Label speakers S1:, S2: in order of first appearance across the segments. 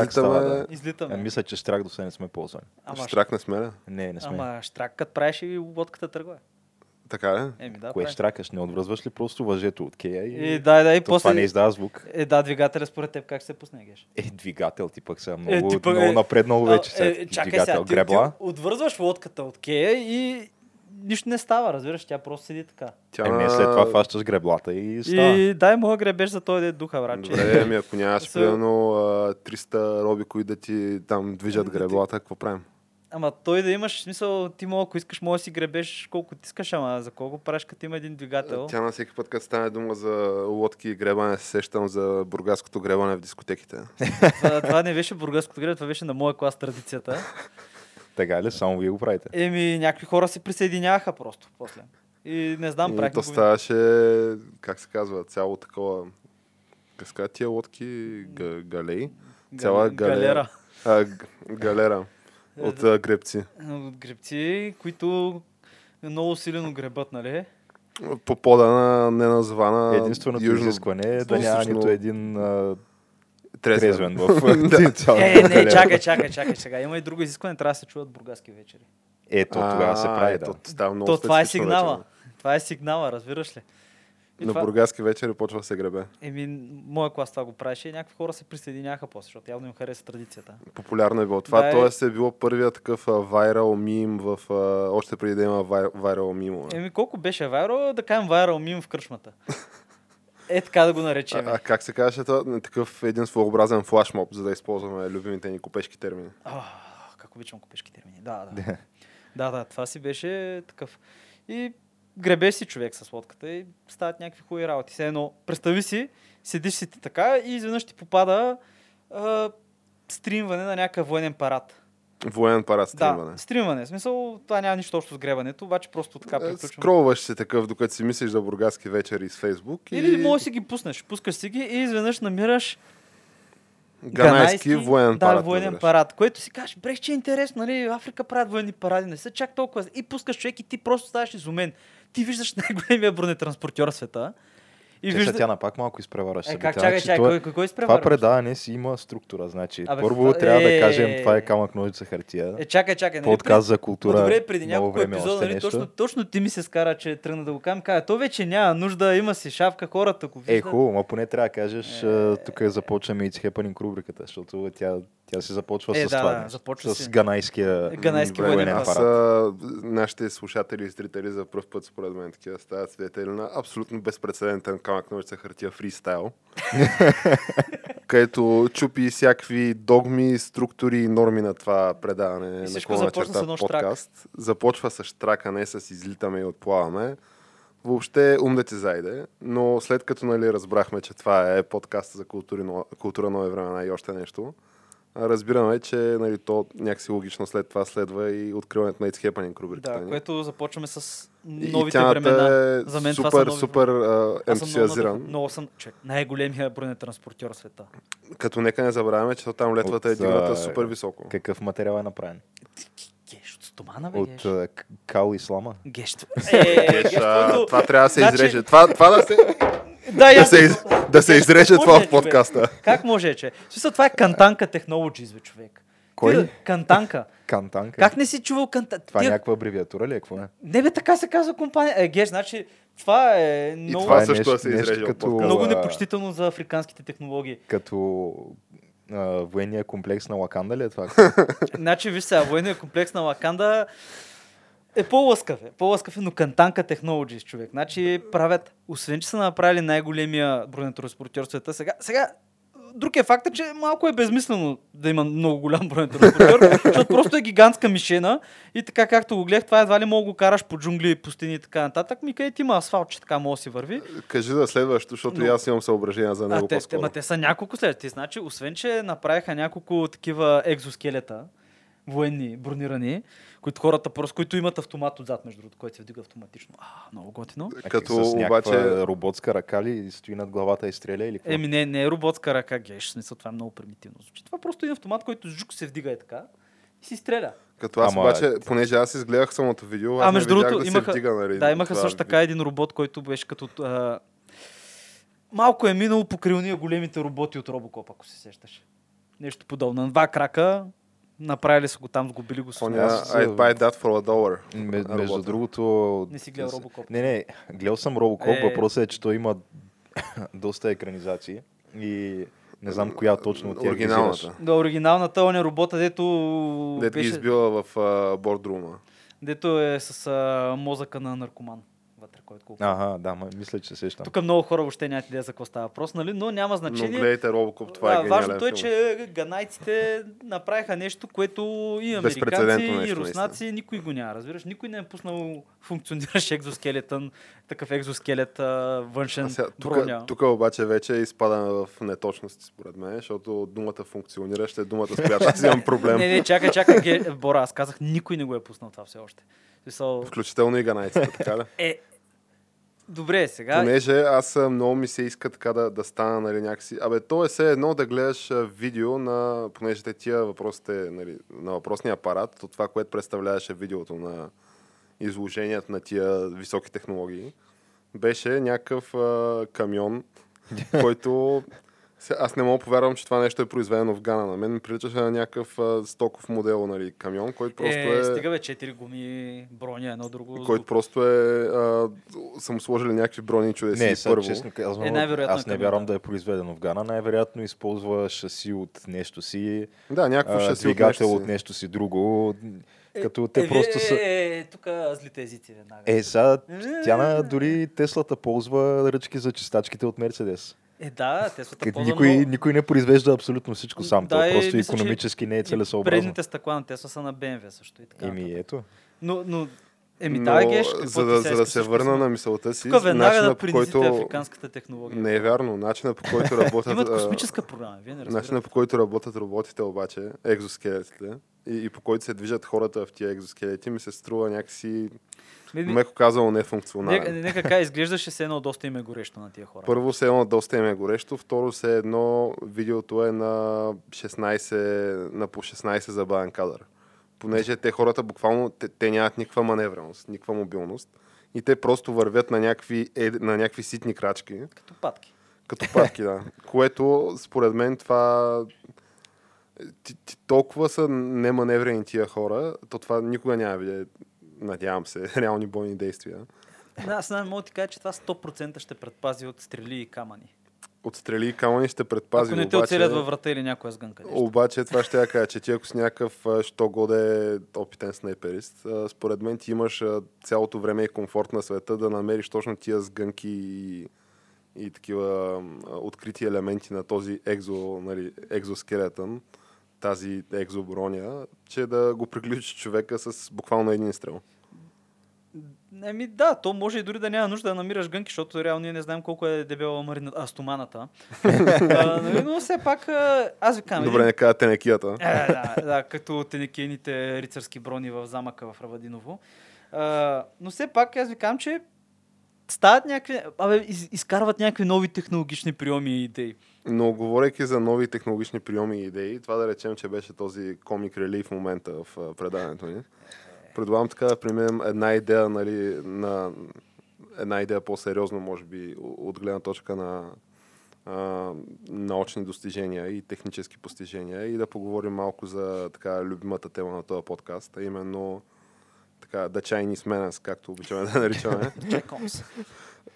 S1: Штрак става,
S2: Излитаме...
S1: да.
S3: Излитаме.
S1: А, мисля, че штрак до сега не сме ползвали.
S3: Ама,
S2: Штрак не сме ли?
S1: Не, не сме.
S3: ама штрак, като правиш и лодката тръгва.
S2: Така ли?
S3: Еми, да,
S1: Кое
S3: прави.
S1: штракаш? Не отвръзваш ли просто въжето от кея и,
S3: И да, да, и
S1: то това не
S3: после...
S1: издава звук?
S3: Е, да, двигателя според теб как ще се пусне, Геш?
S1: Е, двигател ти пък са много,
S3: ти пък
S1: много
S3: е-
S1: напреднало вече. Сега.
S3: е, чакай
S1: двигател,
S3: сега, ти,
S1: гребла.
S3: ти отвързваш лодката от кея и нищо не става, разбираш, тя просто седи така.
S2: Тя
S1: Еми, след това фащаш греблата и става.
S3: И дай моя гребеш за той да е духа, братче.
S2: Добре, ами ако нямаш примерно а, 300 роби, които да ти там движат греблата, какво правим?
S3: Ама той да имаш смисъл, ти мога, ако искаш, може да си гребеш колко ти искаш, ама за колко правиш, като има един двигател.
S2: Тя на всеки път, като стане дума за лодки и гребане, се сещам за бургаското гребане в дискотеките.
S3: това, това не беше бургаското гребе, това беше на моя клас традицията.
S1: Така ли? Само вие го правите.
S3: Еми, някакви хора се присъединяваха просто после. И не знам,
S2: и
S3: правихме
S2: то ставаше, как се казва, цяло такова... Как тия лодки? Га, галей?
S3: Га-
S2: Цяла галера.
S3: галера.
S2: А, г- галера. От а, гребци.
S3: От гребци, които много силено гребат, нали?
S2: По пода на неназвана
S1: Единственото
S2: южно...
S1: изискване е да няма нито един а,
S2: трезвен.
S1: в цялата
S3: Е, не,
S1: галера.
S3: чакай, чакай, чакай сега. Има и друго изискване, трябва да се чуват бургаски вечери.
S1: Ето, тогава се прави,
S2: ето,
S1: да.
S2: Става много
S3: То това е сигнала. Това е сигнала, разбираш ли? И
S2: На
S3: това-
S2: бургаски вечери почва да се гребе.
S3: Еми, моя клас това го правеше и някакви хора се присъединяха после, защото явно им хареса традицията.
S2: Популярно е било това.
S3: Да, е.
S2: Тоест е било първият такъв вайрал мим в... а, още преди да има вайрал мимо.
S3: Еми, колко беше вайрал, да кажем вайрал мим в кръчмата. Е така да го наречем.
S2: А, а как се казваше това? Такъв един своеобразен флашмоб, за да използваме любимите ни купешки термини.
S3: А, как обичам купешки термини. Да, да. да, да, това си беше такъв. И гребеш си човек с лодката и стават някакви хубави работи. Все едно, представи си, седиш си ти така и изведнъж ти попада а, стримване на някакъв военен парад.
S2: Военен парад стримване.
S3: Да, стримване. В смисъл, това няма нищо общо с гребането, обаче просто така
S2: Е,
S3: приключвам.
S2: Скролваш се такъв, докато си мислиш за бургаски вечери с Фейсбук.
S3: Или
S2: и...
S3: може да си ги пуснеш. Пускаш си ги и изведнъж намираш
S2: Ганайски военен
S3: да,
S2: парад.
S3: военен
S2: намираш.
S3: парад, което си кажеш, брех, че е интересно, нали, Африка правят военни паради, не са чак толкова. И пускаш човек и ти просто ставаш изумен. Ти виждаш най-големия бронетранспортьор в света. И
S1: И
S3: вижда...
S1: тя на пак малко изпреварваш
S3: Е, как чакай,
S1: че
S3: чакай,
S1: това-
S3: кой, кой, кой
S1: Това предаване си има структура. Значи,
S3: Абе,
S1: първо
S3: това-
S1: трябва да
S3: е,
S1: кажем, това
S3: е,
S1: е камък, ножица, хартия.
S3: Е, чакай, чакай. Нали,
S1: Подкаст за култура.
S3: Добре, преди няколко епизода, нали, точно, точно ти ми се скара, че тръгна да го кажем. Каза, то вече няма нужда, има си шапка, хората го
S1: Е,
S3: виждат.
S1: хубаво, ма поне трябва да кажеш,
S3: Е.
S1: тук започваме It's Happening рубриката, защото тя, тя се започва
S3: Е,
S1: с
S3: да,
S1: това.
S3: започва
S1: с
S3: си.
S1: ганайския
S3: ганайски военен
S1: апарат.
S2: а, нашите слушатели и зрители за първ път, според мен, такива стават свидетели на абсолютно безпредседентен камък ножица хартия фристайл, където чупи всякакви догми, структури и норми на това предаване
S3: И
S2: на
S3: всичко
S2: колона
S3: започна
S2: черта
S3: с едно штрак.
S2: подкаст. Започва с штрака, не с излитаме и отплаваме. Въобще ум да ти зайде, но след като нали, разбрахме, че това е подкаст за култури, култура нови времена и още нещо, разбираме, че нали, то някакси логично след това следва и откриването на It's Happening рубриката
S3: Да,
S2: ни.
S3: което започваме с
S2: И
S3: новите
S2: темата
S3: времена.
S2: е
S3: За мен това
S2: супер,
S3: са нови
S2: супер а,
S3: Аз съм много,
S2: ентусиазиран.
S3: надъхан. много съм човек. Най-големия бронетранспортьор в света.
S2: Като нека не забравяме, че там летвата е дигната супер високо.
S1: Какъв материал е направен?
S3: Стомана, бе,
S1: От
S3: геш.
S1: а, к- кал ислама?
S3: Геш. Е,
S2: Геш,
S3: геш,
S2: а,
S3: който-
S2: това трябва да се
S3: Значи-
S2: изреже. Това, това да се,
S3: Да,
S2: да се, из- да се изреже това
S3: може,
S2: в подкаста.
S3: Как може, че? Смисъл, това е Кантанка Technologies, бе, човек.
S1: Кой?
S3: Ти Кантанка.
S1: Кантанка?
S3: Как не си чувал Кантанка?
S1: Това е някаква абревиатура ли е? Какво е?
S3: Не бе, така се казва компания. Е, геш, значи, това е много,
S2: това
S1: е
S2: също
S1: нещо-
S2: да се от
S1: като-
S3: много непочтително за африканските технологии.
S1: Като а, военния комплекс на Лаканда ли е това?
S3: Значи, виж сега, военният комплекс на Лаканда е по-лъскав, е, по-лъскав е, но Кантанка Technologies, човек. Значи правят, освен че са направили най-големия бронетранспортьор в света, сега, сега друг е факта, че малко е безмислено да има много голям бронетранспортьор, защото просто е гигантска мишена и така както го гледах, това едва ли мога да го караш по джунгли, пустини и така нататък. Ми където има асфалт, че така може да си върви.
S2: Кажи за следващото, защото
S3: Но-
S2: и аз имам съображения за
S3: А,
S2: него
S3: те, те,
S2: по-скоро.
S3: ма, те са няколко следващи. Значи, освен, че направиха няколко такива екзоскелета, военни, бронирани, които хората просто, които имат автомат отзад, между другото, който се вдига автоматично. А, много готино.
S1: А
S2: Като
S1: с някаква
S2: обаче-
S1: роботска ръка ли стои над главата и стреля или какво?
S3: Еми, не, не е роботска ръка, геш, смисъл, това е много примитивно звучи. Това е просто един автомат, който жук се вдига е така и си стреля.
S2: Като аз
S1: Ама-
S2: обаче, понеже аз изгледах самото видео, аз
S3: А, между другото,
S2: да
S3: имаха,
S2: се вдига, нали,
S3: да, имаха
S2: това
S3: също така един робот, който беше като... А, малко е минало покрай уния големите роботи от Робокоп, ако се сещаш. нещо подобно. На два крака, направили са го там, сгубили го с
S2: Оня,
S1: Аз,
S2: I buy that for a dollar.
S1: Ме- Между другото...
S3: Не си гледал Робокоп.
S1: Не, не, гледал съм Робокоп,
S3: Е.
S1: въпросът е, че той има доста екранизации и не знам коя точно от тях.
S2: Оригиналната.
S3: Да, оригиналната, он е робота, дето,
S2: Дето ги
S3: беше,
S2: избила в бордрума.
S3: дето е с а, мозъка на наркоман. Който колко.
S1: Ага, да, ма, мисля, че се сещам.
S3: Тук много хора въобще нямат идея за какво става въпрос, нали? но няма
S2: Но
S3: значение.
S2: гледайте Робокоп, това е
S3: А,
S2: гениален
S3: Важното е, че ганайците направиха нещо, което и американци,
S2: Безпрецедентно
S3: и
S2: нещо,
S3: руснаци, никой го няма. Разбираш, никой не е пуснал функциониращ екзоскелетън, такъв екзоскелет, а, външен
S2: А сега, тук,
S3: броня.
S2: тук обаче вече изпадаме в неточности, според мен, защото думата функциониращ е думата, с която аз имам проблем.
S3: Не, не, чакай, чакай, Бора, аз казах, никой не го е пуснал това все още. Смисъл,
S2: Включително и ганайците, така ли?
S3: е, добре, сега.
S2: Понеже аз много ми се иска така да, да стана нали, някакси. Абе, то е все едно да гледаш видео на, понеже те тия въпросите нали, на въпросния апарат, от това, което представляваше видеото на изложението на тия високи технологии, беше някакъв а, камион, който аз не мога повярвам, че това нещо е произведено в Гана. На мен ми приличаше на някакъв а, стоков модел нали, камион, който просто
S3: е,
S2: е...
S3: стига бе, четири гуми, броня, едно друго.
S2: който просто е... А, му сложили някакви брони чудеси
S1: Не, сега,
S2: първо.
S1: честно казвам,
S3: Е, най-вероятно
S1: аз не
S3: към
S1: вярвам да е произведено в Гана. Най-вероятно използва шаси от нещо си,
S2: Да, някакво
S1: а,
S2: ще си
S1: двигател
S2: от
S1: от
S2: нещо си.
S1: нещо си друго, като те
S3: е,
S1: просто
S3: е,
S1: са...
S3: Е, е, тук злите езици веднага.
S1: Е, сега тя на, дори Теслата ползва ръчки за чистачките от Мерцедес.
S3: Е, да, те са ползва
S1: никой,
S3: много-
S1: никой не произвежда абсолютно всичко сам.
S3: Да, и
S1: просто
S3: че
S1: економически не е
S3: И
S1: целесообразно.
S3: Предните стъкла на Тесла са на BMW също и така.
S1: Еми, ето.
S3: Но, но еми,
S2: Но,
S3: да, геш,
S2: за да, за да се върна на мисълта си,
S3: Тук веднага
S2: начина
S3: да
S2: по който...
S3: африканската технология.
S2: Не е вярно. Начина по който работят...
S3: Имат космическа програма, вие не
S2: Начина
S3: разбирате.
S2: по който работят роботите обаче, екзоскелетите, и, и по който се движат хората в тия екзоскелети, ми се струва някакси,
S3: Ме- ме-
S2: меко казано,
S3: Нека,
S2: нефункционален.
S3: нека кажа, изглеждаше се едно доста им е горещо на тия хора.
S2: Първо се едно доста им е горещо, второ се едно видеото е на 16, на по 16 забавен кадър. Понеже те хората буквално, те, те нямат никаква маневреност, никаква мобилност и те просто вървят на някакви, е, на някакви ситни крачки,
S3: Като патки.
S2: като патки, да. Което, според мен, това ти, ти, толкова са неманеврени тия хора, то това никога няма да видя, надявам се, реални бойни действия.
S3: Да, аз не мога да ти кажа, че това 100% ще предпази от стрели и камъни.
S2: От стрели и камъни ще предпази,
S3: Ако не те
S2: обаче...
S3: оцелят във врата или някоя сгънка. нещо.
S2: Обаче това ще я кажа, че ти ако си някакъв що годе опитен снайперист, според мен ти имаш цялото време и комфорт на света да намериш точно тия сгънки и, и такива а, открити елементи на този екзо, нали, екзоскелетън, тази екзоброня, че да го приключи човека с буквално един стрел.
S3: Еми да, то може и дори да няма нужда да намираш гънки, защото реално ние не знаем колко е дебела марина... а, стоманата. а, нали, но все пак, аз ви казвам,
S2: Добре, не кажа тенекията.
S3: Е, да, да, като тенекейните рицарски брони в замъка в Равадиново. А, но все пак аз ви казвам, че стават някакви, абе, из, изкарват някакви нови технологични приеми и идеи.
S2: Но говорейки за нови технологични приеми и идеи, това да речем, че беше този комик релив в момента в предаването ни. Предлагам така да примем една идея, нали, на една идея по-сериозно, може би, от гледна точка на а, научни достижения и технически постижения и да поговорим малко за така любимата тема на този подкаст, а именно така, The Chinese Menace, както обичаме да наричаме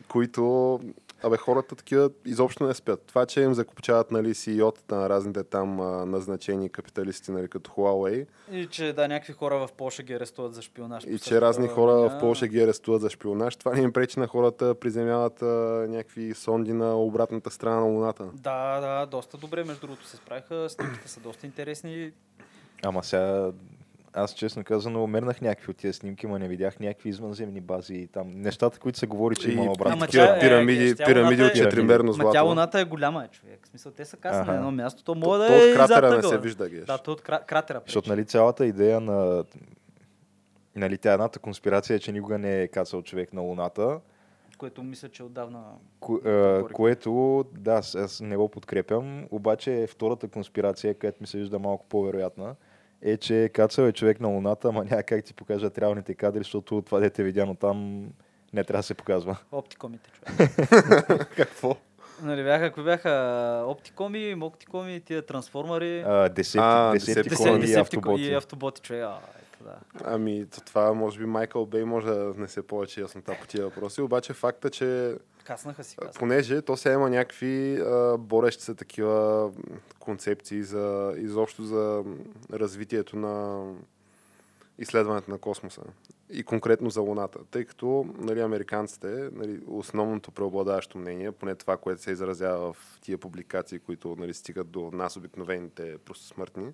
S2: които абе, хората такива изобщо не спят. Това, че им закупчават нали, CEO-тата на разните там а, назначени капиталисти, нали, като Huawei,
S3: И че да, някакви хора в Польша ги арестуват за шпионаж.
S2: и че разни хора в Польша ги арестуват за шпионаж, това не им пречи на хората приземяват а, някакви сонди на обратната страна на Луната.
S3: Да, да, доста добре, между другото се справиха. Снимките са доста интересни.
S1: Ама сега, аз честно казано, мернах някакви от тези снимки, но не видях някакви извънземни бази и там. Нещата, които се говори, че
S2: И-
S1: има
S3: Ама
S1: обратно.
S2: такива
S3: тя е-
S2: пирамиди,
S3: е, тя
S2: пирамиди от
S3: е-
S2: четиримерно
S3: Ма тя
S2: злато.
S3: луната е голяма, е, човек. В смисъл, те са каса на едно място, то може
S2: то
S3: да е
S2: от кратера не се вижда, геш.
S3: Да, то от кра- кратера.
S1: Защото нали, цялата идея на нали, тя едната конспирация е, че никога не е кацал човек на Луната,
S3: Което мисля, че отдавна...
S1: ко, а,
S3: Говорих.
S1: което, да, аз- аз не го подкрепям, обаче втората конспирация, която ми се вижда малко по-вероятна, е, че кацал е човек на Луната, ама няма как ти покажат реалните кадри, защото това дете е видяно там не трябва да се показва.
S3: Оптикомите, човек.
S2: Какво?
S3: Нали бяха, кои бяха оптикоми, моктикоми, тия трансформари.
S1: А, десепти,
S2: А,
S1: десепти кони и автоботи.
S3: И автоботи, човек. Да.
S2: Ами, то това може би Майкъл Бей може да внесе повече яснота по тия въпроси, обаче факта, че
S3: Каснаха си, каснаха.
S2: понеже то сега има някакви а, борещи се такива концепции за изобщо за развитието на изследването на космоса и конкретно за Луната, тъй като нали, американците, нали, основното преобладаващо мнение, поне това, което се изразява в тия публикации, които нали, стигат до нас, обикновените просто смъртни,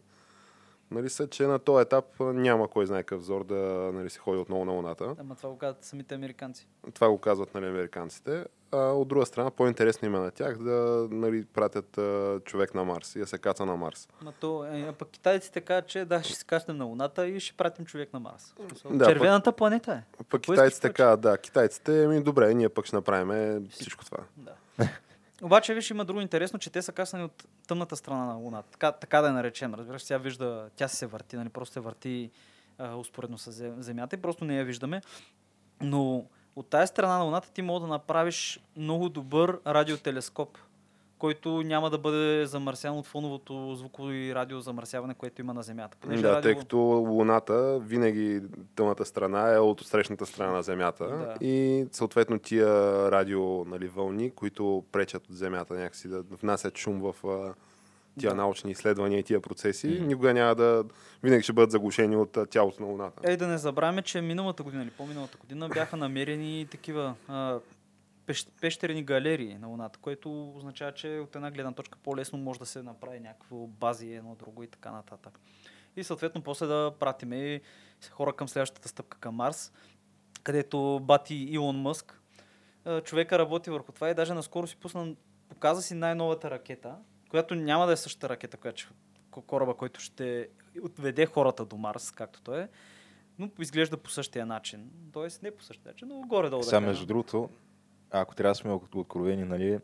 S2: нали, са, че на този етап няма кой знае какъв взор да нали, се ходи отново на Луната.
S3: Ама това го казват самите американци.
S2: Това го казват нали, американците. А от друга страна, по-интересно има на тях да нали, пратят а, човек на Марс и да се каца на Марс.
S3: Ма то, е, а пък китайците казват, че да, ще се качнем на Луната и ще пратим човек на Марс.
S2: Да,
S3: Червената планета е.
S2: Пък
S3: Кой
S2: китайците казват, да, китайците, ми добре, ние пък ще направим всичко това.
S3: Да. Обаче, виж, има друго интересно, че те са каснани от тъмната страна на Луната. Така, така да я наречем. Разбираш, сега вижда, тя се върти, нали, просто се върти а, успоредно с Зе- Земята и просто не я виждаме. Но от тази страна на Луната ти може да направиш много добър радиотелескоп, който няма да бъде замърсян от фоновото звуково и радиозамърсяване, което има на Земята. Понеже
S2: Да,
S3: радио...
S2: тъй като Луната винаги тъмната страна е от срещната страна на Земята
S3: Да.
S2: и съответно тия радио нали, вълни, които пречат от Земята някакси да внасят шум в тия
S3: Да.
S2: научни изследвания и тия процеси, никога няма да... Винаги ще бъдат заглушени от тялото на Луната.
S3: Ей, да не забравяме, че миналата година или по-миналата година бяха намерени такива а, пещ, пещерни галерии на Луната, което означава, че от една гледна точка по-лесно може да се направи някакво бази, едно друго и така нататък. И съответно после да пратиме хора към следващата стъпка към Марс, където бати Илон Мъск. Човека работи върху това и даже наскоро си пусна, показа си най-новата ракета, която няма да е същата ракета, която ще, кораба, който ще отведе хората до Марс, както той е, но изглежда по същия начин. Тоест не по същия начин, но горе-долу да
S1: Сега,
S3: кажем.
S1: между другото, ако трябва да сме от- откровени, нали,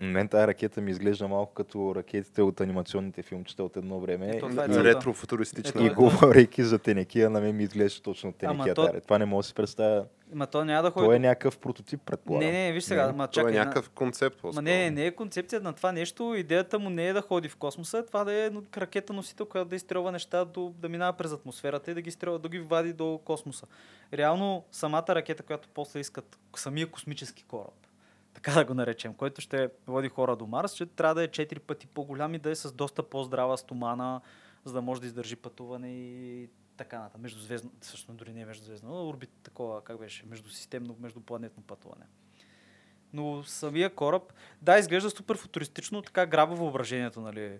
S1: на мен тази ракета ми изглежда малко като ракетите от анимационните филмчета от едно време.
S3: Ето, това е
S1: и.
S2: Ретрофутуристична.
S1: говорейки за тенекия, на мен ми изглежда точно тенекия.
S3: то-
S1: То... Това не мога да си представя.
S3: Ма то няма да ходи.
S1: Той е някакъв прототип, предполагам.
S3: Не, не, виж сега,
S1: Не.
S3: ма
S2: Това
S3: чакай.
S2: е
S3: на-
S2: някакъв концепт.
S3: Ма
S2: по-скоро.
S3: не, не е концепция на това нещо. Идеята му не е да ходи в космоса, това да е ракета носител, която да изстрелва неща, до, да минава през атмосферата и да ги, стрелва, да ги вади до космоса. Реално самата ракета, която после искат, самия космически кораб, така да го наречем, който ще води хора до Марс, ще трябва да е 4 пъти по-голям и да е с доста по-здрава стомана, за да може да издържи пътуване и така нататък. Междузвездно, всъщност дори не е междузвездно, но орбит такова, как беше, междусистемно, междупланетно пътуване. Но самия кораб, да, изглежда супер футуристично, така граба въображението, нали,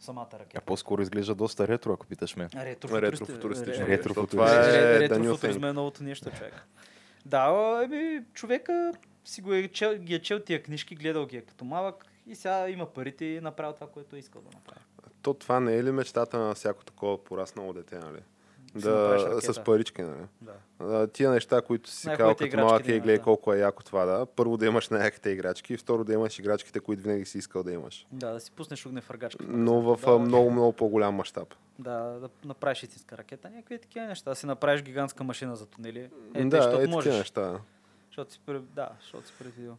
S3: самата
S1: А
S3: ракета.
S1: по-скоро изглежда доста ретро, ако питаш ме.
S2: Ретрофутуристично. Е
S3: Ретрофутуризма
S2: Thing.
S3: е новото нещо, човек. Да, еми, човека си го е чел, ги е чел тия книжки, гледал ги е като малък и сега има парите и е направил това, което е искал да направи.
S2: То това не е ли мечтата на всяко такова пораснало дете, нали? Да, с парички, нали?
S3: Да.
S2: Тия неща, които си казал като малък и гледай
S3: да.
S2: колко е яко това, да. Първо да имаш най-яките играчки и второ да имаш играчките, които винаги си искал да имаш.
S3: Да, да си пуснеш огнефъргачка.
S2: Но в
S3: да,
S2: много, много по-голям мащаб.
S3: Да, да направиш истинска ракета, някакви такива неща. Да си направиш гигантска машина за тунели. Е,
S2: да, е
S3: можеш.
S2: неща.
S3: Защото си, да, защото си предвидил.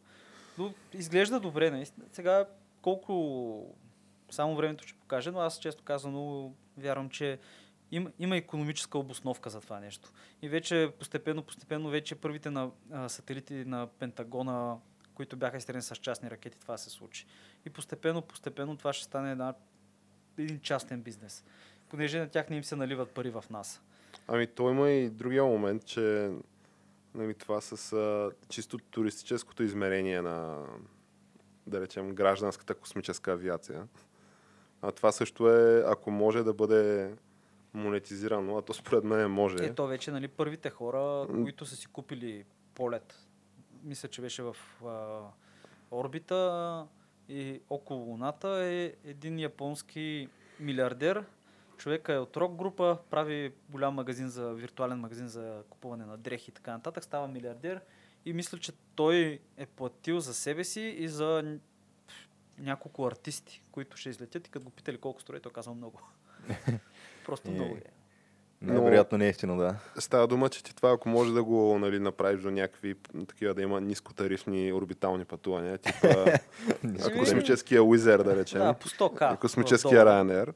S3: Но изглежда добре, наистина. Сега колко само времето ще покаже, но аз често казано вярвам, че има, има економическа обосновка за това нещо. И вече постепенно, постепенно вече първите на, а, сателити на Пентагона, които бяха изстреляни с частни ракети, това се случи. И постепенно, постепенно това ще стане една, един частен бизнес. Понеже на тях не им се наливат пари в нас.
S2: Ами то има и другия момент, че нали, това с а, чисто туристическото измерение на, да речем, гражданската космическа авиация. А това също е, ако може да бъде монетизирано, а то според мен може.
S3: Ето вече, нали, първите хора, които са си купили полет, мисля, че беше в а, орбита и около Луната е един японски милиардер. Човека е от рок група, прави голям магазин за виртуален магазин за купуване на дрехи и така нататък, става милиардер и мисля, че той е платил за себе си и за няколко артисти, които ще излетят и като го питали колко струва, той казва много. Просто
S1: Е.
S3: много е.
S1: Най-вероятно не е истина, да.
S2: Става дума, че ти това, ако може да го нали, направиш до някакви такива да има нискотарифни орбитални пътувания, типа космическия Wizard, да речем.
S3: Да, по 100к.
S2: Космическия Ryanair.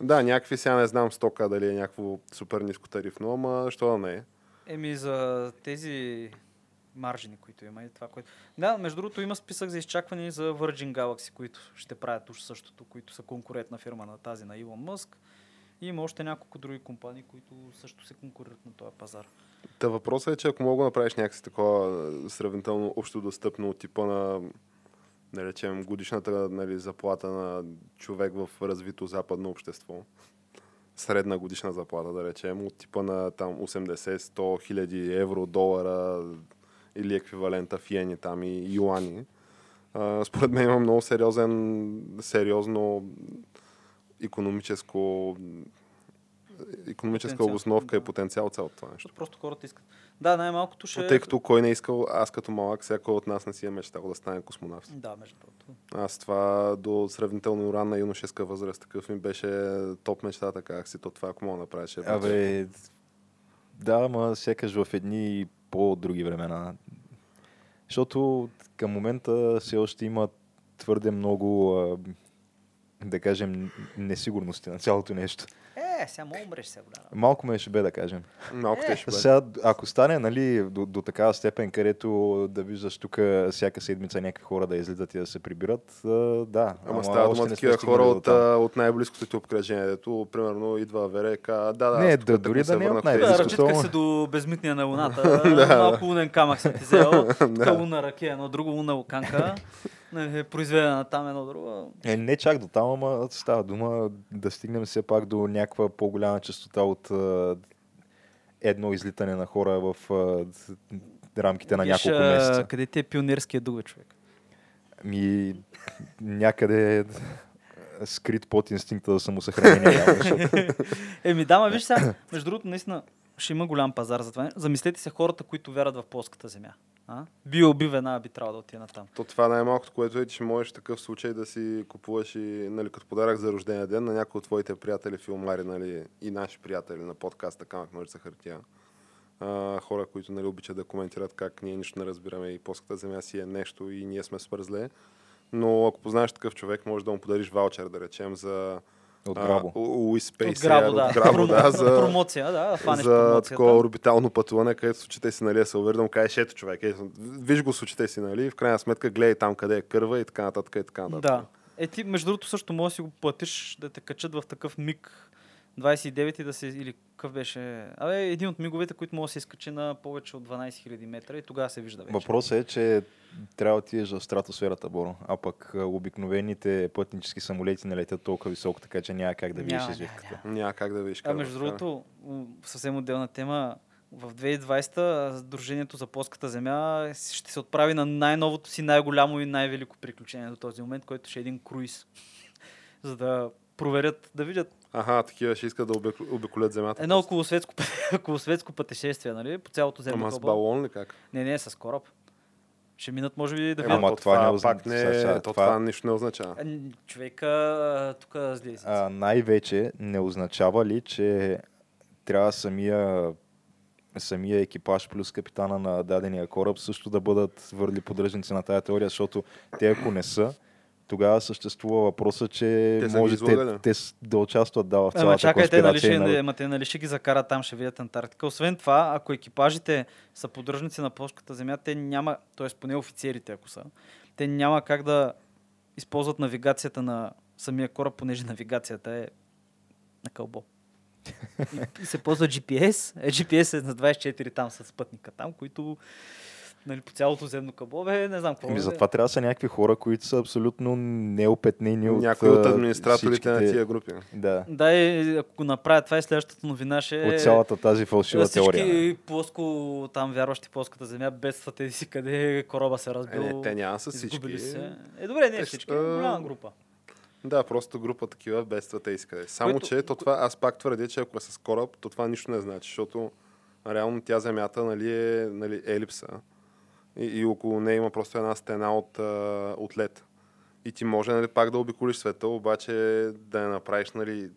S2: Да, някакви сега не знам 100к дали е някакво супер ниско тарифно, ама що да не е.
S3: Еми за тези маржини, които има и това, което... Да, между другото има списък за изчакване за Virgin Galaxy, които ще правят уж същото, които са конкурентна фирма на тази на Илон Мъск. Има още няколко други компании, които също се конкурират на този пазар.
S2: Та въпросът е, че ако мога да направиш някакси такова е, сравнително общо достъпно от типа на да речем, годишната нали, заплата на човек в развито западно общество, средна годишна заплата, да речем, от типа на там 80-100 хиляди евро, долара или еквивалента в йени там и юани. А, според мен има много сериозен, сериозно економическо економическа
S3: Потенциал,
S2: обосновка и
S3: да.
S2: потенциал цялото това нещо.
S3: Просто хората искат. Да, най-малкото ще...
S2: Тъй като кой не е искал, аз като малък, всяко от нас не си е мечтал да стане космонавт.
S3: Да, между другото.
S2: Аз това до сравнително ранна юношеска възраст, такъв ми беше топ мечтата, как си то това, ако мога да направиш. Е,
S1: Абе, да, ама сякаш в едни по-други времена. Защото към момента все още има твърде много, а, да кажем, несигурности на цялото нещо.
S3: Е, сега мога умреш сега голяма.
S1: Малко ме ще бе, да кажем.
S2: Малко
S3: Е,
S2: те ще бъде.
S1: Сега, ако стане нали, до, до такава степен, където да виждаш тук всяка седмица някакви хора да излизат и да се прибират, да.
S2: Ама става дума такива хора от, от най-близкото ти обкръжение, дето примерно идва Вере и да, да,
S1: Не, да, дори
S2: се
S1: да не е от
S2: върнах
S1: най-
S2: в
S3: Да,
S1: ама.
S3: се до безмитния на луната. Малко лунен камък съм ти взел. Тук луна ракия, едно друго луна луканка. Нали, Произведена там едно друго.
S1: Е, не чак до там, ама става дума да стигнем все пак до някаква по-голяма частота от а, едно излитане на хора в а, рамките на
S3: Виж,
S1: няколко месеца.
S3: Къде ти е пионерския бе, човек?
S1: Ми, някъде скрит под инстинкта за самосъхранение.
S3: Еми да, ма виж сега, между другото, наистина ще има голям пазар за това. Замислете се хората, които вярват в плоската земя. А? Био би веднага би трябвало да отиде на там.
S2: То това най-малкото, което е, че можеш в такъв случай да си купуваш и нали, като подарък за рождения ден на някои от твоите приятели, филмари нали, и наши приятели на подкаста Камък ножица хартия. А, хора, които нали, обичат да коментират как ние нищо не разбираме и плоската земя си е нещо и ние сме супер. Но ако познаеш такъв човек, може да му подариш ваучер, да речем, за
S1: От Грабо.
S2: Луис Спейси.
S3: от грабо, да.
S2: От грабо, да, за,
S3: Промоция, да, фанеш
S2: за такова орбитално пътуване, където с очите си, нали, се увери да му кажеш, ето човек, ето, виж го с очите си, нали, в крайна сметка гледай там къде е кърва и така нататък и така нататък.
S3: Да. Е, ти, между другото, също може да си го платиш да те качат в такъв миг 29 и да се... Или какъв беше... Абе, един от миговете, които може да се изкачи на повече от 12 000 метра и тогава се вижда вече.
S1: Въпросът е, че трябва да отидеш в стратосферата, Боро. А пък обикновените пътнически самолети не летят толкова високо, така че няма как да видиш извивката.
S2: Няма как да видиш.
S3: А между другото, съвсем отделна тема, в 2020 Сдружението за плоската земя ще се отправи на най-новото си, най-голямо и най-велико приключение до този момент, който ще е един круиз. За да проверят, да видят
S2: Аха, такива ще искат да обик- обиколят земята.
S3: едно околосветско, околосветско пътешествие, нали? По цялото земно
S2: Ама с балон ли как?
S3: Не, не, с кораб. Ще минат, може би, да видят.
S1: то това не озна-
S2: пак не,
S1: сега,
S2: то
S1: това-
S2: това нищо не означава.
S3: А, н- Човека, тук зле
S1: най-вече не означава ли, че трябва самия, самия екипаж плюс капитана на дадения кораб също да бъдат твърди поддръжници на тая теория, защото те ако не са, тогава съществува въпроса, че
S2: Те
S1: може те, те да участват да, в цялата
S3: Ама чакайте, нали ще,
S1: и на-
S3: ама те нали ще ги закарат там, ще видят Антарктика. Освен това, ако екипажите са поддръжници на плоската земя, те няма, т.е. поне офицерите, ако са, те няма как да използват навигацията на самия кораб, понеже навигацията е на кълбо. И, се ползва GPS. Е, GPS е на 24 там с спътника там, които нали, по цялото земно кълбо, бе, не знам какво.
S1: Ами
S3: е.
S1: затова трябва да са някакви хора, които са абсолютно неопетнени от
S2: Някой от администраторите на
S1: всичките-
S2: тия групи.
S1: Да,
S3: Да, и ако го направят това и следващата новина ще
S1: от цялата тази фалшива
S3: Да, всички
S1: теория. не.
S3: плоско, там вярващи плоската земя, бедстват еди си къде кораба се
S2: Е,
S3: разбил.
S2: не, те няма с
S3: изгубили
S2: всички.
S3: се. Е, добре, не
S2: Е,
S3: всички,
S2: а,
S3: голяма група.
S2: Да, просто група такива бедствата и къде. Само,
S3: Което-
S2: че то това, аз пак твърдя, че ако е с кораб, то това нищо не значи, защото реално тя земята нали, е нали, елипса и, и около нея има просто една стена от, а, от лед. И ти може нали, пак да обиколиш света, обаче да не направиш нали,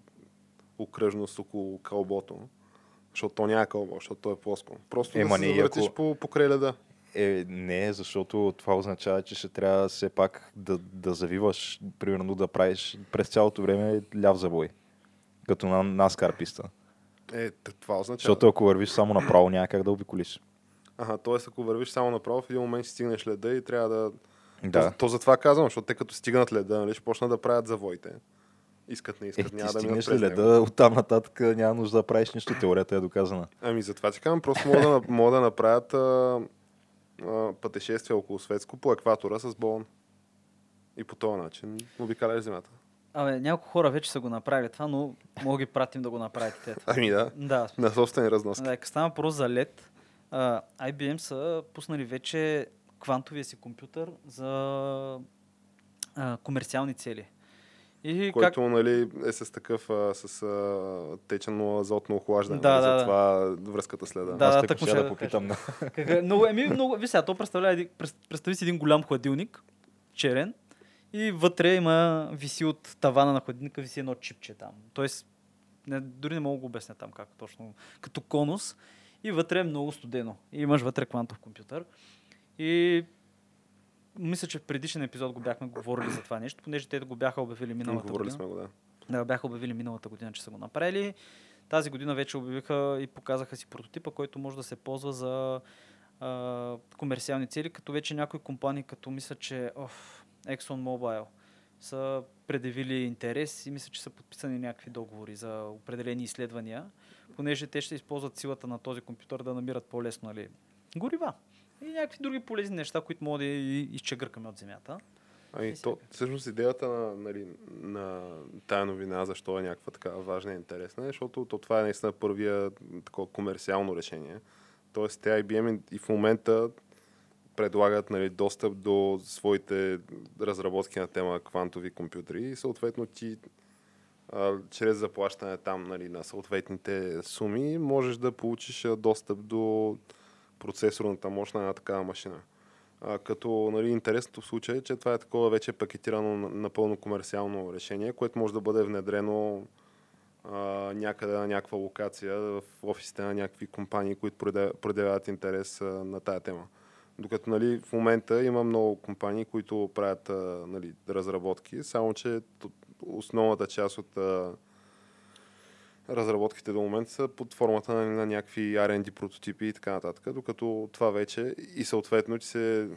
S2: окръжност около кълбото. Защото то няма кълбо, защото то е плоско. Просто
S1: Ема
S2: да се завъртиш
S1: ако-
S2: по, покрай леда.
S1: Е, не, защото това означава, че ще трябва все пак да, да завиваш, примерно да правиш през цялото време ляв забой. Като на наскар писта.
S2: Е, това означава.
S1: Защото ако вървиш само направо, няма как да обиколиш.
S2: Ага, т.е. ако вървиш само направо, в един момент си стигнеш леда и трябва да...
S1: Да.
S2: То, то затова казвам, защото те като стигнат леда, нали, ще почнат да правят завоите. Искат, не
S1: Е,
S2: искат,
S1: ти
S2: няма да минат
S1: стигнеш
S2: през
S1: ли
S2: него.
S1: леда, оттам нататък няма нужда да правиш нищо. Теорията е доказана.
S2: Ами затова ти казвам, просто могат да, на- могат да направят а, а, пътешествие около Светско по екватора с болон. И по този начин обикаляш земята.
S3: Абе, няколко хора вече са го направили това, но мога ги пратим да го направите.
S2: Ами да,
S3: Да,
S2: на собствени разноски.
S3: Да, става въпрос за LED, а, IBM са пуснали вече квантовия си компютър за а, комерциални цели. И
S2: Който
S3: как...
S2: нали, е с такъв а, с а, течено азотно охлаждане.
S3: Да,
S2: нали,
S3: да, да.
S2: Затова връзката следа.
S3: Да,
S1: Аз
S3: да,
S1: да, ще да
S3: да
S1: попитам. на-
S3: Как? Много, еми, много, виж сега, то представлява, представи си един голям хладилник, черен, и вътре има, виси от тавана на хладилника, виси едно чипче там. Тоест, не, дори не мога да го обясня там как точно, като конус. И вътре е много студено. И имаш вътре квантов компютър. И мисля, че в предишен епизод го бяхме говорили за това нещо, понеже те го бяха обявили миналата
S2: Говорили
S3: година.
S2: сме го, да.
S3: Да, бяха обявили миналата година, че са го направили. Тази година вече обявиха и показаха си прототипа, който може да се ползва за а, комерциални цели, като вече някои компании, като мисля, че оф, ExxonMobil са предявили интерес и мисля, че са подписани някакви договори за определени изследвания, понеже те ще използват силата на този компютър да намират по-лесно нали, горива и някакви други полезни неща, които могат да и- изчегъркаме от земята.
S2: Ами,
S3: И
S2: то, всъщност идеята на, нали, на тая новина, защо е някаква така важна и интересна, е, защото то, това е наистина първия такова комерциално решение. Тоест, те IBM и в момента предлагат нали, достъп до своите разработки на тема квантови компютри и съответно ти чрез заплащане там нали, на съответните суми можеш да получиш достъп до процесорната мощ на една такава машина. А, като нали, интересното в случая е, че това е такова вече пакетирано на- напълно комерциално решение, което може да бъде внедрено а, някъде на някаква локация в офисите на някакви компании, които предявяват интерес а, на тая тема. Докато нали, в момента има много компании, които правят а, нали, разработки, само че основната част от а, разработките до момента са под формата на, на някакви R&D прототипи и така нататък, докато това вече и съответно ти се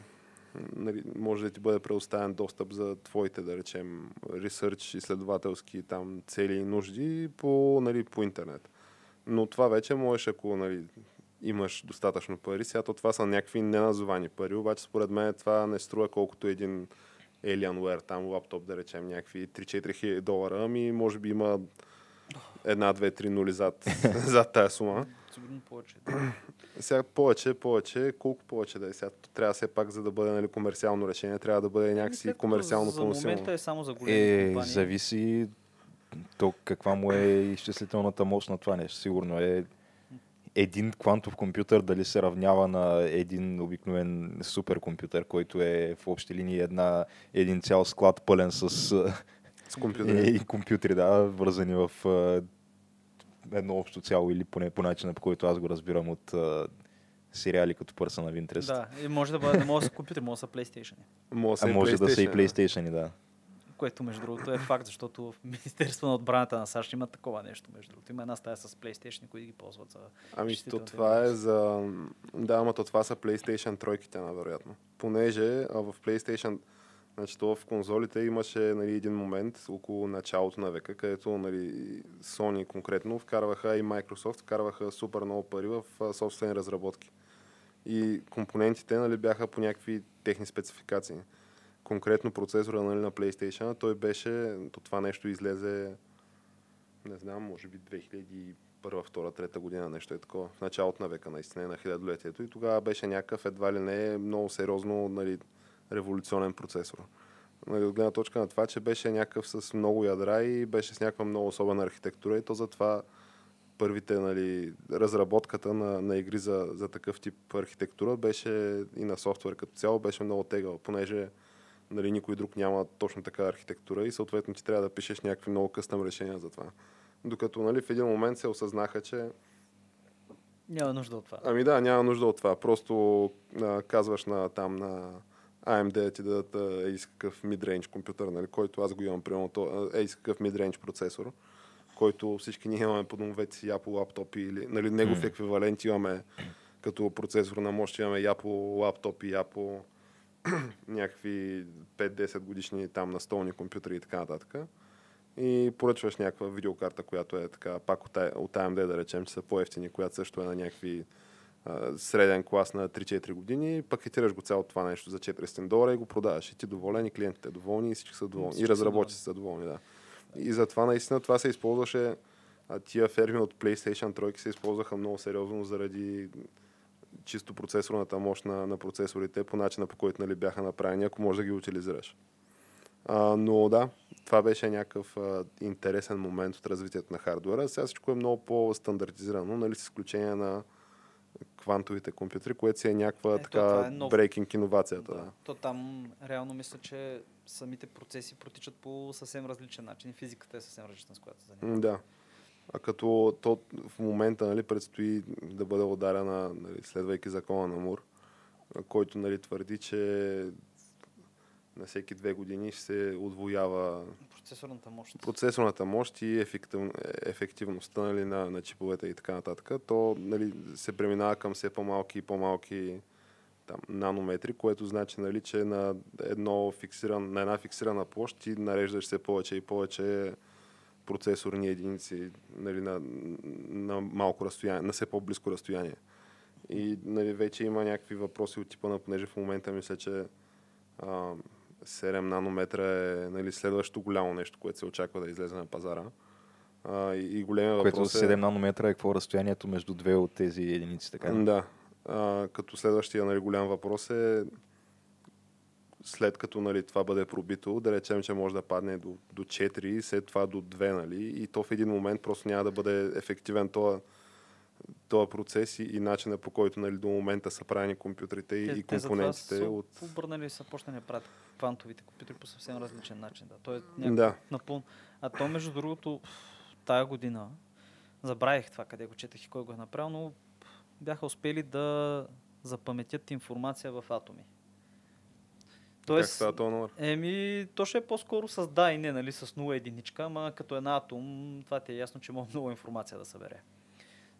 S2: нали, може да ти бъде предоставен достъп за твоите, да речем, ресърч, изследователски там цели и нужди по, нали, по интернет. Но това вече можеш, ако нали, имаш достатъчно пари. Сега то това са някакви неназовани пари, обаче според мен това не струва колкото един Alienware, там лаптоп, да речем, някакви 3-4 хиляди долара, ами може би има една, две, три нули зад, зад тая сума.
S3: Сигурно повече.
S2: Сега повече, повече, колко повече да е сега? Трябва все пак, за да бъде нали, комерциално решение, трябва да бъде някакси
S3: като
S2: комерциално
S3: За
S2: поносимо.
S3: момента е само за големи
S1: Е,
S3: компании.
S1: зависи то каква му е изчислителната мощ на това нещо. Сигурно е един квантов компютър дали се равнява на един обикновен суперкомпютър, който е в общи линии една, един цял склад пълен с
S2: С компютъри.
S1: и компютри, да, вързани в едно общо цяло или поне по начина, по който аз го разбирам от е, сериали като Person of Interest.
S3: Да, и може да бъде, не може да са компютър, може да са PlayStation.
S2: Може,
S1: А
S2: да
S1: може да са и
S2: PlayStation.
S1: PlayStation, да.
S3: Което, между другото, е факт, защото в Министерство на отбраната на САЩ има такова нещо, между другото. Има една стая с PlayStation, които ги ползват за...
S2: Ами то това е за... Да, ама то това са PlayStation тройките, навероятно. Понеже а в PlayStation, значи то в конзолите имаше нали, един момент около началото на века, където нали, Sony конкретно вкарваха и Microsoft вкарваха супер много пари в а, собствени разработки. И компонентите нали, бяха по някакви техни спецификации. Конкретно процесора нали, на PlayStation, той беше, то това нещо излезе не знам, може би 2001, 2, 3 година, нещо е такова. В началото на века, наистина, на хилядолетието. И тогава беше някакъв едва ли не много сериозно нали, революционен процесор. Нали, от гледна точка на това, че беше някакъв с много ядра и беше с някаква много особена архитектура и то затова първите, нали, разработката на, на игри за, за такъв тип архитектура беше и на софтуер като цяло беше много тегъл, понеже нали, никой друг няма точно така архитектура и съответно ти трябва да пишеш някакви много къстъм решения за това. Докато нали, в един момент се осъзнаха, че
S3: Няма нужда от това.
S2: Ами да, няма нужда от това. Просто а, казваш на там на AMD ти дадат ей с какъв midrange компютър, нали, който аз го имам, примерно, ей с какъв midrange процесор, който всички ние имаме по домовете си Apple лаптопи или нали, негов
S1: М.
S2: еквивалент имаме като процесор на мощ имаме Apple лаптопи, Apple някакви 5-10 годишни там настолни компютри и така нататък. И поръчваш някаква видеокарта, която е така, пак от, от AMD да речем, че са по-ефтини, която също е на някакви а, среден клас на 3-4 години, пакетираш го цялото това нещо за 400 долара и го продаваш. И ти доволен, и клиентите доволни, и всички са доволни.
S3: Всички
S2: и
S3: са
S2: разработчиците са доволни, да. И затова наистина това се използваше, а, тия ферми от PlayStation 3 се използваха много сериозно заради чисто процесорната мощ на, на процесорите, по начина по който нали, бяха направени, ако можеш да ги утилизираш. А, но да, това беше някакъв а, интересен момент от развитието на хардуера. Сега всичко е много по-стандартизирано, нали, с изключение на квантовите компютри, което си е някаква
S3: Ето,
S2: така
S3: е нов-
S2: брейкинг иновацията. Да.
S3: То там реално мисля, че самите процеси протичат по съвсем различен начин. Физиката е съвсем различна, с която се занимава.
S2: Да. А като то в момента нали, предстои да бъде ударена, нали, следвайки закона на Мур, който нали, твърди, че на всеки две години ще се отвоява
S3: Процесорната мощ.
S2: процесорната мощ и ефектив, ефективността нали, на, на чиповете и така нататък, то нали, се преминава към все по-малки и по-малки там, нанометри, което значи, нали, че на, едно фиксиран, на една фиксирана площ ти нареждаш все повече и повече процесорни единици нали, на, на малко разстояние, на все по-близко разстояние. И нали, вече има някакви въпроси от типа на, понеже в момента мисля, че а, 7 нанометра е нали, следващото голямо нещо, което се очаква да излезе на пазара. А, и, и големия
S1: Което
S2: въпрос
S1: 7
S2: е...
S1: нанометра е какво е разстоянието между две от тези единици, така?
S2: Да. А, като следващия нали, голям въпрос е след като нали, това бъде пробито, да речем, че може да падне до, до 4, след това до 2, нали, и то в един момент просто няма да бъде ефективен този този процес и, и начина по който нали, до момента са правени компютрите и, и компонентите
S3: са
S2: от...
S3: обърнали са почнали да правят квантовите компютри по съвсем различен начин. Да. Той е някакъв
S2: Да.
S3: напълно... А то, между другото, тая година, забравих това къде го четах и кой го е направил, но бяха успели да запаметят информация в атоми.
S2: Как
S3: Тоест,
S2: става този номер?
S3: Еми, то ще е по-скоро с да и не, нали, с 0 единичка, ама като една атом, това ти е ясно, че може много информация да събере.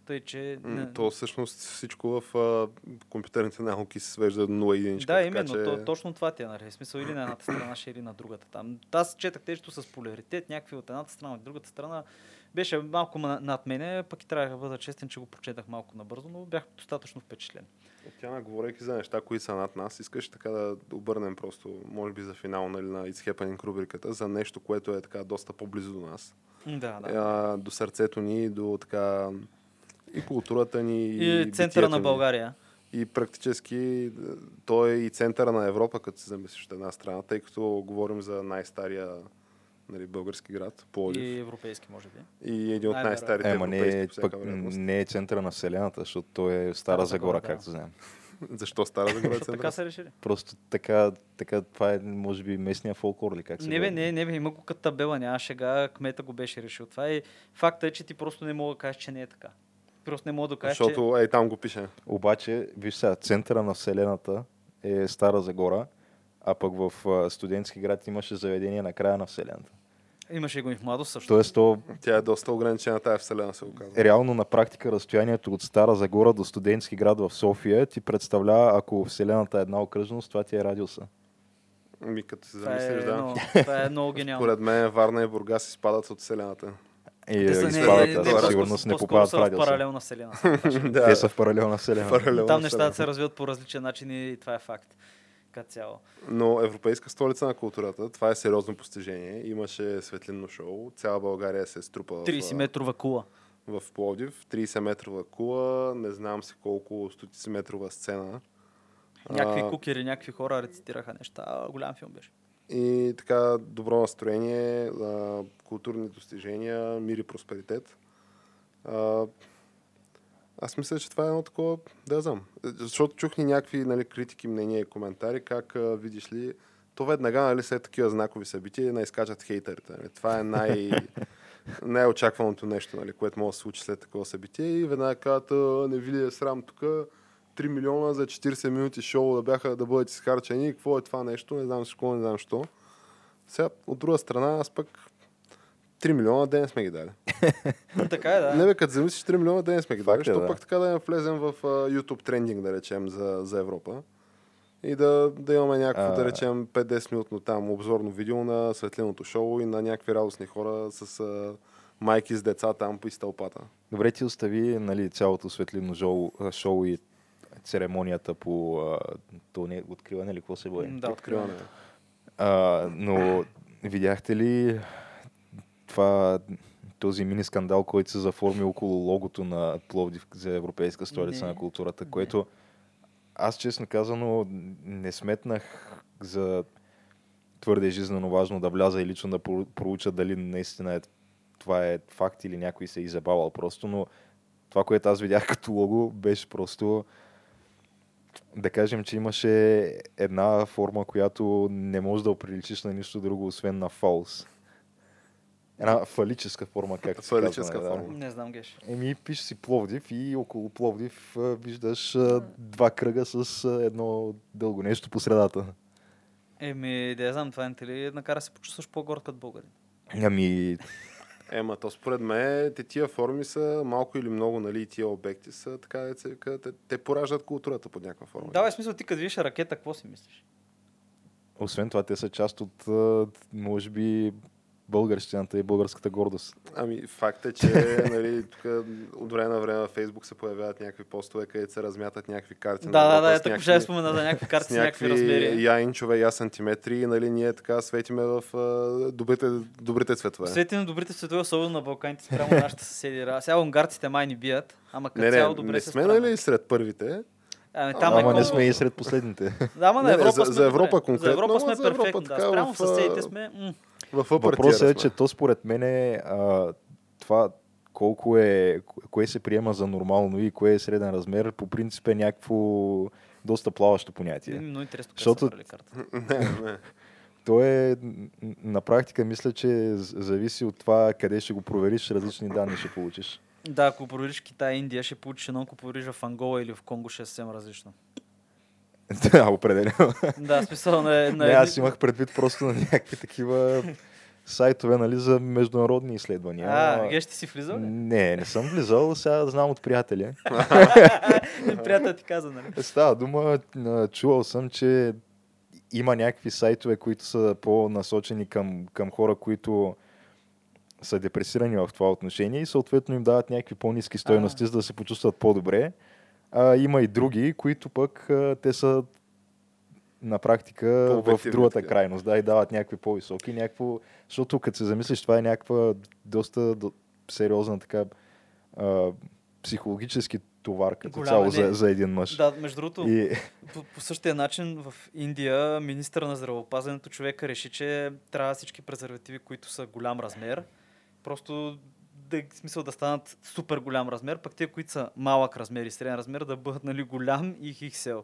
S3: Тъй, че... Не-
S2: То всъщност всичко в а, компютърните науки се свежда до 0 единичка.
S3: Да,
S2: така
S3: именно,
S2: че...
S3: то, точно това ти е, нали? Смисъл или на едната страна ще или на другата. Там. Аз четах тежето с поляритет, някакви от едната страна, от другата страна. Беше малко ма- над мене, пък и трябва да бъда честен, че го прочетах малко набързо, но бях достатъчно впечатлен.
S2: Тя, говорейки за неща, които са над нас, искаш така да обърнем просто, може би за финал нали, на It's Happening рубриката, за нещо, което е така доста по-близо до нас.
S3: Да, да.
S2: А, до сърцето ни, до така и културата ни,
S3: И, центъра
S2: битието
S3: на
S2: ни.
S3: България.
S2: И практически е, той е и центъра на Европа, като се замислиш от една страна, тъй като говорим за най-стария нали, български град, Пловдив.
S3: И европейски, може би.
S2: И един от най-старите
S1: Ема не
S2: европейски
S1: е, пък, не е центъра на Вселената, защото той е Стара
S3: Стара
S1: Загора,
S3: да.
S1: както знаем.
S2: Защо Стара Загора е
S3: Защото така
S2: центъра?
S3: са решили.
S1: Просто така, така, това е, може би, местния фолклор или как се
S3: Не бе, не, не бе, има го като табела, няма шега, кмета го беше решил. Това е факта е, че ти просто не мога да кажеш, че не е така. Просто не мога да кажеш, че...
S2: Защото ей там го пише.
S1: Обаче, виж сега, центъра на Вселената е Стара Загора, а пък в а, студентски град имаше заведение на края на Вселената.
S3: Имаше го и в младост също.
S1: Тоест, то
S2: Тя е доста ограничена тази вселена, се оказва.
S1: реално на практика разстоянието от Стара Загора до студентски град в София ти представлява, ако Вселената е една окръжност, това ти е радиуса.
S2: Ми като се
S3: това, е
S2: замислиш, да.
S3: много, това е много гениално.
S2: Според мен Варна и Бургас изпадат от вселената.
S1: И
S3: Те са
S1: ги
S3: не- не-
S1: а
S3: не,
S1: сигурност не попадат в радиуса.
S3: паралелна вселена.
S2: да,
S1: Те са в паралелна Вселена.
S2: паралелна
S3: Там нещата се развиват по различен начин и това е факт. Като цяло.
S2: Но Европейска столица на културата, това е сериозно постижение. Имаше светлинно шоу. Цяла България се струпа в,
S3: 30 метрова кула.
S2: в Пловдив. 30 метрова кула, не знам си колко стотици метрова сцена.
S3: Някакви
S2: А,
S3: кукери, някакви хора рецитираха неща. Голям филм беше.
S2: И така, добро настроение, културни достижения, мир и просперитет. Аз мисля, че това е едно такова, да знам. Защото чух ни някакви нали, критики, мнения и коментари, как а, видиш ли, то веднага нали, след такива знакови събития не изкачат хейтерите. Нали. Това е най... най-очакваното нещо, нали, което може да се случи след такова събитие и веднага казват, «А, не ви ли е срам тук, 3 милиона за 40 минути шоу да бяха да бъдат изхарчени, какво е това нещо, не знам защо, не знам що. Сега, от друга страна, аз пък 3 милиона ден сме ги дали.
S3: така е, да.
S2: Не бе, като замислиш 3 милиона ден сме ги дали,
S1: е,
S2: защото
S1: да.
S2: пък така да не влезем в а, YouTube трендинг, да речем, за, за Европа. И да, да имаме някакво,
S1: А.
S2: да речем, 5-10 минутно там обзорно видео на светлиното шоу и на някакви радостни хора с а, майки с деца там по изтълпата.
S1: Добре, ти остави нали, цялото светлино шоу, шоу и церемонията по а, то не, откриване или какво се бъде.
S3: Да,
S2: Откриване.
S1: А, но видяхте ли това, този мини скандал, който се заформи около логото на Пловдив за Европейска столица на културата, което аз честно казано не сметнах за твърде жизненно важно да вляза и лично да про- проуча дали наистина е, това е факт или някой се е изебавал просто, но това, което аз видях като лого, беше просто да кажем, че имаше една форма, която не може да оприличиш на нищо друго, освен на фалс. Една фалическа форма, както се
S2: Фалическа
S1: казва.
S2: форма.
S3: Не знам, Геш.
S1: Еми, пише си Пловдив и около Пловдив а, виждаш а, два кръга с а, едно дълго нещо по средата.
S3: Еми, да я знам, това не те ли накара да се почувстваш по-горд като българин.
S1: Ами,
S2: Ема, то според мен те тия форми са малко или много, нали, и тия обекти са така, да вика, те, те пораждат културата под някаква форма.
S3: Давай смисъл, ти като видиш ракета, какво си мислиш?
S1: освен това, те са част от, може би, българщината и българската гордост.
S2: Ами, факт е, че нали, тук от време на време във Фейсбук се появяват някакви постове, където се размятат някакви карти.
S3: Да,
S2: на
S3: да, да,
S2: някакви-
S3: ще спомена за някакви карти
S2: с
S3: някакви размери.
S2: я инчове, я сантиметри и нали, ние така светиме в а, добрите, добрите цветове.
S3: Свети на добрите светове, особено на Балканите, спрямо нашите съседи. Сега унгарците май ни бият, ама като
S2: Не,
S3: цяло
S2: не,
S3: добре
S2: не
S3: се
S2: сме нали сред първите.
S3: Ами, там е
S1: Ама не
S3: колко-
S1: сме и сред последните.
S3: Да, ама на
S2: Не,
S3: Европа
S2: за-
S3: сме
S2: за Европа
S3: добре.
S2: конкретно,
S3: За Европа сме перфектни. Да,
S2: така
S3: спрямо
S2: в,
S3: съседите сме... м.
S1: Въпросът е, че то според мен е а, това колко е, кое се приема за нормално и кое е среден размер, по принцип е някакво доста плаващо понятие.
S3: Много интересно
S1: Защото-
S3: карта.
S2: не, не.
S1: То е, на практика, мисля, че зависи от това къде ще го провериш, различни данни ще получиш.
S3: Да, ако провериш Китай и Индия, ще получиш едно, ако провериш в Ангола или в Конго, ще е съвсем различно.
S1: Да, определено.
S3: Да, смисъл на, на
S1: Не, аз имах предвид просто на някакви такива сайтове, нали, за международни изследвания.
S3: А, Геш, ти си влизал ли?
S1: Не, не съм влизал, сега знам от приятели.
S3: Приятел ти каза, нали?
S1: Става дума, чувал съм, че има някакви сайтове, които са по-насочени към, към хора, които са депресирани в това отношение и съответно им дават някакви по-низки стоености, за да се почувстват по-добре. А, има и други, които пък а, те са на практика в другата
S2: такива.
S1: крайност, да, и дават някакви по-високи, някакво, защото като се замислиш, това е някаква доста до, сериозна така а, психологически товар като
S3: Голяма,
S1: цяло
S3: не.
S1: за, за един мъж.
S3: Да, между другото,
S1: И,
S3: по, по същия начин в Индия министър на здравеопазването човека реши, че трябва всички презервативи, които са голям размер, просто да, смисъл да станат супер голям размер, пък те, които са малък размер и среден размер, да бъдат нали, голям и хиксел.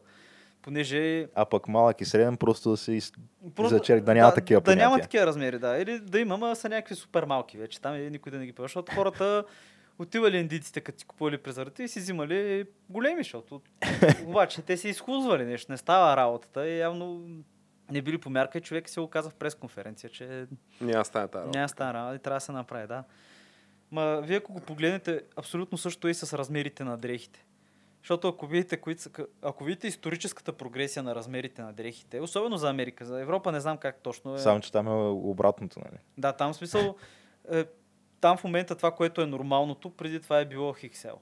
S3: Понеже
S1: а пък малък и среден просто да се из...
S3: Просто,
S1: Зачерк да няма такива
S3: Да няма
S1: понятия.
S3: такива размери, да. Или да има, ама са някакви супер малки вече. Там е никой да не ги пива. Защото хората отивали индийците, като си купували презервативи, си взимали големи, защото обаче те си изхлузвали нещо. Не става работата и явно не били по мярка и човек се оказа в пресконференция, че
S2: Няма да стане тази работа.
S3: няма стана работа и трябва да се направи, да. Ма вие ако го погледнете, абсолютно също е и с размерите на дрехите. Защото ако видите, които са, ако видите историческата прогресия на размерите на дрехите, особено за Америка, за Европа не знам как точно е.
S1: Само, че там е обратното, нали?
S3: Да, там в смисъл, е, там в момента това, което е нормалното, преди това е било хиксел.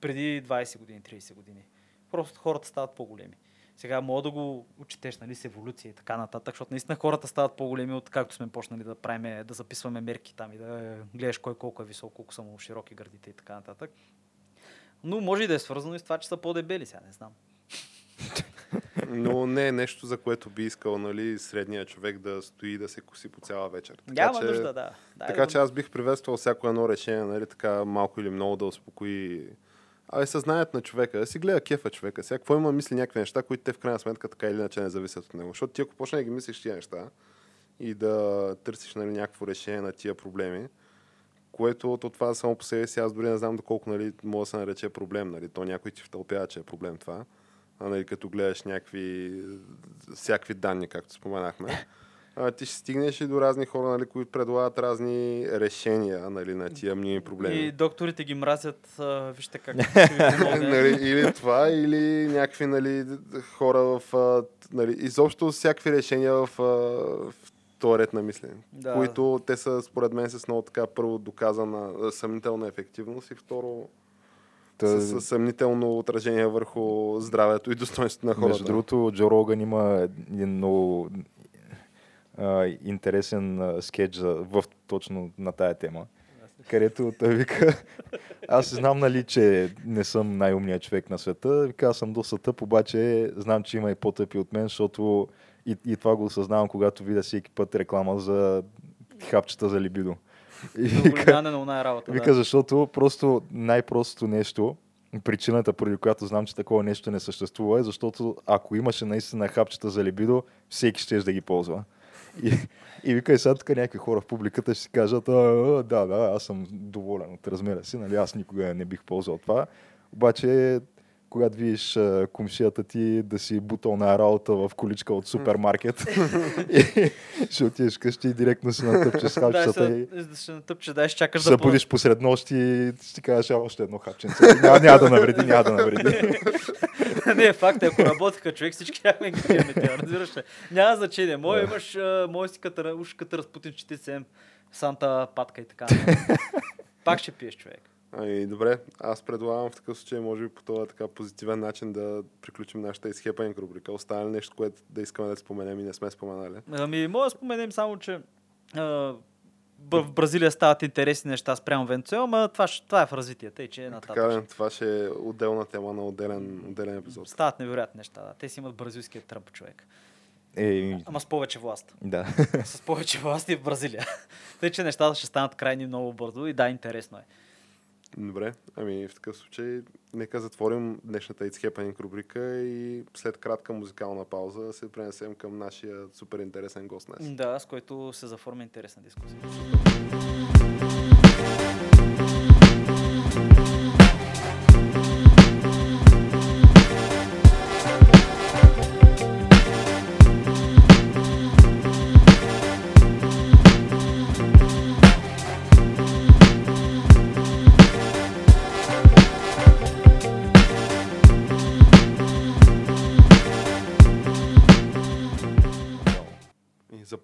S3: Преди 20 години, 30 години. Просто хората стават по-големи. Сега мога да го учетеш, нали, с еволюция и така нататък, защото наистина хората стават по-големи от както сме почнали да правиме, да записваме мерки там и да гледаш кой колко е висок, колко са му широки гърдите и така нататък. Но може и да е свързано и с това, че са по-дебели, сега не знам.
S2: Но не е нещо, за което би искал нали, средния човек да стои и да се коси по цяла вечер.
S3: Няма нужда, да. да
S2: Така
S3: е,
S2: че аз бих приветствал всяко едно решение, нали, така малко или много да успокои Абе, съзнанието на човека, да си гледа кефа човека. Сега, какво има мисли някакви неща, които те в крайна сметка така или иначе не зависят от него. Защото ти ако почне да ги мислиш тия неща и да търсиш нали, някакво решение на тия проблеми, Което то това само по себе си, аз дори не знам доколко нали, може да се нарече проблем. Нали. То някой ти втълпява, че е проблем това. А, нали, като гледаш някакви всякакви данни, както споменахме. А, ти ще стигнеш и до разни хора, нали, които предлагат разни решения нали, на тия мними проблеми.
S3: И докторите ги мразят, а, вижте как
S2: нали, или това, или някакви нали, хора в... а, Нали, изобщо всякакви решения в, а, в този ред на мислене.
S3: Да.
S2: Които те са, според мен, с много така първо доказана съмнителна ефективност и второ
S1: Та,
S2: с съмнително отражение върху здравето и достоинството на хората.
S1: Между другото, Джо Роган има един много а, интересен а, скетч за, в, точно на тая тема, където той вика, аз знам, нали, че не съм най-умният човек на света, вика, аз съм доста тъп, обаче знам, че има и по-тъпи от мен, защото и, и това го осъзнавам, когато видя всеки път реклама за хапчета за либидо. И вика,
S3: на работа.
S1: Вика,
S3: да.
S1: защото просто най-простото нещо, причината, поради която знам, че такова нещо не съществува, е защото ако имаше наистина хапчета за либидо, всеки ще да ги ползва. И, и вика, и сега тук някакви хора в публиката ще си кажат, а, а, да, да, аз съм доволен от размера си, нали, аз никога не бих ползвал това. Обаче, когато видиш а, ти да си бутал на работа в количка от супермаркет, и ще отидеш къщи и директно си натъпчеш
S3: Да,
S1: хапчетата и
S3: ще, ще натъпче, да, ще чакаш да
S1: се будиш посред нощ и ще ти кажеш, а, още едно хапченце. Няма, няма да навреди, няма да навреди.
S3: не, факт е, ако работеха човек, всички някакви ги тя, разбираш ли? Няма значение. Мой имаш, мой си като, уж като разпутин 47 санта патка и така. Пак ще пиеш човек.
S2: Ами, добре, аз предлагам в такъв случай, може би по този така позитивен начин да приключим нашата изхепанинг рубрика. Остане ли нещо, което да искаме да споменем и не сме споменали?
S3: Ами, мога да споменем само, че а, в Бразилия стават интересни неща спрямо Венецуела, ама това, това е в развитие, тъй че е
S2: Така,
S3: нататък.
S2: да, това ще е отделна тема на отделен, отделен епизод.
S3: Стават невероятни неща. Да. Те си имат бразилския тръмп човек.
S1: Е,
S3: Ама с повече власт.
S1: да.
S3: с повече власт и в Бразилия. Тъй, че нещата ще станат крайни много бързо и да, интересно е.
S2: Добре, ами в такъв случай нека затворим днешната It's Happening рубрика и след кратка музикална пауза се пренесем към нашия супер интересен гост днес.
S3: Да, с който се заформя интересна дискусия.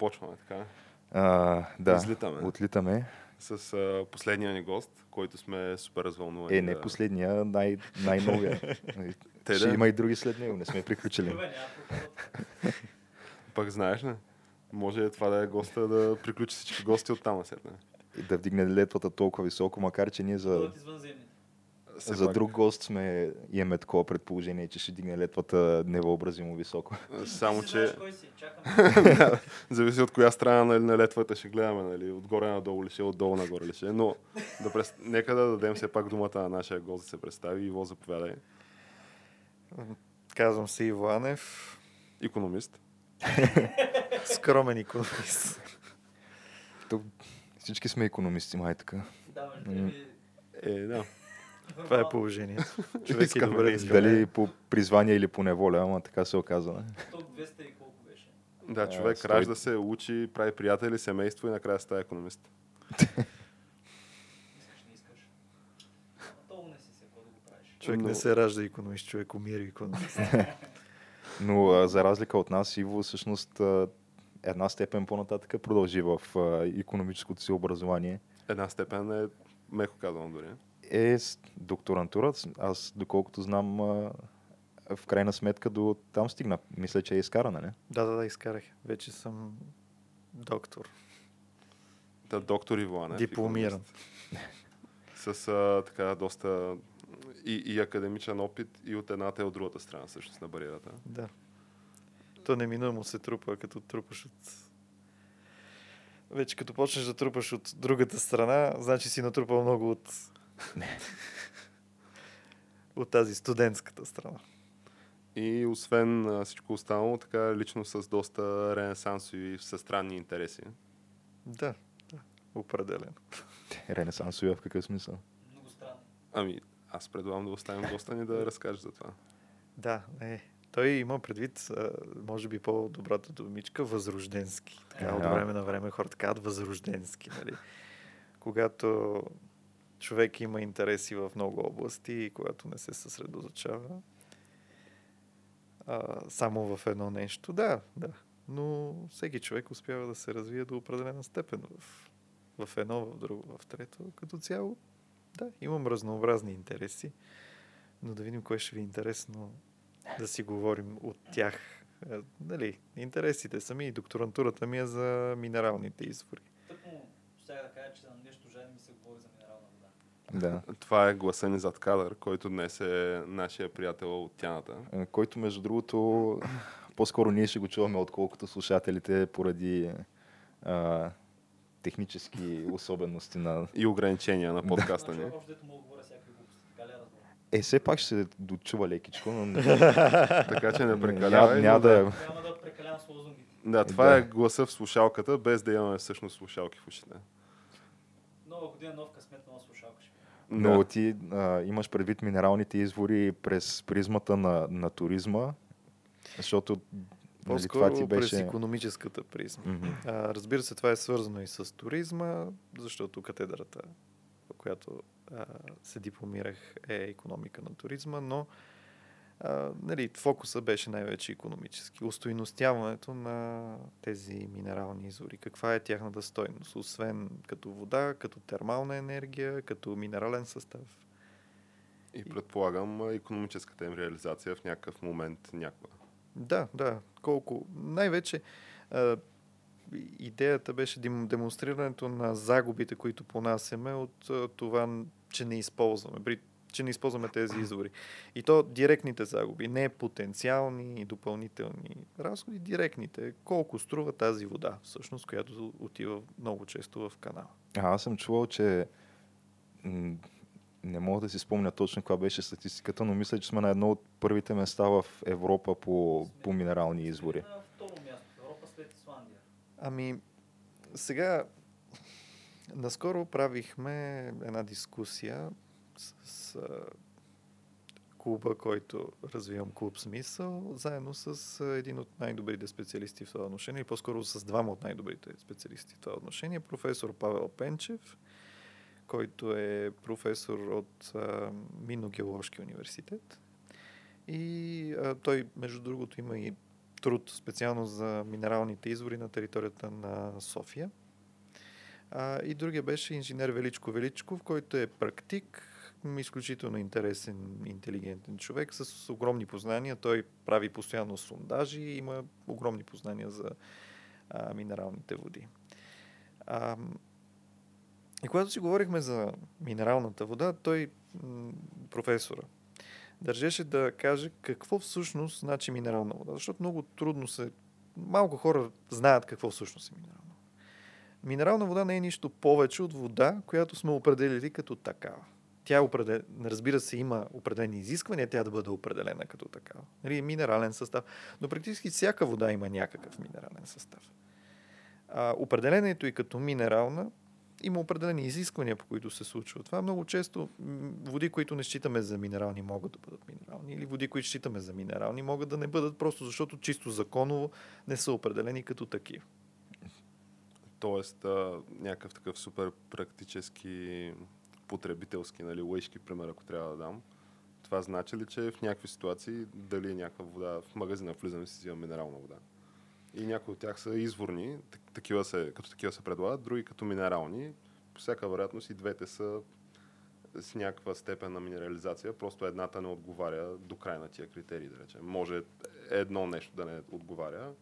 S2: Започваме така
S1: А, да.
S2: Излитаме.
S1: Отлитаме.
S2: с а, последния ни гост, който сме супер развълнувани.
S1: Е, не
S2: да-
S1: последния, най- най-новия.
S2: Те
S1: Ще
S2: да.
S1: има и други след него, не сме приключили.
S2: Пък знаеш ли? Може това да е госта да приключи всички гости от там насетне.
S1: И да вдигне летвата толкова високо, макар че ние за,
S2: Все
S1: за
S2: пак,
S1: друг гост сме, имаме такова предположение, че ще дигне летвата невъобразимо високо.
S2: Само, че зависи от коя страна нали, на летвата ще гледаме. Нали? Отгоре надолу ли ще, отдолу нагоре ли ще. Но да прес... нека да дадем все пак думата на нашия гост да се представи. Иво, заповядай.
S4: Казвам се Иво Анев,
S2: Икономист.
S4: скромен икономист.
S1: Тук всички сме економисти, май така.
S3: Да,
S1: М.
S2: Е, да.
S4: Това е положението. Човек е
S2: Искаме
S4: добре
S2: да
S4: да
S2: изгледа.
S1: Дали по призвание или по неволя, ама така се оказа. не?
S3: 200 и колко беше.
S2: Да,
S1: А,
S2: човек
S1: стой-
S2: ражда се, учи, прави приятели, семейство и накрая става економист.
S3: Искаш, не искаш. То не си се, какво да го правиш.
S4: Човек
S2: Но-
S4: не се ражда икономист, човек умира икономист.
S1: Но а, за разлика от нас, Иво всъщност а, една степен по-нататък продължи в а, економическото си образование.
S2: Една степен е меко казано дори.
S1: Е докторантура. Аз, доколкото знам, в крайна сметка до там стигна. Мисля, че е изкарана, не?
S4: да, да, да, изкарах. Вече съм доктор.
S2: Та, доктор Иво Анев,
S4: Дипломиран.
S2: С а, така доста и, и академичен опит и от едната и от другата страна всъщност на бариерата.
S4: Да. То неминуемо се трупа, като трупаш от... Вече като почнеш да трупаш от другата страна, значи си натрупал много от... от тази студентската страна.
S2: И освен а, всичко останало, така лично с доста ренесансови и всестранни интереси.
S4: Да. определено.
S1: Ренесансови в какъв смисъл?
S3: Много странно.
S2: Ами, аз предлагам да оставим госта ни да разкаже за това.
S4: Да, е. Той има предвид, може би по-добрата думичка, възрожденски. Така, от
S1: Ага.
S4: време на време хората казват възрожденски, нали? Когато човек има интереси в много области и когато не се съсредоточава а, само в едно нещо, да, да. Но всеки човек успява да се развие до определена степен в, в едно, в друго, в трето. Като цяло, да, имам разнообразни интереси, но да видим кое ще ви е интересно да си говорим от тях. Е, Нали, интересите сами и докторантурата ми е за минералните извори.
S3: Тъкмо ще да кажа, че на нещо жаден ми се говори за минерална вода.
S1: Да.
S2: Това е гласа ни зад кадър, който днес е нашия приятел от Тяната.
S1: Е, Който, между другото, по-скоро ние ще го чуваме, отколкото слушателите, поради а, технически особености на...
S2: И ограничения на подкаста ни.
S3: Разбирам?
S1: Е, все пак ще се дочува лекичко, но
S2: Така че не прекалявай.
S1: няма да е...
S3: Няма да прекалявам с лозунгите.
S2: Да, това
S1: Да.
S2: е гласа в слушалката, без да имаме всъщност слушалки в ушите.
S3: Нова година, нов късмет,
S1: Но
S2: Да.
S1: ти а, имаш предвид минералните извори през призмата на, на туризма, защото нали,
S4: По-скоро
S1: това ти
S4: през
S1: беше...
S4: економическата призма.
S1: Мгм.
S4: А, разбира се, това е свързано и с туризма, защото катедрата, в която а, се дипломирах, е економика на туризма, но а, нали, фокуса беше най-вече економически. Устойностяването на тези минерални извори. Каква е тяхната стойност? Освен като вода, като термална енергия, като минерален състав.
S2: И предполагам економическата им реализация в някакъв момент някога.
S4: Да, да. Колко. Най-вече а, идеята беше дем- демонстрирането на загубите, които понасяме от а, това, че не използваме. При, че не използваме тези извори. И то директните загуби, не потенциални и допълнителни разходи, директните. Колко струва тази вода, всъщност, която отива много често в канала.
S1: А, аз съм чувал, че не мога да си спомня точно каква беше статистиката, но мисля, че сме на едно от първите места в Европа по, по минерални извори.
S3: На второ място в Европа след Исландия.
S4: Ами, сега, наскоро правихме една дискусия клуба, който развивам клуб Смисъл, заедно с един от най-добрите специалисти в това отношение, или по-скоро с двама от най-добрите специалисти в това отношение, професор Павел Пенчев, който е професор от а, университет. И а, той, между другото, има и труд специално за минералните извори на територията на София. А, и другия беше инженер Величко Величков, който е практик, изключително интересен, интелигентен човек с огромни познания. Той прави постоянно сондажи и има огромни познания за а, минералните води. А, и когато си говорихме за минералната вода, той, професора, държеше да каже какво всъщност значи минерална вода, защото много трудно се... Малко хора знаят какво всъщност е минерална. Минерална вода не е нищо повече от вода, която сме определили като такава. Тя е определ... разбира се, има определени изисквания, тя да бъде определена като такава. Нали, минерален състав. Но практически всяка вода има някакъв минерален състав. А, определението и като минерална има определени изисквания, по които се случва това. Много често води, които не считаме за минерални, могат да бъдат минерални. Или води, които считаме за минерални, могат да не бъдат, просто защото чисто законово не са определени като такива.
S2: Тоест, а, някакъв такъв супер практически потребителски, нали, лъжки пример, ако трябва да дам. Това значи ли, че в някакви ситуации дали е някаква вода в магазина влизаме си взимам минерална вода? И някои от тях са изворни, так- такива се, като такива се предлагат, други като минерални. По всяка вероятност и двете са с някаква степен на минерализация, просто едната не отговаря до край на тия критерии, да речем. Може едно нещо да не отговаря,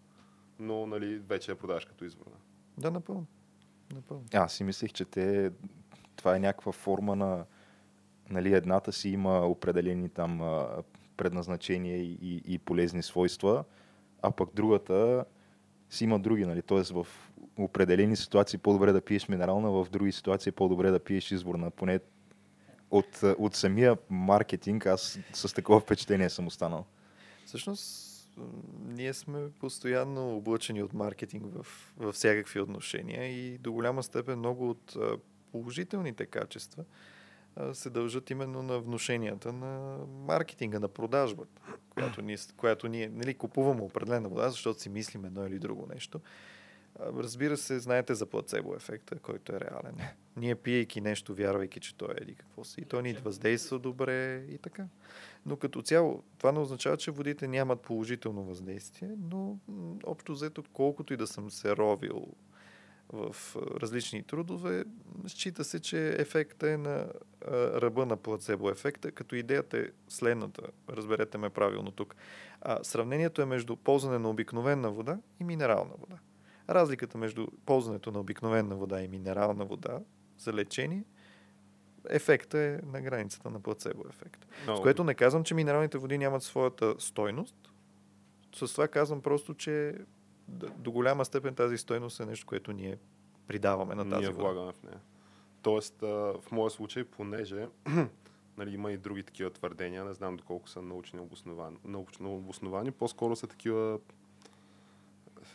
S2: но нали, вече я продаваш като изворна.
S4: Да, напълно. Напълно.
S1: Аз си мислех, че те, това е някаква форма на, нали, едната си има определени там предназначения и, и, полезни свойства, а пък другата си има други, нали, т.е. в определени ситуации по-добре да пиеш минерална, в други ситуации по-добре да пиеш изворна. Поне от, от самия маркетинг аз с такова впечатление съм останал.
S4: Всъщност, ние сме постоянно облъчени от маркетинг в, в всякакви отношения и до голяма степен много от положителните качества се дължат именно на вношенията на маркетинга, на продажбата, която ние, която ние нали, купуваме определена вода, защото си мислим едно или друго нещо. Разбира се, знаете за плацебо ефекта, който е реален. Ние пиейки нещо, вярвайки, че той е еди какво си, и то ни въздейства добре и така. Но като цяло, това не означава, че водите нямат положително въздействие, но общо взето, колкото и да съм се ровил в различни трудове, счита се, че ефектът е на ръба на плацебо ефекта, като идеята е следната, разберете ме правилно тук. А, сравнението е между ползване на обикновена вода и минерална вода. Разликата между ползването на обикновена вода и минерална вода за лечение, ефекта е на границата на плацебо ефекта. С което не казвам, че минералните води нямат своята стойност. С това казвам просто, че до голяма степен тази стойност е нещо, което ние придаваме на тази
S2: ние влагаме в нея. Тоест, в моя случай, понеже нали, има и други такива твърдения, не знам доколко са научни обосновани, научно обосновани, по-скоро са такива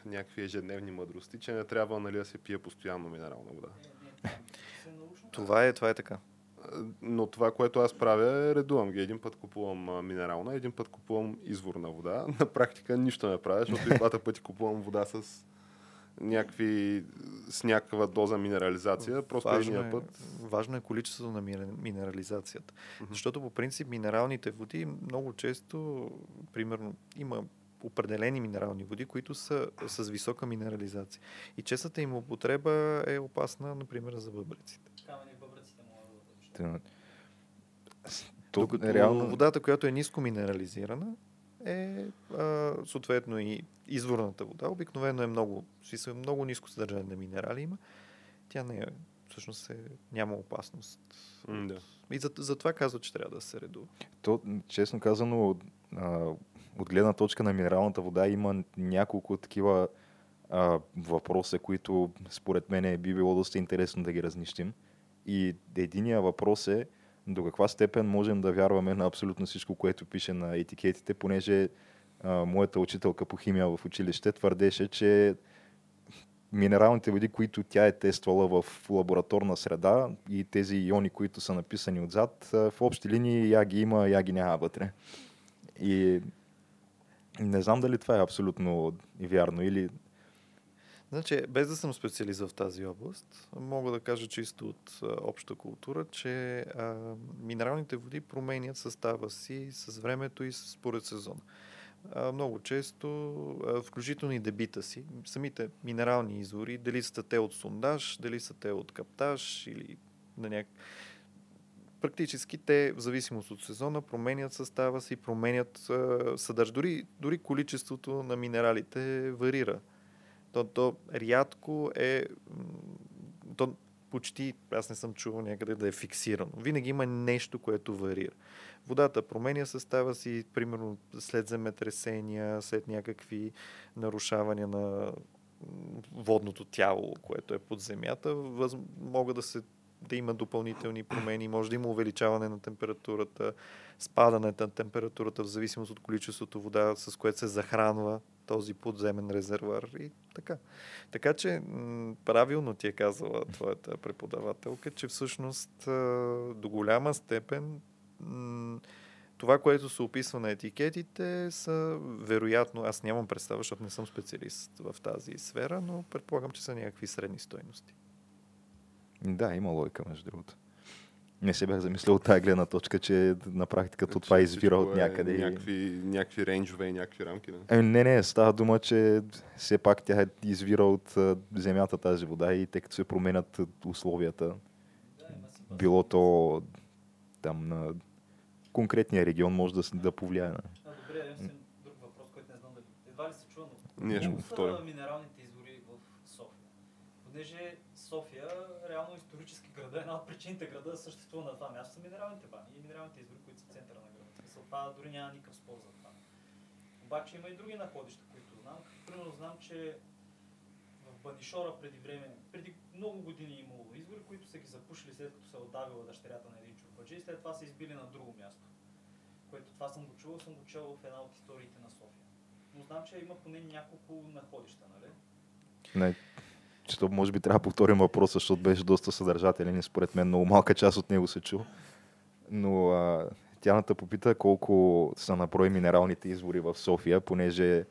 S2: някакви ежедневни мъдрости, че не трябва нали, да се пие постоянно минерална вода.
S4: Това е, това е така.
S2: Но това, което аз правя е редувам ги. Един път купувам минерална, един път купувам изворна вода. На практика нищо не правя, защото и двата пъти купувам вода с някакви, с някаква доза минерализация. Просто
S4: Важно е,
S2: път.
S4: важно е количеството на минерализацията.
S2: Мгм.
S4: Защото по принцип минералните води много често, примерно, има определени минерални води, които са с висока минерализация. И честата им употреба е опасна, например, за бъбреците.
S3: Камъни
S1: То,
S4: Докато
S1: реално,
S4: водата, която е ниско минерализирана, е а, съответно и изворната вода. Обикновено е много, смисъл, много ниско съдържание на минерали има. Тя не е, всъщност е, няма опасност.
S2: Да.
S4: И за, затова казва, че трябва да се редува.
S1: то, честно казано, а, от гледна точка на минералната вода има няколко такива а, въпроса, които според мен би било доста интересно да ги разнищим. И единия въпрос е до каква степен можем да вярваме на абсолютно всичко, което пише на етикетите, понеже а, моята учителка по химия в училище твърдеше, че минералните води, които тя е тествала в лабораторна среда и тези иони, които са написани отзад, в общи линии я ги има, я ги няма вътре. И не знам дали това е абсолютно вярно или
S4: Значи, без да съм специалист в тази област, мога да кажа чисто от а, обща култура, че а, минералните води променят състава си с времето и според сезона. А, много често, а, включително и дебита си, самите минерални извори, дали са те от сондаж, дали са те от каптаж или на няк... Практически те, в зависимост от сезона, променят състава си, променят съдърж. Дори, дори количеството на минералите варира. То, то рядко е, то почти, аз не съм чувал някъде да е фиксирано. Винаги има нещо, което варира. Водата променя състава си, примерно след земетресения, след някакви нарушавания на водното тяло, което е под земята, въз... могат да се да има допълнителни промени, може да има увеличаване на температурата, спадане на температурата в зависимост от количеството вода, с което се захранва този подземен резервуар и така. Така че правилно ти е казала твоята преподавателка, че всъщност до голяма степен това, което се описва на етикетите, са вероятно, аз нямам представа, защото не съм специалист в тази сфера, но предполагам, че са някакви средни стойности.
S1: Да, има логика, между другото. Не се бях замислил от тази гледна точка, че на практика то
S2: Че
S1: това извира от
S2: е
S1: някъде. и-
S2: Някакви, някакви рейнджове и някакви рамки. Да.
S1: Е, не, не, става дума, че все пак тя е извира от земята тази вода и тъй като се променят условията, било то там на конкретния регион може да, да повлияе. на-
S3: А, добре, друг въпрос, който не знам дали. Едва ли се чува, но
S2: Ние ще го повторим.
S3: минералните извори в София? Понеже София, реално исторически града, една от причините града да съществува на това място са минералните бани и минералните извори, които са в центъра на града. В смисъл, това дори няма никакъв спор за това. Обаче има и други находища, които знам. Примерно знам, че в Банишора преди време, преди много години е имало извори, които са ги запушили след като се е отдавила дъщерята на един чурбаджи и след това са избили на друго място. Което това съм го чувал, съм го чел в една от историите на София. но знам, че има поне няколко находища, нали?
S1: Не, че то може би трябва да повторим въпроса, защото беше доста съдържателен и според мен много малка част от него се чу. Но а, Тяната попита колко са наброи минералните извори в София, понеже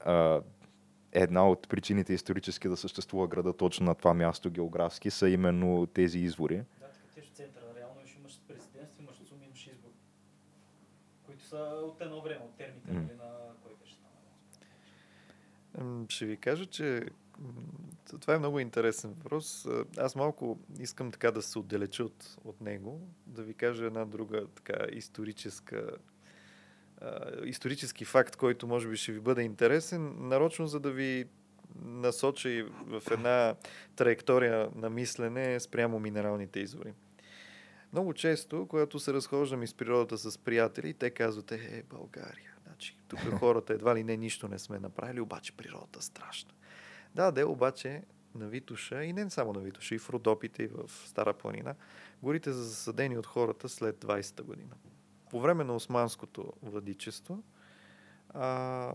S1: а, една от причините исторически да съществува града точно на това място географски са именно тези извори.
S3: Да, така ти в центъра. Реално ще имаш президентство, имаш ЦУМ, имаш избор. Които са от едно време, от термите, нали, на кой беше там.
S4: Ще ви кажа, че това е много интересен въпрос. Аз малко искам така да се отдалеча от, от него, да ви кажа една друга така историческа исторически факт, който може би ще ви бъде интересен, нарочно за да ви насоча и в една траектория на мислене спрямо минералните извори. Много често, когато се разхождам из природата с приятели, те казват, е, България. Значи, тук хората едва ли не нищо не сме направили, обаче природата е страшна. Да, де, обаче на Витуша, и не само на Витуша, и в Родопите, и в Стара планина, горите са засадени от хората след 20-та година. По време на османското владичество, а,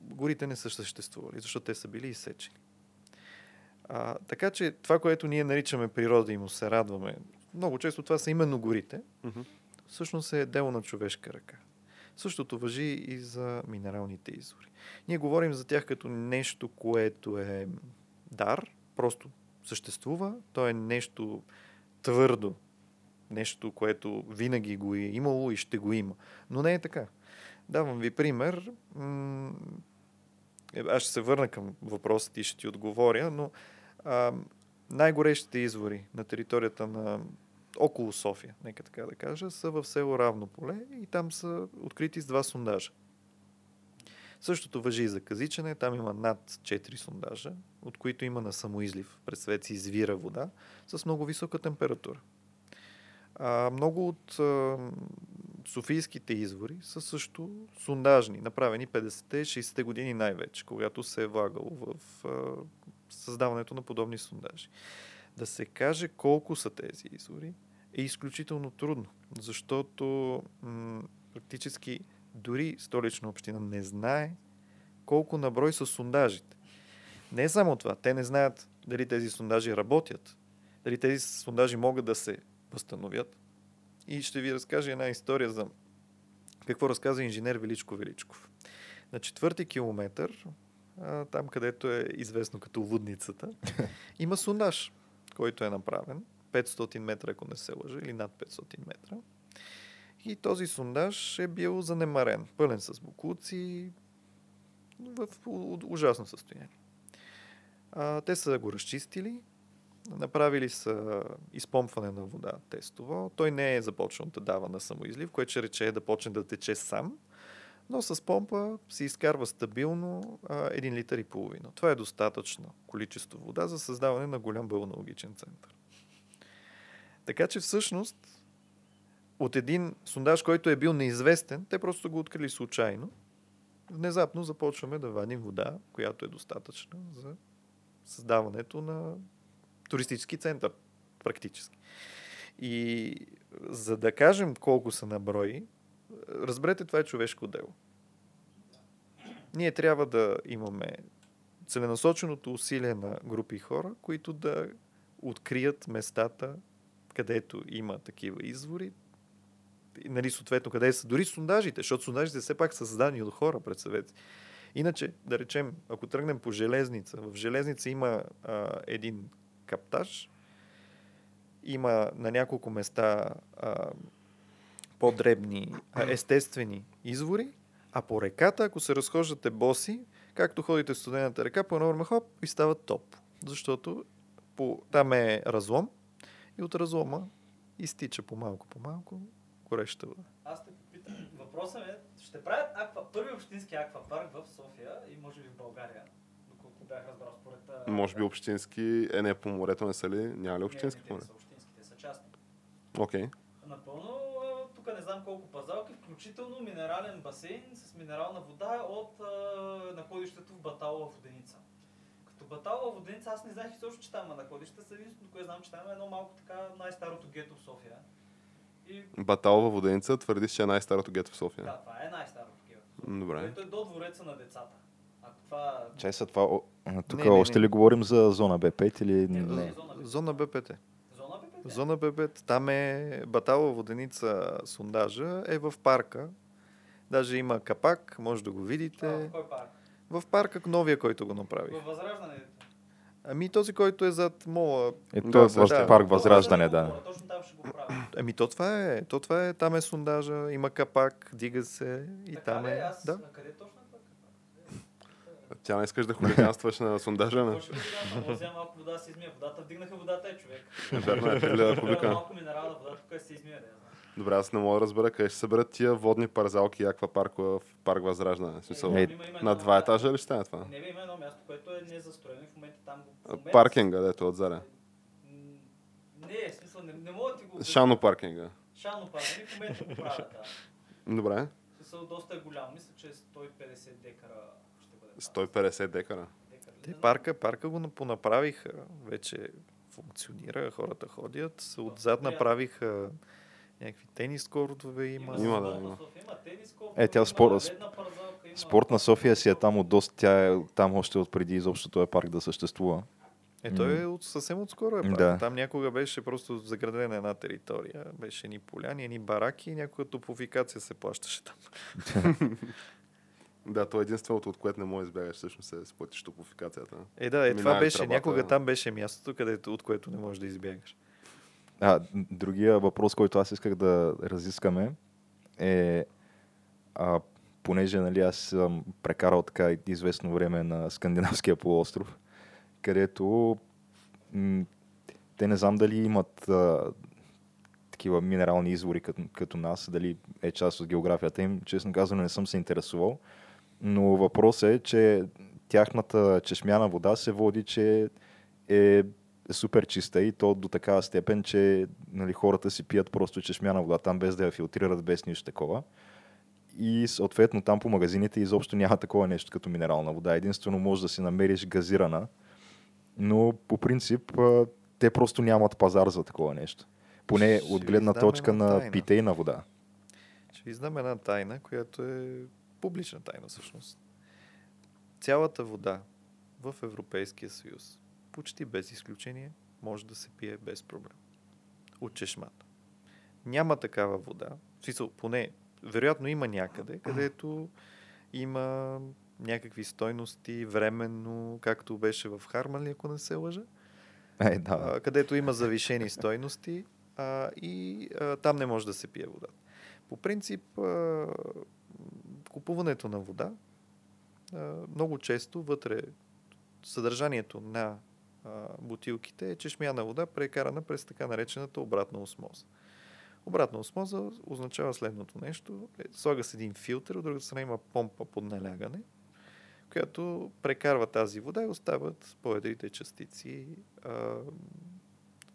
S4: горите не са съществували, защото те са били изсечени. А, така че това, което ние наричаме природа и му се радваме, много често това са именно горите,
S2: Мгм.
S4: всъщност е дело на човешка ръка. Същото въжи и за минералните извори. Ние говорим за тях като нещо, което е дар, просто съществува, то е нещо твърдо, нещо, което винаги го е имало и ще го има. Но не е така. Давам ви пример. Е, Аз ще се върна към въпросите и ще ти отговоря, но а, най-горещите извори на територията на около София, нека така да кажа, са в село Равно поле и там са открити с два сондажа. Същото въжи и за Казичане. Там има над 4 сондажа, от които има на самоизлив. Представете си извира вода с много висока температура. А, много от а, софийските извори са също сондажни, направени 50-те, 60-те години най-вече, когато се е влагало в а, създаването на подобни сондажи. Да се каже колко са тези извори е изключително трудно, защото м- практически дори столична община не знае колко наброй са сондажите. Не е само това, те не знаят дали тези сондажи работят, дали тези сондажи могат да се възстановят. И ще ви разкажа една история за какво разказа инженер Величко Величков. На четвърти километър, а, там където е известно като лудницата, има сондаж, който е направен. 500 метра, ако не се лъжа, или над 500 метра. И този сондаж е бил занемарен, пълен с буклуци, в ужасно състояние. А, те са го разчистили, направили са изпомпване на вода тестово. Той не е започнал да дава на самоизлив, което ще рече да почне да тече сам, но с помпа се изкарва стабилно а, 1 литър и половина. Това е достатъчно количество вода за създаване на голям балнеологичен център. Така че всъщност от един сондаж, който е бил неизвестен, те просто го открили случайно. Внезапно започваме да вадим вода, която е достатъчна за създаването на туристически център, практически. И за да кажем колко са наброи, разберете, това е човешко дело. Ние трябва да имаме целенасоченото усилие на групи хора, които да открият местата, където има такива извори, нали, съответно, къде са дори сондажите, защото сондажите все пак са създадени от хора, представете. си. Иначе, да речем, ако тръгнем по железница, в железница има а, един каптаж, има на няколко места а, по-дребни, а, естествени извори, а по реката, ако се разхождате боси, както ходите в студената река, по едно време хоп и става топ. Защото по, там е разлом и от разлома изтича по-малко, по-малко гореща вода.
S3: Аз те попитам, въпросът е, ще правят аква, първи общински аквапарк в София и може би в България, доколко бях разбрал според...
S2: Може би общински, е не по морето, не са ли? Няма ли
S3: Не,
S2: общински
S3: не, не
S2: море?
S3: са общински, те са частни.
S2: Окей.
S3: Напълно, а, тук не знам колко пазалки, включително минерален басейн с минерална вода от а, находището в Баталова воденица. Като Баталова воденица, аз не знаех изобщо, че там има находище, са единственото, което знам, че там е едно малко така най-старото гето в София. И
S2: Баталова воденица твърди, че е най-старото гето в София.
S3: да, това е най-старото гето
S2: Добре.
S3: Ето е до двореца на децата. Ако това...
S1: Чай са това. Тук
S4: Не, не,
S1: още
S4: не.
S1: ли говорим за зона Б5 или
S3: Не,
S1: не?
S3: Зона Б.
S4: Зона БПТ.
S3: Зона БП?
S4: Зона БПТ. Там е Батала воденица сондажа е в парка. Даже има капак, може да го
S3: А,
S4: видите.
S3: в кой парк?
S4: В парка новия, който го направих.
S3: Във Възраждане.
S4: Ами този, който е зад мола.
S1: Ето
S2: Да,
S1: е въз- парк Възраждане, да.
S3: Точно там ще го правя.
S4: Ами то това е. То това е. Там е сондажа, има капак, дига се и
S3: Така
S4: там
S3: ли?
S4: е.
S3: Аз...
S4: Да.
S3: А къде точно е?
S2: Тя не искаш да хулиганстваш на сондажа, не?
S3: Може да взема малко вода да се измия. Водата вдигнаха водата е човек.
S2: Е, кубика.
S3: Малко минерална вода, тук се измия, да.
S2: Добре, аз не мога да разбера къде ще съберат тия водни парзалки и аквапаркове в парк Възраждане. Смисъл,
S1: Е,
S2: на два етажа ли ще стане това?
S3: Не бе, има едно място, което е незастроено и в момента там го... в момента-
S2: Паркинга, дето е отзаре.
S3: М, Не, в смисъл, не, не мога да ти го...
S2: Шано паркинга.
S3: Шано паркинг, в момента го правят, да.
S2: Добре.
S3: В смисъл, доста е голям. Мисля, че 150 декара ще бъде.
S2: 150 декара.
S4: Те парка, парка го понаправиха. Вече функционира, хората ходят. Отзад направиха някакви тенис кортове има.
S2: Има, да, има.
S1: Е, тя спор-
S3: има-
S1: Спортна София си е там от доста, тя е там още от преди изобщо този парк да съществува.
S4: Е, той е от, съвсем отскоро е парк.
S1: Да.
S4: Там някога беше просто заградена една територия. Беше ни поляни, едни бараки и някаква топофикация се плащаше там.
S2: Да, то е единственото, от което не може да избягаш, всъщност е сплатиш топофикацията.
S4: Е, да, е, това беше,
S2: тръбата.
S4: някога там беше мястото, където, от което не можеш да избягаш.
S1: А, другия въпрос, който аз исках да разискаме е, а, понеже нали, аз съм прекарал така известно време на Скандинавския полуостров, където м- те не знам дали имат а, такива минерални извори като, като нас, дали е част от географията им. Честно казано не съм се интересувал, но въпросът е, че тяхната чешмяна вода се води, че е супер чиста и то до такава степен, че нали, хората си пият просто чешмяна вода там без да я филтрират, без нищо такова. И съответно там по магазините изобщо няма такова нещо като минерална вода. Единствено може да си намериш газирана, но по принцип те просто нямат пазар за такова нещо. Поне
S4: Ще
S1: от гледна точка на
S4: тайна.
S1: питейна вода.
S4: Ще ви знам една тайна, която е публична тайна всъщност. Цялата вода в Европейския съюз, почти без изключение, може да се пие без проблем. От чешмата. Няма такава вода. В смисъл, поне, вероятно има някъде, където има някакви стойности временно, както беше в Хармали, ако не се лъжа.
S1: Е, да.
S4: а, където има завишени стойности а, и а, там не може да се пие вода. По принцип, а, купуването на вода а, много често вътре съдържанието на бутилките е чешмяна вода, прекарана през така наречената обратна осмоза. Обратна осмоза означава следното нещо. Е, слага се един филтър, от другата страна има помпа под налягане, която прекарва тази вода и остават по-едрите частици. А,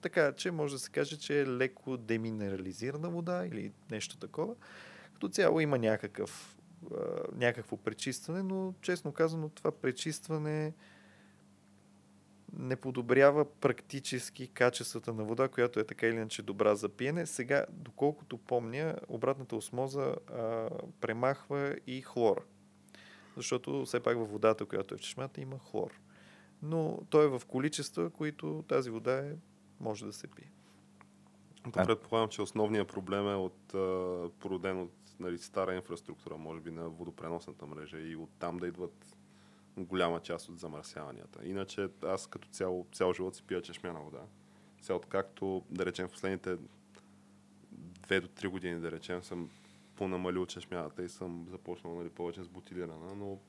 S4: така че може да се каже, че е леко деминерализирана вода или нещо такова. Като цяло има някакъв, а, някакво пречистване, но честно казано това пречистване не подобрява практически качествата на вода, която е така или иначе добра за пиене. Сега, доколкото помня, обратната осмоза а, премахва и хлор. Защото все пак във водата, която е в чешмата, има хлор. Но той е в количества, които тази вода е, може да се пие.
S2: То предполагам, че основният проблем е от, а, породен от нали, стара инфраструктура, може би на водопреносната мрежа и оттам да идват голяма част от замърсяванията. Иначе аз като цяло, цял живот си пия чешмяна вода. Сега откакто, да речем, в последните две до три години, да речем, съм понамалил чешмяната и съм започнал нали, повече с бутилирана, но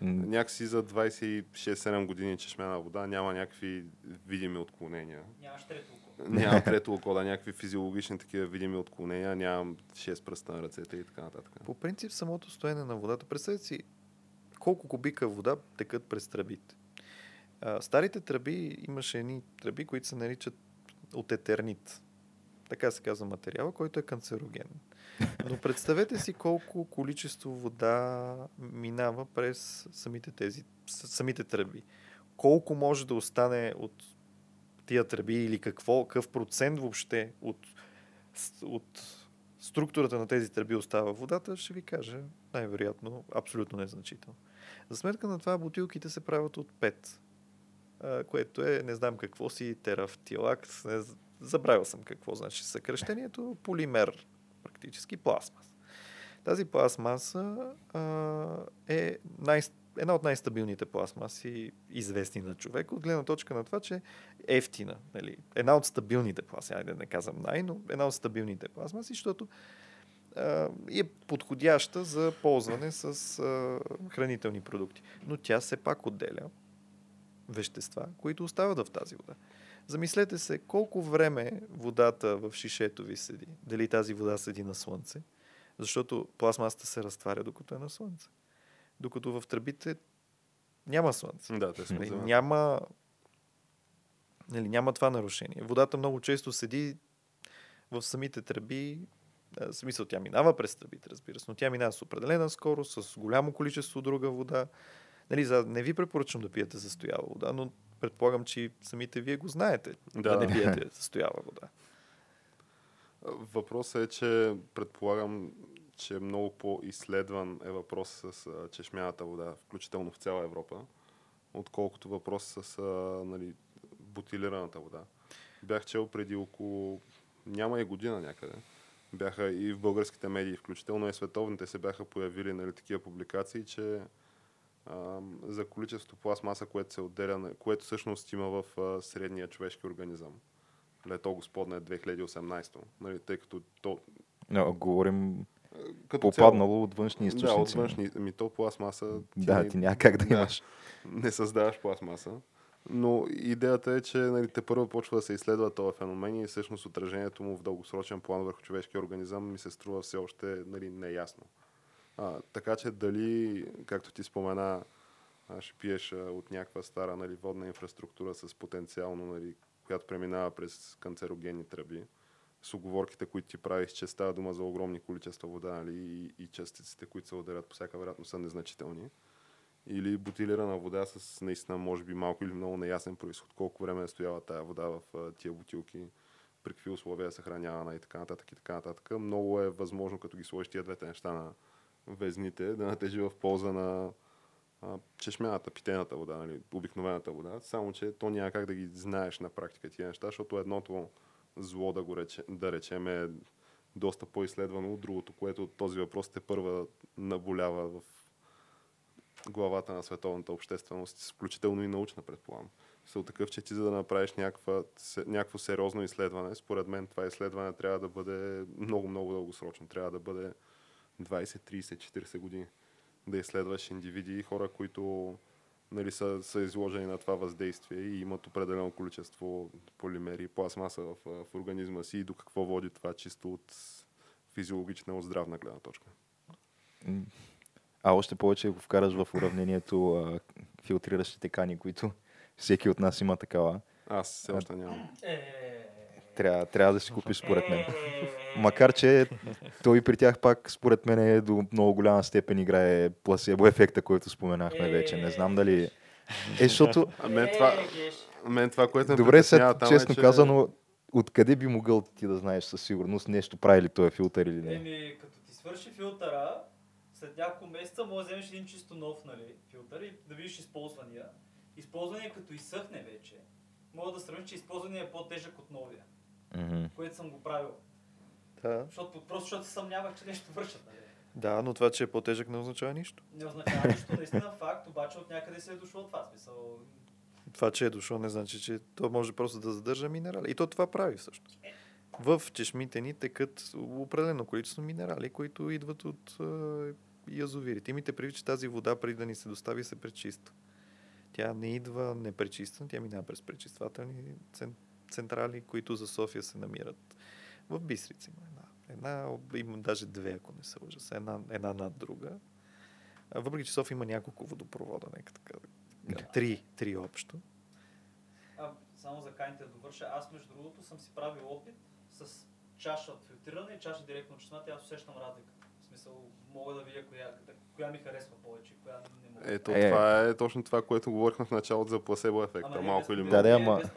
S1: М,
S2: някакси за 26-7 години чешмяна вода няма някакви видими отклонения.
S3: Нямаш трето око.
S2: Нямам трето око, да, някакви физиологични такива видими отклонения, нямам 6 пръста на ръцете и така нататък.
S4: По принцип, самото стоене на водата, представете си колко кубика вода текат през тръбите. А, старите тръби, имаше едни тръби, които се наричат от етернит. Така се казва материала, който е канцероген. Но представете си колко количество вода минава през самите тези, самите тръби. Колко може да остане от тия тръби или какво, какъв процент въобще от, от структурата на тези тръби остава водата, ще ви кажа най-вероятно абсолютно незначително. За сметка на това бутилките се правят от пет, което е не знам какво си, терафтилак, не, забравил съм какво значи съкръщението, полимер, практически пластмас. Тази пластмаса а, е най- една от най-стабилните пластмаси, известни на човек, от гледна точка на това, че е ефтина. Нали? Една от стабилните пластмаси, айде да не казвам най, но една от стабилните пластмаси, защото и е подходяща за ползване с а, хранителни продукти. Но тя все пак отделя вещества, които остават в тази вода. Замислете се колко време водата в шишето ви седи. Дали тази вода седи на слънце, защото пластмасата се разтваря докато е на слънце. Докато в тръбите няма слънце.
S2: Да, те са
S4: Нали, няма, нали, няма това нарушение. Водата много често седи в самите тръби. В смисъл, тя минава през тръбите, разбира се, но тя минава с определена скорост, с голямо количество друга вода. Нали, за, не ви препоръчвам да пиете застоява вода, но предполагам, че самите вие го знаете, да,
S2: Да,
S4: не пиете застоява вода.
S2: Въпросът е, че предполагам, че много по-изследван е въпрос с а, чешмяната вода, включително в цяла Европа, отколкото въпрос с а, нали, бутилираната вода. Бях чел преди около, няма и година някъде, бяха и в българските медии, включително и световните се бяха появили нали, такива публикации, че а, за количество пластмаса, което се отделя, което всъщност има в а, средния човешки организъм. Лето Господне 2018, нали, тъй като то
S1: Но, говорим
S2: като цяло-
S1: попаднало от външни източници.
S2: Да, от външни. Ми то пластмаса.
S1: Да,
S2: не-
S1: ти няма как да. имаш.
S2: Не създаваш пластмаса. Но идеята е, че нали, те първо почва да се изследва този феномен и всъщност отражението му в дългосрочен план върху човешкия организъм ми се струва все още нали, неясно. А, така че дали, както ти спомена, ще пиеш от някаква стара нали, водна инфраструктура с потенциално, нали, която преминава през канцерогенни тръби, с оговорките, които ти правиш, че става дума за огромни количества вода нали, и, и частиците, които се отделят по всяка вероятност са незначителни. Или бутилирана вода с наистина, може би, малко или много неясен происход. Колко време е стояла тая вода в тия бутилки, при какви условия е съхранявана и така нататък и така нататък. Много е възможно, като ги сложиш тия двете неща на везните, да натежи в полза на чешмяната, питената вода, нали, обикновената вода. Само, че то няма как да ги знаеш на практика тия неща, защото едното зло, да, го рече, да речем, е доста по-изследвано от другото, което този въпрос те първа наболява в главата на световната общественост, включително и научна, предполагам. Са от такъв, че ти за да направиш някаква, някакво сериозно изследване, според мен това изследване трябва да бъде много, много дългосрочно. Трябва да бъде 20, 30, 40 години. Да изследваш индивиди и хора, които нали, са, са изложени на това въздействие и имат определено количество полимери и пластмаса в, в организма си и до какво води това чисто от физиологична, от здравна гледна точка.
S1: А още повече го вкараш в уравнението а, филтриращите кани, които всеки от нас има такава.
S2: Аз все още нямам.
S1: Трябва, трябва да си купиш според мен. Макар, че той при тях пак според мен е до много голяма степен играе пласебо ефекта, който споменахме вече. Не знам дали... Е, защото...
S2: А мен това, мен това което ме
S1: Добре, сега,
S2: там
S1: честно
S2: е, че...
S1: казано, откъде би могъл ти да знаеш със сигурност нещо прави ли този филтър или не?
S3: Еми, като ти свърши филтъра, след няколко месеца може да вземеш един чисто нов нали, филтър и да видиш използвания. Използвания като изсъхне вече, мога да сравня, че използвания е по-тежък от новия,
S1: Мгм.
S3: което съм го правил.
S4: Да.
S3: Защото, просто защото се съмнявах, че нещо вършат. Нали?
S4: да, но това, че е по-тежък не означава нищо.
S3: Не означава нищо, наистина факт, обаче от някъде се е дошло това. Смисъл,
S4: Това, че е дошло, не значи, че то може просто да задържа минерали. И то това прави всъщност. В чешмите ни текат определено количество минерали, които идват от е, язовирите. Имайте предвид, че тази вода, преди да ни се достави, се пречиства. Тя не идва непречиствана, тя минава през пречиствателни цен- централи, които за София се намират в Бистрица. Има една, една, има даже две, ако не се лъжа, са една, една над друга. Въпреки, че София има няколко водопровода, нека така. да. Три, три общо.
S3: а, само за каните да довърша, аз между другото съм си правил опит с чаша от филтриране и чаша директно от чешмата и аз усещам разликата. Смисъл, мога да видя коя, коя ми харесва повече, коя не мога.
S2: Ето,
S1: Е.
S2: това е точно това, което говорихме в началото за пласебо ефекта.
S3: Ама
S2: малко
S3: без-
S2: или много.
S1: Да, да, ама-
S2: Е,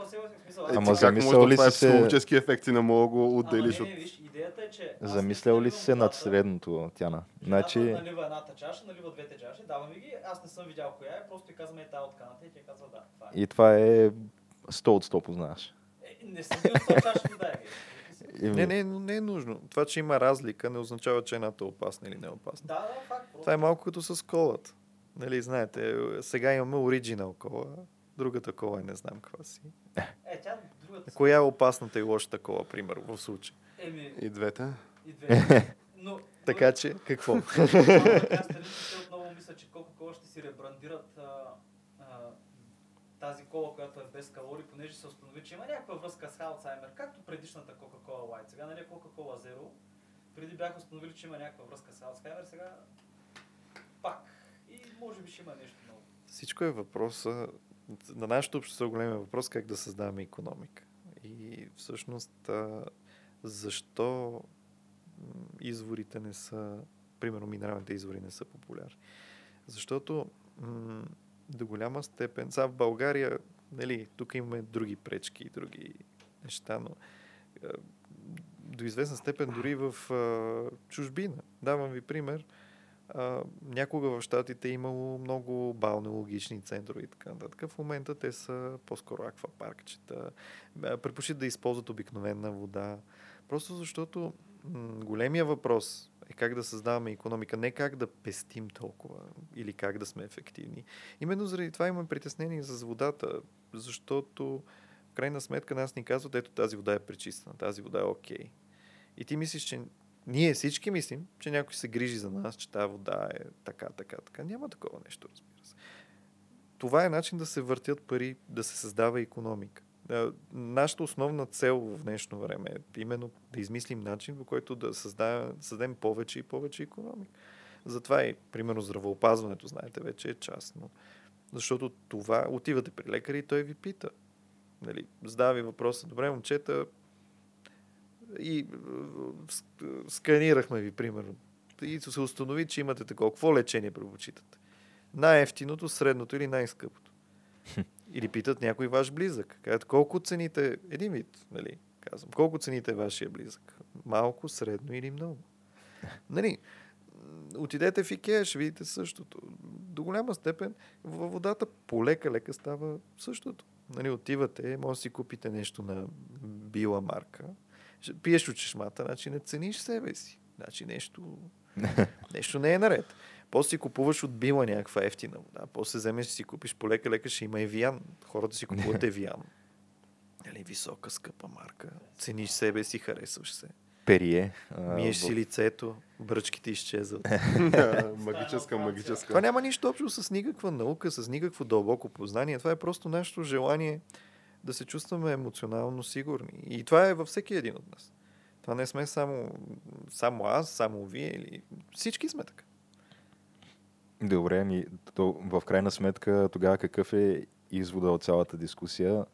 S1: Ама
S2: ти да
S1: ли
S2: е
S1: си се-
S2: психологически ефект и не мога да го отделиш от...
S3: виж, идеята е, че...
S1: Замислял ли си се над средното, Тяна?
S3: Значи... Налива едната чаша, налива двете чаши, дава ми ги, аз не съм видял коя е, просто и казваме е тази от каната и тя казва да, това е.
S1: и това е 100 от 100 познаваш.
S3: е не съм бил в този чаша вода, е.
S1: Еми,
S4: Не, не, но не е нужно. Това, че има разлика, не означава, че едната е опасна или не е опасна.
S3: Да, да, факт.
S4: Това е малко като с колата. Нали, знаете, сега имаме оригинал кола, другата кола е не знам каква си.
S3: Е, тя другата...
S4: Коя е опасната и лошата кола, примерно, в случай?
S3: Еми,
S2: И двете.
S3: и две. Но,
S4: Така че, какво?
S3: страните отново мисля, че Coca-Cola ще си ребрандират тази кола, която е без калории, понеже се установи, че има някаква връзка с Алцаймер, както предишната Coca-Cola Light. Сега нали е Coca-Cola Zero. Преди бяха установили, че има някаква връзка с Алцхаймер, сега пак. И може би ще има нещо ново.
S4: Всичко е въпроса, на нашето общество големия въпрос как да създаваме економика. И всъщност, защо изворите не са, примерно минералните извори не са популярни. Защото до голяма степен, сега в България, нали, тук имаме други пречки и други неща, но до известна степен дори в а, чужбина. Давам ви пример. А, някога в Штатите е имало много балнеологични центрове и така нататък. В момента те са по-скоро аквапаркчета. Предпочитат да използват обикновена вода. Просто защото големия въпрос е как да създаваме економика, не как да пестим толкова или как да сме ефективни. Именно заради това имаме притеснение с водата, защото в крайна сметка нас ни казват, ето тази вода е пречистена, тази вода е окей. И ти мислиш, че ние всички мислим, че някой се грижи за нас, че тази вода е така, така, така. Няма такова нещо, разбира се. Това е начин да се въртят пари, да се създава економика. Нашата основна цел в днешно време е именно да измислим начин, по който да създаваме, създадем повече и повече економика. Затова и, примерно, здравеопазването, знаете, вече е частно. Защото това, отивате при лекари и той ви пита. Нали, задава ви въпроса, добре, момчета, и ск- сканирахме ви, примерно. И се установи, че имате такова. Какво лечение предпочитате? Най-ефтиното, средното или най-скъпото? Или питат някой ваш близък. Казват, колко цените, един вид, нали, казвам, колко цените вашия близък? Малко, средно или много? Нали, отидете в Икея, ще видите същото. До голяма степен във водата полека-лека става същото. Нали, отивате, може да си купите нещо на била марка, пиеш от чешмата, значи не цениш себе си. Значи нещо, нещо не е наред. После си купуваш от била някаква ефтина вода. После вземеш си купиш полека-лека, ще има Евиан. Хората си купуват Евиан. Нали, висока, скъпа марка. Цениш себе си, харесваш се.
S1: Перие.
S4: Миеш си лицето, бръчките изчезват.
S2: магическа, магическа.
S4: Това няма нищо общо с никаква наука, с никакво дълбоко познание. Това е просто нашето желание да се чувстваме емоционално сигурни. И това е във всеки един от нас. Това не сме само, само аз, само вие или... Всички сме така.
S1: Добре, ми, то, в крайна сметка тогава какъв е извода от цялата дискусия?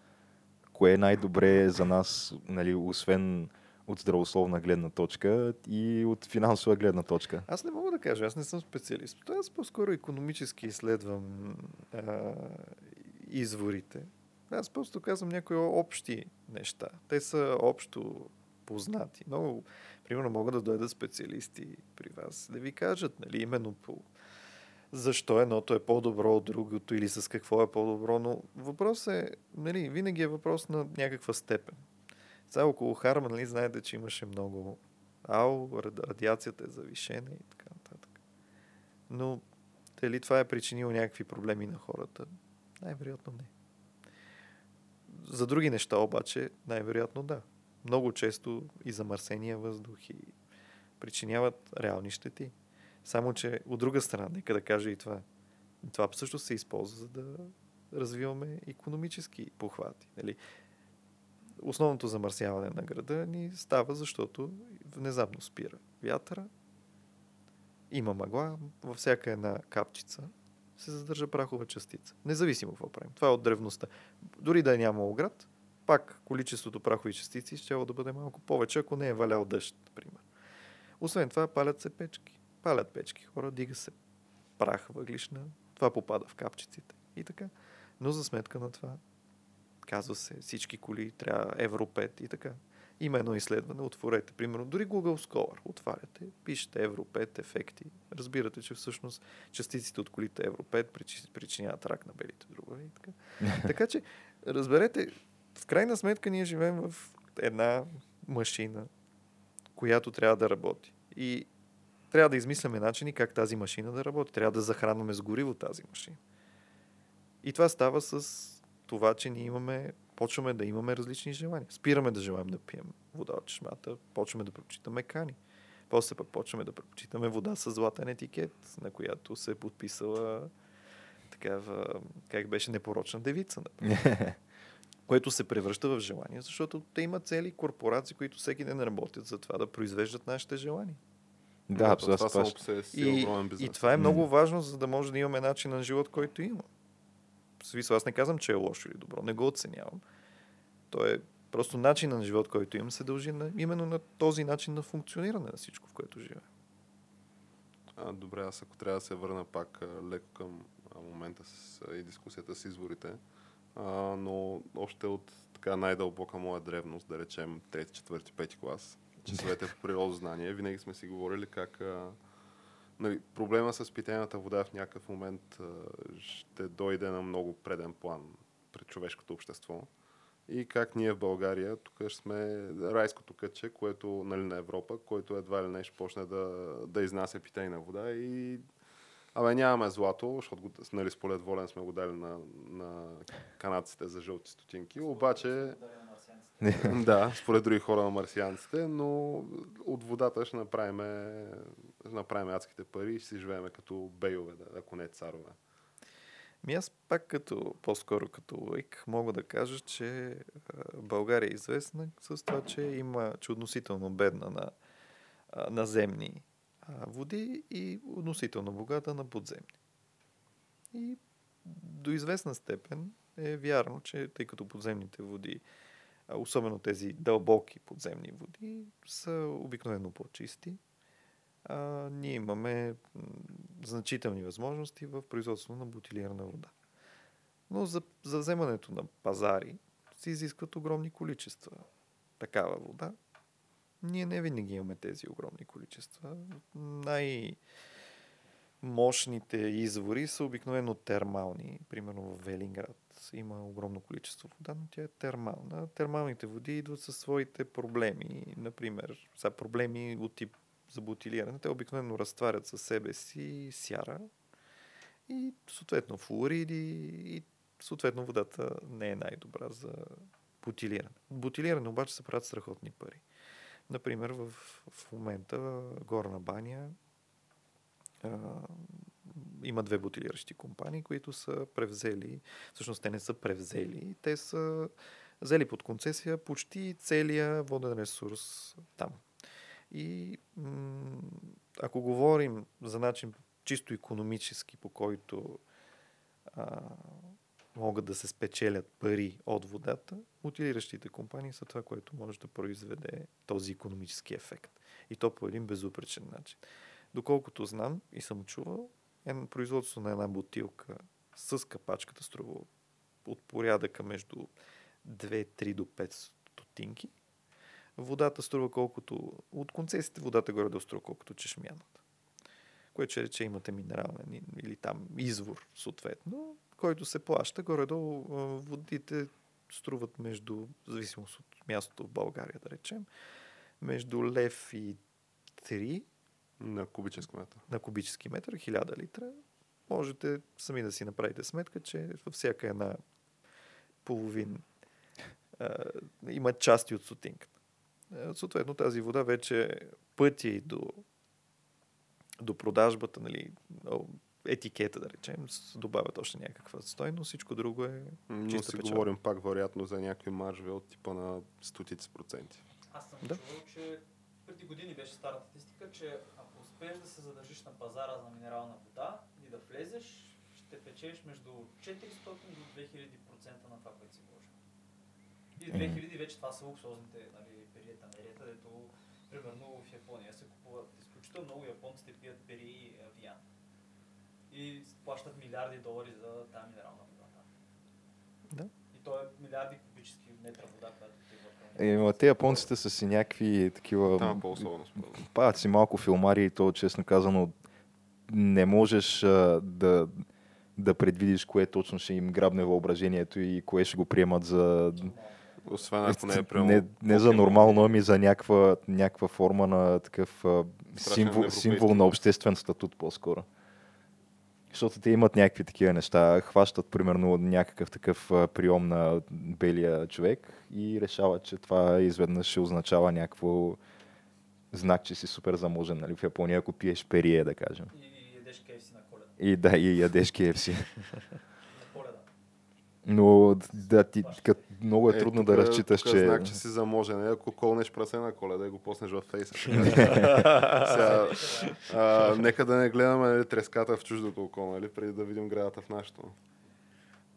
S1: Кое е най-добре за нас, нали, освен от здравословна гледна точка и от финансова гледна точка?
S4: Аз не мога да кажа, аз не съм специалист. Аз по-скоро економически изследвам а, изворите. Аз просто казвам някои общи неща. Те са общо познати. Много, примерно, могат да дойдат специалисти при вас, да ви кажат, нали, именно по защо едното е по-добро от другото или с какво е по-добро, но въпрос е, нали, винаги е въпрос на някаква степен. Сега около Харман, нали, знаете, че имаше много ау, ради- радиацията е завишена и така нататък. Но дали това е причинило някакви проблеми на хората? Най-вероятно не. За други неща обаче, най-вероятно да. Много често и замърсения въздух и причиняват реални щети. Само, че от друга страна, нека да кажа и това. Това също се използва, за да развиваме економически похвати. Нали? Основното замърсяване на града ни става, защото внезапно спира вятъра, има мъгла, във всяка една капчица се задържа прахова частица. Независимо какво правим. Това е от древността. Дори да е нямало град, пак количеството прахови частици ще да бъде малко повече, ако не е валял дъжд, например. Освен това, палят се печки. Палят печки хора, дига се прах въглишна, това попада в капчиците и така. Но за сметка на това, казва се, всички коли трябва Евро 5 и така. Има едно изследване, отворете, примерно, дори Google Scholar, отваряте, пишете Евро 5 ефекти. Разбирате, че всъщност частиците от колите Евро 5 причи- причиняват рак на белите дробови. и Така. така че, разберете, в крайна сметка ние живеем в една машина, която трябва да работи. И трябва да измисляме начини как тази машина да работи. Трябва да захранваме с гориво тази машина. И това става с това, че ние имаме, почваме да имаме различни желания. Спираме да желаем да пием вода от чешмата, почваме да предпочитаме кани. После пък почваме да предпочитаме вода с златен етикет, на която се е подписала такава, как беше, непорочна девица. което се превръща в желание, защото те имат цели корпорации, които всеки ден работят за това да произвеждат нашите желания.
S1: Да,
S2: това,
S1: това,
S2: е
S4: И, и това е много важно, за да може да имаме начин на живот, който има. Смисъл, аз не казвам, че е лошо или добро, не го оценявам. То е просто начин на живот, който имам, се дължи на, именно на този начин на функциониране на всичко, в което живея.
S2: А, добре, аз ако трябва да се върна пак а, леко към а, момента с, а, и дискусията с изворите, а, но още от така най-дълбока моя древност, да речем 3, 4, 5 клас, часовете по природознание, винаги сме си говорили как а, нали, проблема с питейната вода в някакъв момент а, ще дойде на много преден план пред човешкото общество. И как ние в България, тук сме райското кътче, което нали, на Европа, който едва ли не ще почне да, да изнася питейна вода и Абе, нямаме злато, защото нали, според Волен сме го дали на, на канадците за жълти стотинки, обаче да, според други хора на марсианците, но от водата ще направим, ще направим адските пари и ще си живеем като бейове, да, ако не царове.
S4: Ми аз пак като, по-скоро като лайк, мога да кажа, че България е известна с това, че има, че бедна на наземни води и относително богата на подземни. И до известна степен е вярно, че тъй като подземните води, особено тези дълбоки подземни води, са обикновено по-чисти, а, ние имаме значителни възможности в производство на бутилирана вода. Но за, за вземането на пазари се изискват огромни количества такава вода. Ние не винаги имаме тези огромни количества. Най- мощните извори са обикновено термални. Примерно в Велинград има огромно количество вода, но тя е термална. Термалните води идват със своите проблеми. Например, са проблеми от тип за бутилиране. Те обикновено разтварят със себе си сяра и съответно флуориди и съответно водата не е най-добра за бутилиране. Бутилиране обаче се правят страхотни пари. Например, в, в момента Горна баня има две бутилиращи компании, които са превзели, всъщност те не са превзели, те са взели под концесия почти целия воден ресурс там. И м- ако говорим за начин чисто економически, по който а, могат да се спечелят пари от водата, утилиращите компании са това, което може да произведе този економически ефект. И то по един безупречен начин. Доколкото знам и съм чувал, е производство на една бутилка с капачката струва от порядъка между 2-3 до 5 стотинки. Водата струва колкото... От концесиите водата горе да струва колкото чешмяната. Което ще рече имате минерален или там извор съответно, който се плаща. Горе-долу водите струват между, в зависимост от мястото в България, да речем, между лев и 3
S2: На кубически метър.
S4: на кубически метър, 1000 литра. Можете сами да си направите сметка, че във всяка една половин а, има части от сотинката. Съответно тази вода вече пътя и до, до продажбата, нали, етикета, да речем, добавят още някаква стойност, всичко друго е
S2: Но
S4: чиста
S2: си
S4: печалба.
S2: говорим пак вероятно за някакви маржове от типа на стотици проценти.
S3: Аз съм
S4: Да.
S3: чувал, че преди години беше стара статистика, че успееш да се задържиш на пазара за минерална вода и да влезеш, ще печелиш между 400 до 2000% на това, което си вложил. И 2000 вече това са луксозните нали, периета мерията, дето примерно в Япония се купуват изключително много японците пият пери и авиан. И плащат милиарди долари за тази минерална вода.
S4: Да.
S3: И то е милиарди кубически метра вода, която
S1: Е, те японците са си някакви такива...
S2: Там е по-особено.
S1: Пават си малко филмари и то, честно казано, не можеш а, да, да предвидиш кое точно ще им грабне въображението и кое ще го приемат за...
S2: Освен ако не е прямо...
S1: не, не за нормално, ами за някаква, някаква форма на такъв символ, символ на обществен статут по-скоро. Защото те имат някакви такива неща. Хващат, примерно, някакъв такъв прием на белия човек и решават, че това изведнъж ще означава някакво знак, че си супер заможен. Нали? В Япония, ако пиеш перие, да кажем.
S3: И, и ядеш KFC на коледа.
S1: И да, и ядеш KFC. Но да, ти, кът, много е, трудно да
S2: тука-
S1: разчиташ,
S2: тука
S1: че...
S2: знак, че си заможен. Е, ако колнеш прасе на коледа и го поснеш в фейса. Сега, а, нека да не гледаме нали, треската в чуждото око, нали, преди да видим градата в нашото.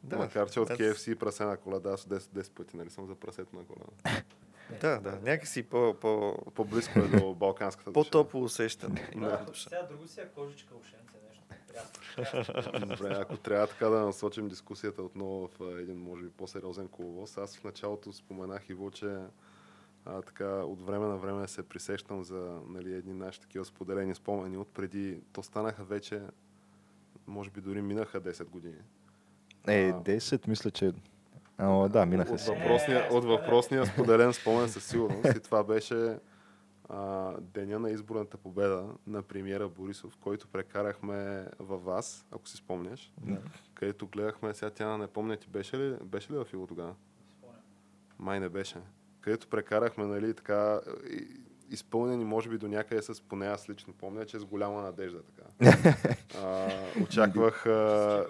S2: Да, Макар, че от KFC и прасе на коледа, аз 10, 10 пъти нали, съм за прасето на коледа.
S4: Да, да, някакси по, по,
S2: По-близко е до балканската душа.
S4: по-топло усещане.
S2: Да.
S3: Сега друго си е кожичка. Прясно.
S2: Добре, ако трябва така да насочим дискусията отново в един, може би, по-сериозен коловоз, аз в началото споменах Иво, че а, така, от време на време се присещам за нали, едни наши такива споделени спомени от преди, то станаха вече, може би дори минаха 10 години.
S1: Е,
S2: А.
S1: 10, мисля, че... А, да, минаха
S2: От
S1: си.
S2: въпросния, от въпросния споделен спомен със сигурност. И това беше а, деня на изборната победа на премиера Борисов, който прекарахме във вас, ако си спомняш.
S4: Да.
S2: където гледахме, сега тя не помня, ти беше ли, беше ли в Иво тогава? Май не беше. Където прекарахме, нали, така, изпълнени, може би до някъде с, поне аз лично помня, че с голяма надежда, така. а, очаквах а,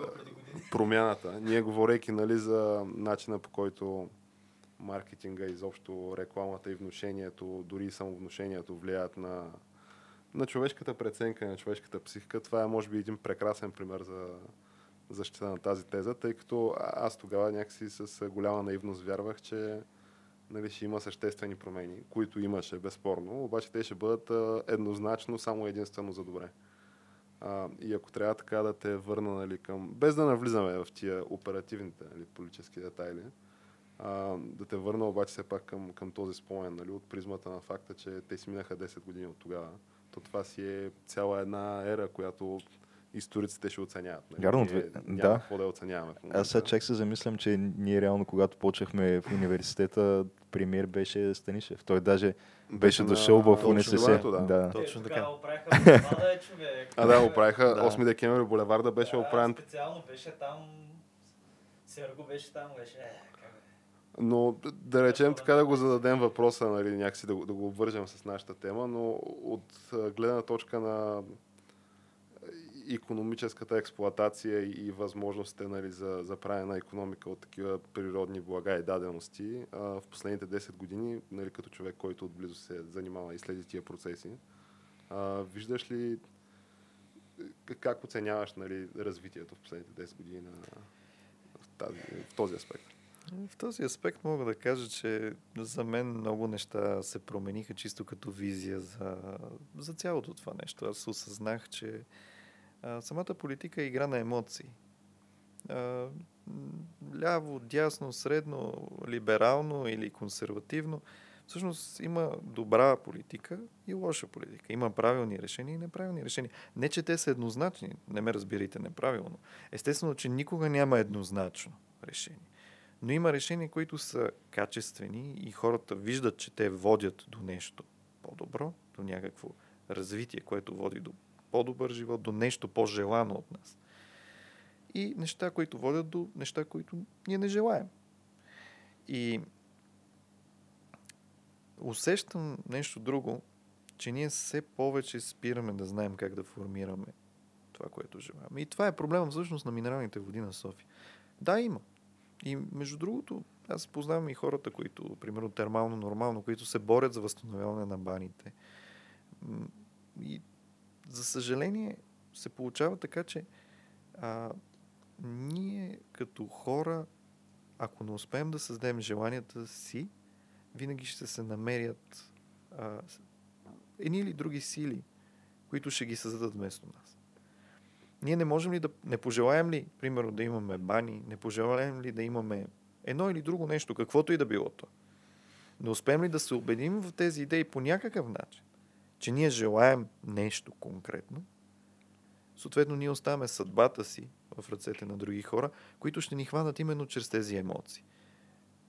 S2: промяната. Ние говорейки, нали, за начина по който маркетинга, изобщо рекламата и внушението, дори и самовнушението влияят на, на човешката преценка на човешката психика. Това е, може би, един прекрасен пример за защита на тази теза, тъй като аз тогава някакси с голяма наивност вярвах, че нали, ще има съществени промени, които имаше безспорно, обаче те ще бъдат еднозначно само единствено за добре. А, и ако трябва така да те върна нали, към, без да навлизаме в тия оперативните нали, политически детайли, а, да те върна обаче все пак към, към този спомен, нали, от призмата на факта, че те си минаха 10 години от тогава. То това си е цяла една ера, която историците ще оценяват. Нали?
S1: Вярно,
S2: Ние
S1: да.
S2: какво да я оценяваме. в момента.
S1: Аз сега чак се замислям, че ние реално, когато почнахме в университета, премиер беше Станишев. Той даже беше
S2: на-
S1: дошъл в УНСС.
S2: да.
S1: Да.
S4: Точно
S3: Е,
S4: така.
S3: Тогава оправиха булеварда, е, човек.
S2: А да, оправиха
S4: Да.
S2: 8 декември булеварда беше
S3: Да,
S2: оправен
S3: Специално беше там. Серго беше там, беше. Е.
S2: Но да речем така да го зададем въпроса, нали, някакси да, да го обвържем с нашата тема, но от гледна точка на економическата експлоатация и, възможностите нали, за, за правене економика от такива природни блага и дадености, а, в последните 10 години, нали, като човек, който отблизо се занимава и следи тия процеси, а, виждаш ли к- как оценяваш нали, развитието в последните 10 години на, в, тази, в този аспект?
S4: В този аспект мога да кажа, че за мен много неща се промениха чисто като визия за, за цялото това нещо. Аз осъзнах, че а, самата политика е игра на емоции. А, ляво, дясно, средно, либерално или консервативно. Всъщност има добра политика и лоша политика. Има правилни решения и неправилни решения. Не, че те са еднозначни, не ме разбирайте неправилно. Естествено, че никога няма еднозначно решение. Но има решения, които са качествени и хората виждат, че те водят до нещо по-добро, до някакво развитие, което води до по-добър живот, до нещо по-желано от нас. И неща, които водят до неща, които ние не желаем. И усещам нещо друго, че ние все повече спираме да знаем как да формираме това, което желаем. И това е проблема всъщност на минералните води на София. Да, има. И между другото, аз познавам и хората, които, примерно, термално-нормално, които се борят за възстановяване на баните. И, за съжаление, се получава така, че а, ние като хора, ако не успеем да създадем желанията си, винаги ще се намерят а, едни или други сили, които ще ги създадат вместо нас. Ние не можем ли да, не пожелаем ли, примерно, да имаме бани, не пожелаем ли да имаме Едно или друго нещо, каквото и да било то. Не успеем ли да се убедим в тези идеи по някакъв начин, че ние желаем нещо конкретно, съответно ние оставяме съдбата си в ръцете на други хора, които ще ни хванат именно чрез тези емоции.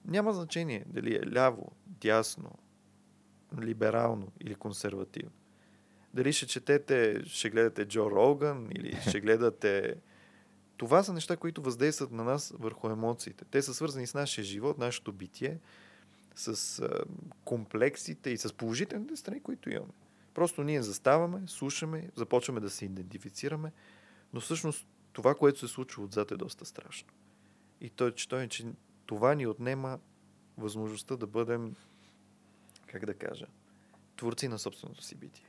S4: Няма значение дали е ляво, дясно, либерално или консервативно. Дали ще четете, ще гледате Джо Роган или ще гледате... Това са неща, които въздействат на нас върху емоциите. Те са свързани с нашия живот, нашето битие, с а, комплексите и с положителните страни, които имаме. Просто ние заставаме, слушаме, започваме да се идентифицираме, но всъщност това, което се случва отзад е доста страшно. И то, че, то че това ни отнема възможността да бъдем, как да кажа, творци на собственото си битие.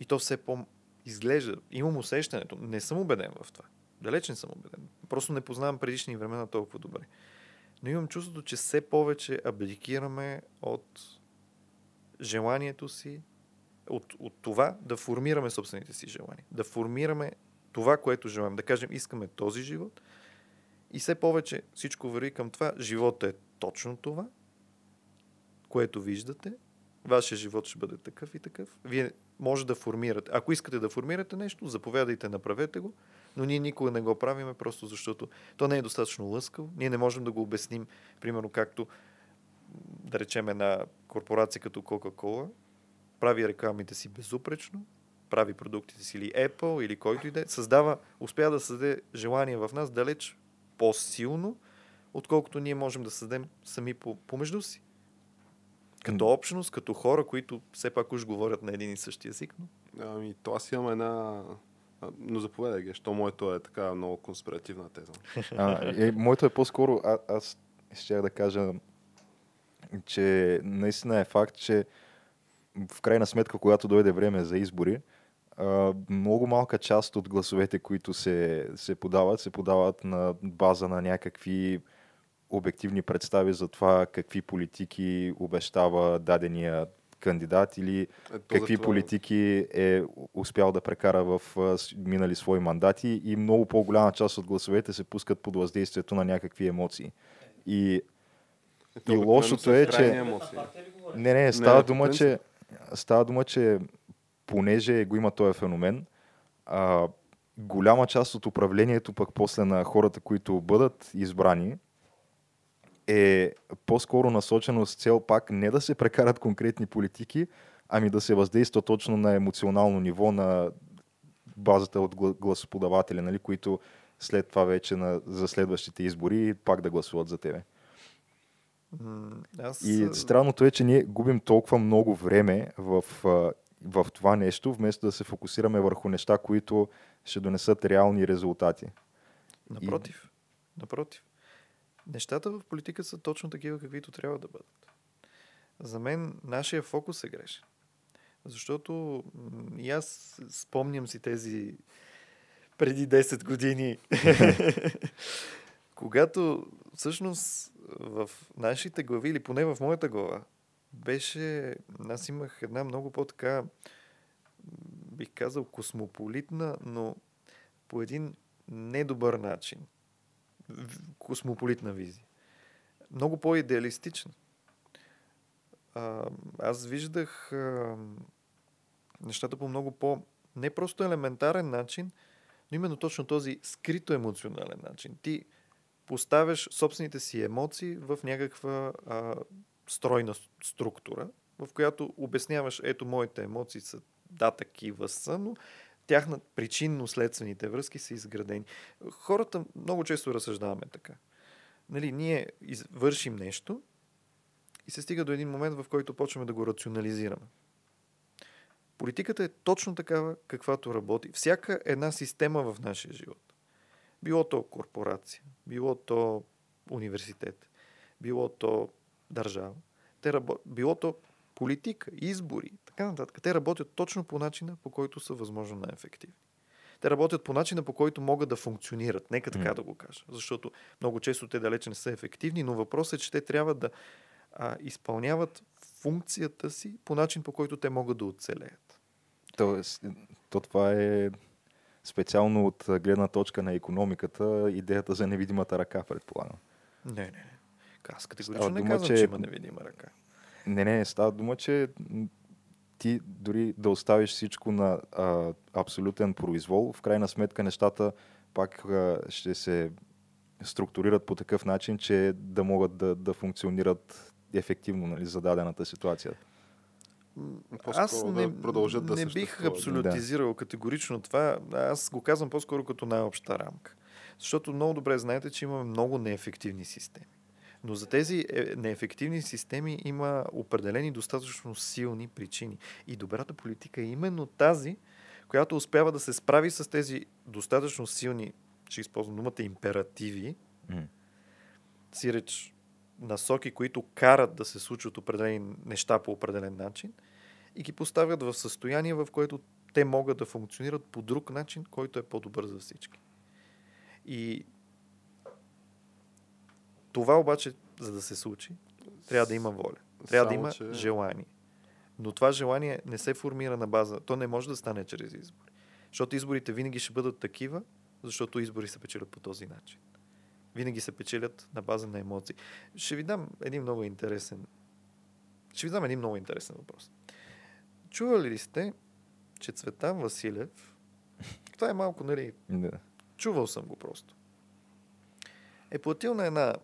S4: И то все по изглежда, имам усещането, не съм убеден в това. Далеч не съм убеден. Просто не познавам предишни времена толкова добре. Но имам чувството, че все повече абдикираме от желанието си, от, от това да формираме собствените си желания. Да формираме това, което желаем. Да кажем, искаме този живот. И все повече всичко върви към това. Живота е точно това, което виждате. Вашия живот ще бъде такъв и такъв. Вие може да формирате. Ако искате да формирате нещо, заповядайте, направете го, но ние никога не го правиме, просто защото то не е достатъчно лъскаво. Ние не можем да го обясним, примерно както да речем една корпорация като Coca-Cola, прави рекламите си безупречно, прави продуктите си или Apple, или който и да е, създава, успя да създаде желание в нас далеч по-силно, отколкото ние можем да създадем сами помежду си. Като общност, като хора, които все пак уж говорят на един и същи език. Но...
S2: Ами, то аз имам една... Но заповядай ги, що моето е така много конспиративна теза.
S1: А, е, моето е по-скоро, а, аз ще да кажа, че наистина е факт, че в крайна сметка, когато дойде време за избори, а, много малка част от гласовете, които се, се подават, се подават на база на някакви обективни представи за това какви политики обещава дадения кандидат или
S2: Е,
S1: какви
S2: това-
S1: политики е успял да прекара в минали свои мандати и много по-голяма част от гласовете се пускат под въздействието на някакви емоции. И
S2: Е, то
S1: и лошото е, че-
S2: емоции.
S1: не, не, става
S2: Не,
S1: дума, че става дума, че понеже го има този феномен, а, голяма част от управлението пък после на хората, които бъдат избрани, е по-скоро насочено с цел пак не да се прекарат конкретни политики, ами да се въздейства точно на емоционално ниво на базата от гла- гласоподаватели, нали, които след това вече на, за следващите избори пак да гласуват за тебе.
S4: Аз...
S1: И странното е, че ние губим толкова много време в, в това нещо, вместо да се фокусираме върху неща, които ще донесат реални резултати.
S4: Напротив. Напротив. Нещата в политика са точно такива, каквито трябва да бъдат. За мен нашия фокус е грешен. Защото и аз спомням си тези преди 10 години, когато всъщност в нашите глави, или поне в моята глава, беше, аз имах една много по-така, бих казал, космополитна, но по един недобър начин. Космополитна визия. Много по-идеалистична. Аз виждах нещата по много по... Не просто елементарен начин, но именно точно този скрито емоционален начин. Ти поставяш собствените си емоции в някаква а, стройна структура, в която обясняваш, ето моите емоции са да, такива са, но тяхна причинно-следствените връзки са изградени. Хората много често разсъждаваме така. Нали, ние вършим нещо и се стига до един момент, в който почваме да го рационализираме. Политиката е точно такава, каквато работи. Всяка една система в нашия живот. Било то корпорация, било то университет, било то държава, те рабо... било то политика, избори, така нататък. Те работят точно по начина, по който са възможно най-ефективни. Те работят по начина, по който могат да функционират. Нека така
S1: М.
S4: да го кажа. Защото много често те далече не са ефективни, но въпросът е, че те трябва да а, изпълняват функцията си по начин, по който те могат да оцелеят.
S1: Тоест, то това е специално от гледна точка на економиката, идеята за невидимата ръка, предполагам.
S4: Не, не, не. Аз категорично не казвам,
S1: че-
S4: че има невидима ръка.
S1: Не, не, става дума, че ти дори да оставиш всичко на а, абсолютен произвол, в крайна сметка нещата пак а, ще се структурират по такъв начин, че да могат да, да функционират ефективно нали, за дадената ситуация.
S2: По-скоро
S4: Аз
S2: да
S4: не,
S2: продължат да
S4: не бих абсолютизирал категорично това. Аз го казвам по-скоро като най-обща рамка. Защото много добре знаете, че имаме много неефективни системи. Но за тези е, неефективни системи има определени достатъчно силни причини. И добрата политика е именно тази, която успява да се справи с тези достатъчно силни, ще използвам думата, императиви,
S1: М.
S4: си реч насоки, които карат да се случват определени неща по определен начин и ги поставят в състояние, в което те могат да функционират по друг начин, който е по-добър за всички. И това обаче, за да се случи, трябва да има воля. Трябва да
S2: Само,
S4: има
S2: че-
S4: желание. Но това желание не се формира на база. То не може да стане чрез избори. Защото изборите винаги ще бъдат такива, защото избори се печелят по този начин. Винаги се печелят на база на емоции. Ще ви дам един много интересен. Ще ви дам един много интересен въпрос. Чували ли сте, че Цветан Василев, това е малко, нали,
S1: Да.
S4: чувал съм го просто, е платил на една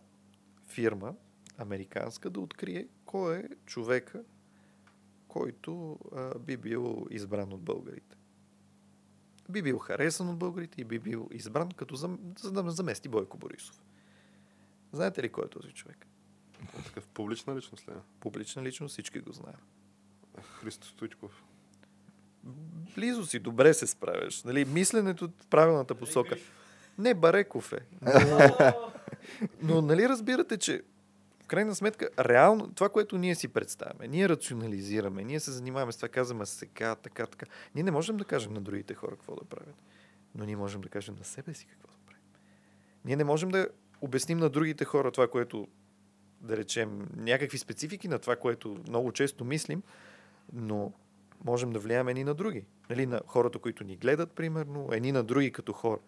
S4: фирма, американска, да открие кой е човека, който а, би бил избран от българите. Би бил харесан от българите и би бил избран като зам, за да замести Бойко Борисов. Знаете ли кой е този човек?
S2: Такъв публична личност ли? е?
S4: Публична личност, всички го знаем.
S2: Христо Стоичков.
S4: Близо си, добре се справяш. Нали? Мисленето в правилната посока. Не, Бареков е. Но, но нали разбирате, че в крайна сметка, реално, това, което ние си представяме, ние рационализираме, ние се занимаваме с това, казваме сега, така, така. Ние не можем да кажем на другите хора какво да правят. Но ние можем да кажем на себе си какво да правим. Ние не можем да обясним на другите хора това, което, да речем, някакви специфики на това, което много често мислим, но можем да влияем едни на други. Нали, на хората, които ни гледат, примерно, едни на други като хора.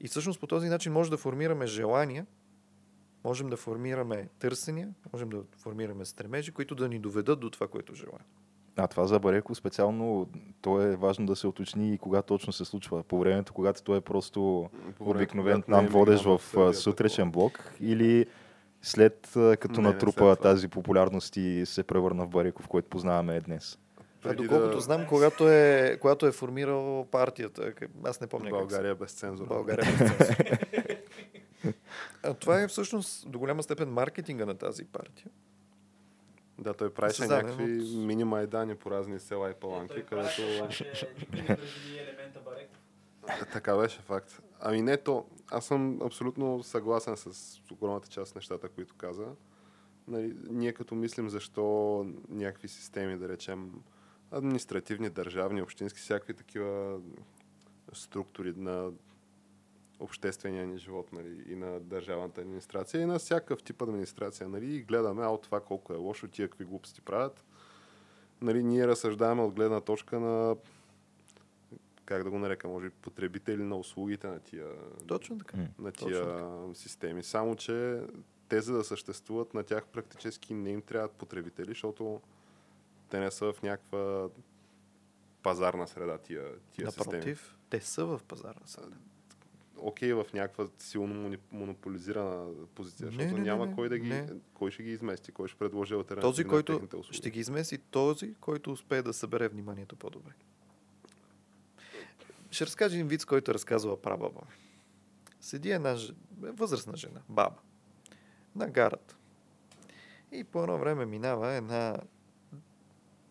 S4: И всъщност по този начин може да формираме желания, можем да формираме търсения, можем да формираме стремежи, които да ни доведат до това, което желаем.
S1: А това за Бареко специално, то е важно да се уточни и кога точно се случва. По времето, когато той е просто
S2: времето,
S1: обикновен
S2: не е миграл
S1: в сутрешен блок или след като
S2: Не, не,
S1: натрупа
S2: това.
S1: тази популярност и се превърна в Бареков, който познаваме днес.
S4: А доколкото
S2: да-
S4: знам, когато е, когато е формирал партията, аз не помня
S2: България без
S4: как
S2: цензура.
S4: се... България. без цензура. а това е всъщност до голяма степен маркетинга на тази партия.
S2: Да, той правеше някакви
S4: от-
S2: мини майдани по разни села и паланки, където... Така беше факт. Ами не то. Аз съм абсолютно съгласен с огромната част от нещата, които каза. Нали, ние като мислим защо някакви системи, да речем, административни, държавни, общински, всякакви такива структури на обществения ни живот нали, и на държавната администрация и на всякакъв тип администрация. Нали, и гледаме а от това колко е лошо, тия какви глупости правят. Нали, ние разсъждаваме от гледна точка на как да го нарека, може би потребители на услугите на тия,
S4: Точно така.
S2: На
S4: Точно
S2: тия системи. Само, че те за да съществуват на тях практически не им трябват потребители, защото те не са в някаква пазарна среда тия, тия системи.
S4: Напротив, те са в пазарна среда.
S2: Окей, в някаква силно монополизирана позиция,
S4: Не,
S2: защото
S4: не,
S2: няма
S4: не,
S2: кой да ги...
S4: не.
S2: Кой ще ги измести, кой ще предложи альтернативи
S4: Този, който ще ги измести, този, който успее да събере вниманието по-добре. Ще разкажа един вид, който е разказала прабаба. Седи една ж... възрастна жена, баба, на гарата. И по едно време минава една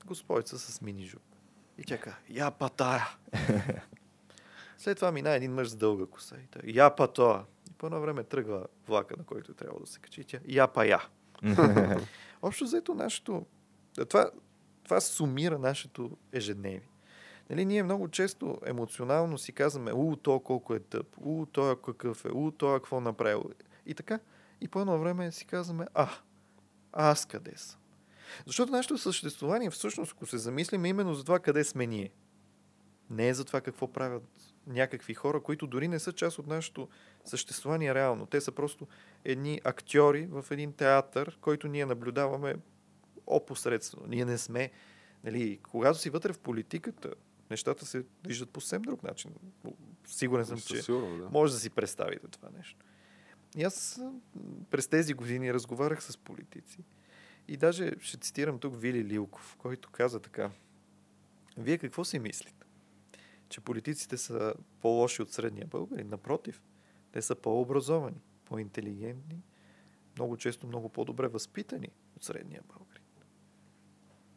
S4: господица с мини жуп. И тя казва, я па тая. След това мина един мъж с дълга коса. И той, я па тоя. И по едно време тръгва влака, на който трябва да се качи. И тя, я па я. Общо взето нашето... Това, това сумира нашето ежедневие. Нали, ние много често емоционално си казваме, у, то колко е тъп, у, той какъв е, у, той какво направил. И така. И по едно време си казваме, а, аз къде съм? Защото нашето съществувание, всъщност, ако се замислим, е именно за това къде сме ние. Не е за това какво правят някакви хора, които дори не са част от нашето съществуване реално. Те са просто едни актьори в един театър, който ние наблюдаваме опосредствено. Ние не сме... Нали, когато си вътре в политиката, нещата се виждат по съвсем друг начин. Сигурен съм, че
S2: Сигурно, да.
S4: може да си представите това нещо. И аз през тези години разговарях с политици. И даже ще цитирам тук Вили Лилков, който каза така. Вие какво си мислите? Че политиците са по-лоши от средния българин? Напротив, те са по-образовани, по-интелигентни, много често много по-добре възпитани от средния българин.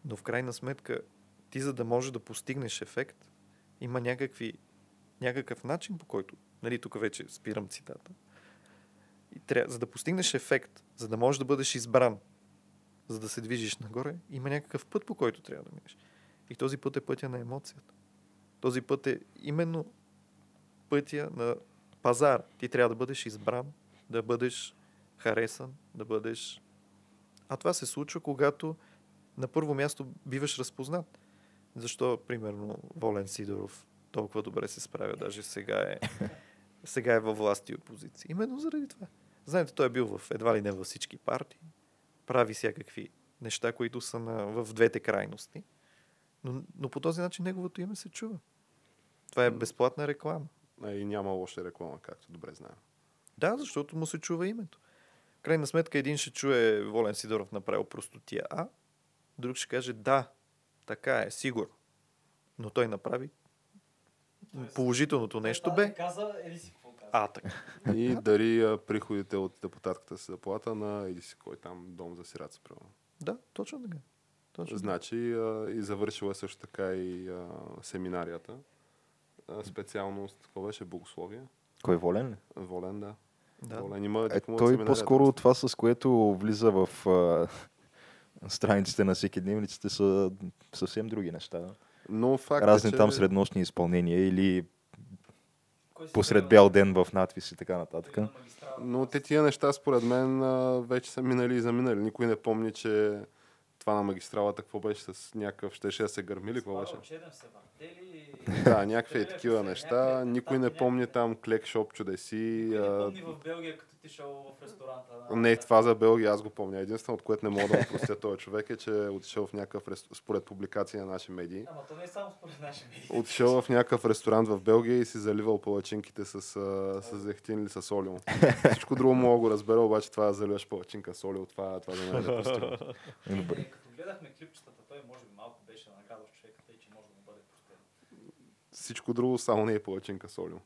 S4: Но в крайна сметка, ти за да можеш да постигнеш ефект, има някакви, някакъв начин по който, нали тук вече спирам цитата, и тря... за да постигнеш ефект, за да можеш да бъдеш избран, за да се движиш нагоре, има някакъв път, по който трябва да минеш. И този път е пътя на емоцията. Този път е именно пътя на пазар. Ти трябва да бъдеш избран, да бъдеш харесан, да бъдеш... А това се случва, когато на първо място биваш разпознат. Защо, примерно, Волен Сидоров толкова добре се справя, даже сега е, сега е във власт и опозиция. Именно заради това. Знаете, той е бил в едва ли не във всички партии, прави всякакви неща, които са на, в двете крайности, но, но по този начин неговото име се чува. Това е безплатна реклама.
S2: А и няма лоша реклама, както добре знаем.
S4: Да, защото му се чува името. В крайна сметка един ще чуе Волен Сидоров направил простотия А, друг ще каже да, така е, сигурно. Но той направи положителното нещо бе.
S3: Каза, ели си какво каза.
S4: А, така.
S2: И дари приходите от депутатката си заплата на или си кой там дом за сираци, примерно.
S4: Да, точно така. Точно.
S2: Значи а, и завършила е също така и а, семинарията. А, специалност, какво беше? Богословие.
S1: Кой е волен ли?
S2: Волен, да.
S4: Да.
S2: Волен има
S1: Е, той по-скоро това, с което влиза в а, страниците на всеки дневниците са съвсем други неща.
S2: Но факт
S1: Разни
S2: е, че...
S1: там среднощни изпълнения или посред бял ден в надпис и така нататък.
S2: Но те тия неща, според мен, вече са минали и заминали. Никой не помни, че това на магистралата, какво беше с някакъв, щеше да се гърми ли, какво беше? Да, някакви е такива неща. Никой не помни там клекшоп чудеси.
S3: Никой не помни в Белгия, като ти шел в ресторанта. на-
S2: Не, това за Белгия аз го помня. Единствено, от което не мога да му простя този човек е, че е отишъл в някакъв, рес- според публикации на наши медии,
S3: Ама то не е само според наши медии.
S2: отишъл в някакъв ресторант в Белгия и си заливал палачинките с, с зехтин или с олио. Всичко друго мога да го разбера, обаче това да заливаш палачинка с олио, това, това за мен е недопустимо.
S1: Добре.
S3: Е, Като гледахме клипчетата, той може би малко беше наградов човек, тъй че може да му бъде простен.
S2: Всичко друго само не е палачинка с олио.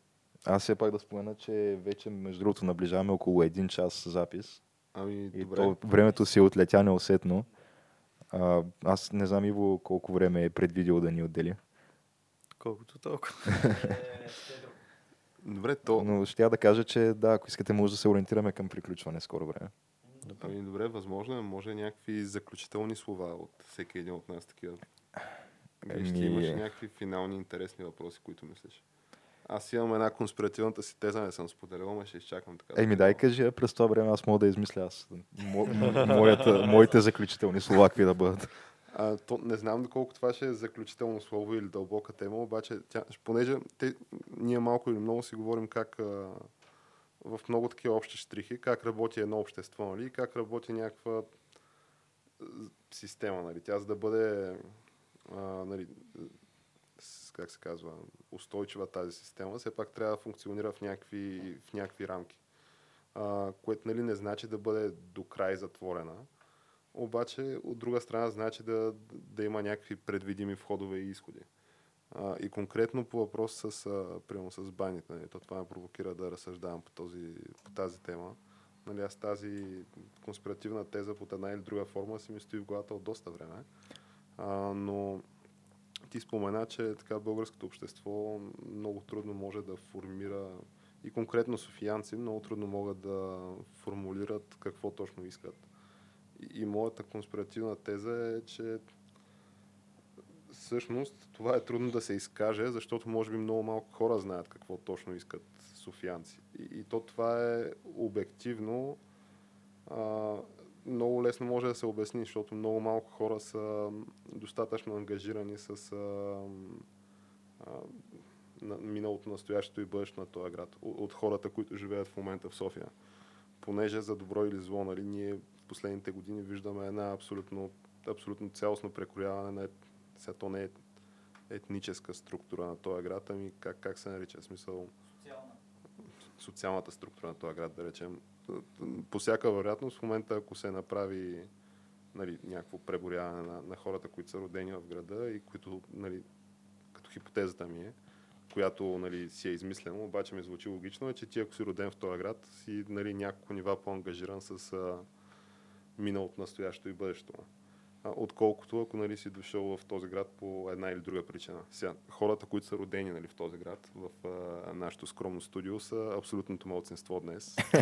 S1: Аз все пак да спомена, че вече между другото наближаваме около един час запис.
S2: Ами,
S1: И
S2: добре.
S1: то, времето си отлетя неусетно. А, аз не знам Иво колко време е предвидил да ни отдели.
S4: Колкото толкова.
S3: Е, щедро.
S2: Добре, то...
S1: Но ще я да кажа, че да, ако искате, може да се ориентираме към приключване скоро време.
S2: Ами, добре, възможно е. Може някакви заключителни слова от всеки един от нас такива.
S1: Еми-
S2: имаш някакви финални интересни въпроси, които мислиш. Аз имам една конспиративната си теза, не съм споделял, но ще изчакам така.
S1: Еми дай кажи, а през това време аз мога да измисля аз. Мо, моята, моите заключителни слова какви да бъдат.
S2: А, то, не знам доколко това ще е заключително слово или дълбока тема, обаче, тя, понеже те, ние малко или много си говорим как а, в много такива общи штрихи, как работи едно общество, нали, как работи някаква система, нали, тя за да бъде а, нали, как се казва, устойчива тази система, все пак трябва да функционира в някакви, в някакви рамки. А, което нали, не значи да бъде до край затворена, обаче от друга страна значи да, да има някакви предвидими входове и изходи. А, и конкретно по въпрос с, а, примерно с баните, нали, то това ме провокира да разсъждавам по, този, по тази тема. Нали, аз тази конспиративна теза под една или друга форма си ми стои в главата от доста време. А, но ти спомена, че така българското общество много трудно може да формира и конкретно софиянци много трудно могат да формулират какво точно искат. И, и моята конспиративна теза е, че всъщност това е трудно да се изкаже, защото може би много малко хора знаят какво точно искат софиянци. И, и то това е обективно а, много лесно може да се обясни, защото много малко хора са достатъчно ангажирани с а, а, на миналото, настоящето и бъдещето на този град, от, от хората, които живеят в момента в София. Понеже за добро или зло, нали, ние в последните години виждаме една абсолютно, абсолютно цялостно прекрояване на сега то не е етническа структура на този град, ами как, как се нарича? В смисъл
S3: Социална.
S2: социалната структура на този град, да речем. По всяка вероятност, в момента, ако се направи нали, някакво преборяване на, на хората, които са родени в града и които, нали, като хипотезата ми е, която нали, си е измислено, обаче ми звучи логично, е, че ти ако си роден в този град, си нали, няколко нива по-ангажиран с а, миналото, настоящето и бъдещето. А, отколкото ако нали, си дошъл в този град по една или друга причина. Сега, хората, които са родени нали, в този град, в а, нашето скромно студио, са абсолютното малцинство днес.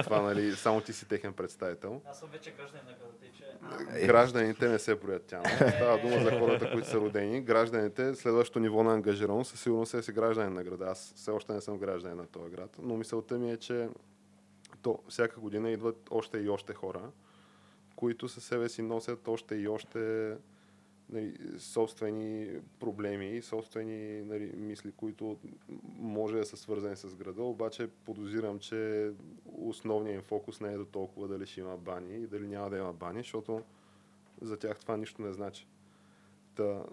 S2: и това, нали, само ти си техен представител.
S3: Аз съм вече гражданин на града, че...
S2: Гражданите не се броят тя. Става дума за хората, които са родени. Гражданите, следващото ниво на ангажираност, със сигурност е си гражданин на града. Аз все още не съм гражданин на този град, но мисълта ми е, че то, всяка година идват още и още хора, които със себе си носят още и още нали, собствени проблеми, собствени нали, мисли, които може да са свързани с града, обаче подозирам, че основният им фокус не е до толкова дали ще има бани и дали няма да има бани, защото за тях това нищо не значи. Та,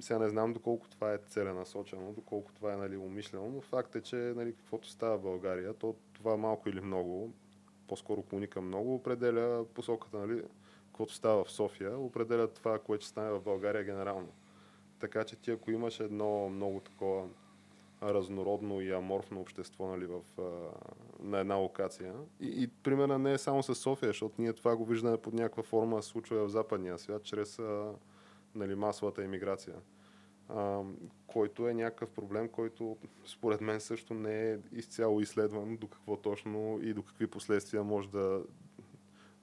S2: сега не знам доколко това е целенасочено, доколко това е нали, умишлено, но факт е, че нали, каквото става в България, то това малко или много, по-скоро клоника много, определя посоката, нали, каквото става в София, определя това, което стане в България генерално. Така че ти ако имаш едно много такова разнородно и аморфно общество нали, в, на една локация. И, и примерно не е само с София, защото ние това го виждаме под някаква форма случва в западния свят, чрез нали, масовата емиграция. Който е някакъв проблем, който според мен също не е изцяло изследван до какво точно и до какви последствия може да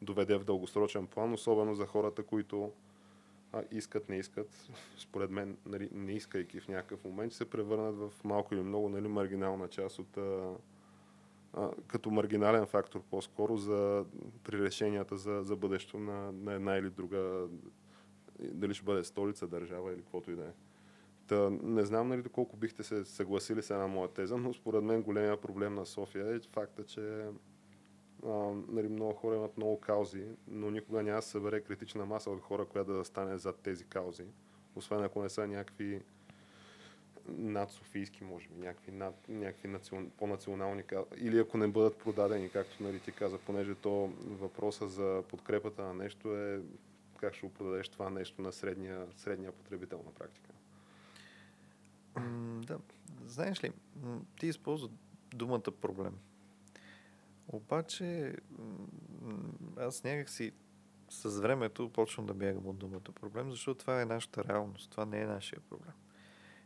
S2: доведе в дългосрочен план, особено за хората, които а, искат, не искат, според мен, нали, не искайки в някакъв момент, се превърнат в малко или много нали, маргинална част от а, а, като маргинален фактор по-скоро за, при решенията за, за бъдещето на, на една или друга, дали ще бъде столица, държава или каквото и да е. Та, не знам нали, доколко бихте се съгласили с една моя теза, но според мен големия проблем на София е факта, че а, нали, много хора имат много каузи, но никога няма да събере критична маса от хора, която да стане зад тези каузи. Освен ако не са някакви надсофийски, може би, някакви, над, някакви национ, по-национални, или ако не бъдат продадени, както нали, ти каза, понеже то въпроса за подкрепата на нещо е как ще го продадеш това нещо на средния, средния потребител на практика.
S4: М, да, знаеш ли, ти използва думата проблем. Обаче, аз някакси с времето почвам да бягам от думата проблем, защото това е нашата реалност, това не е нашия проблем.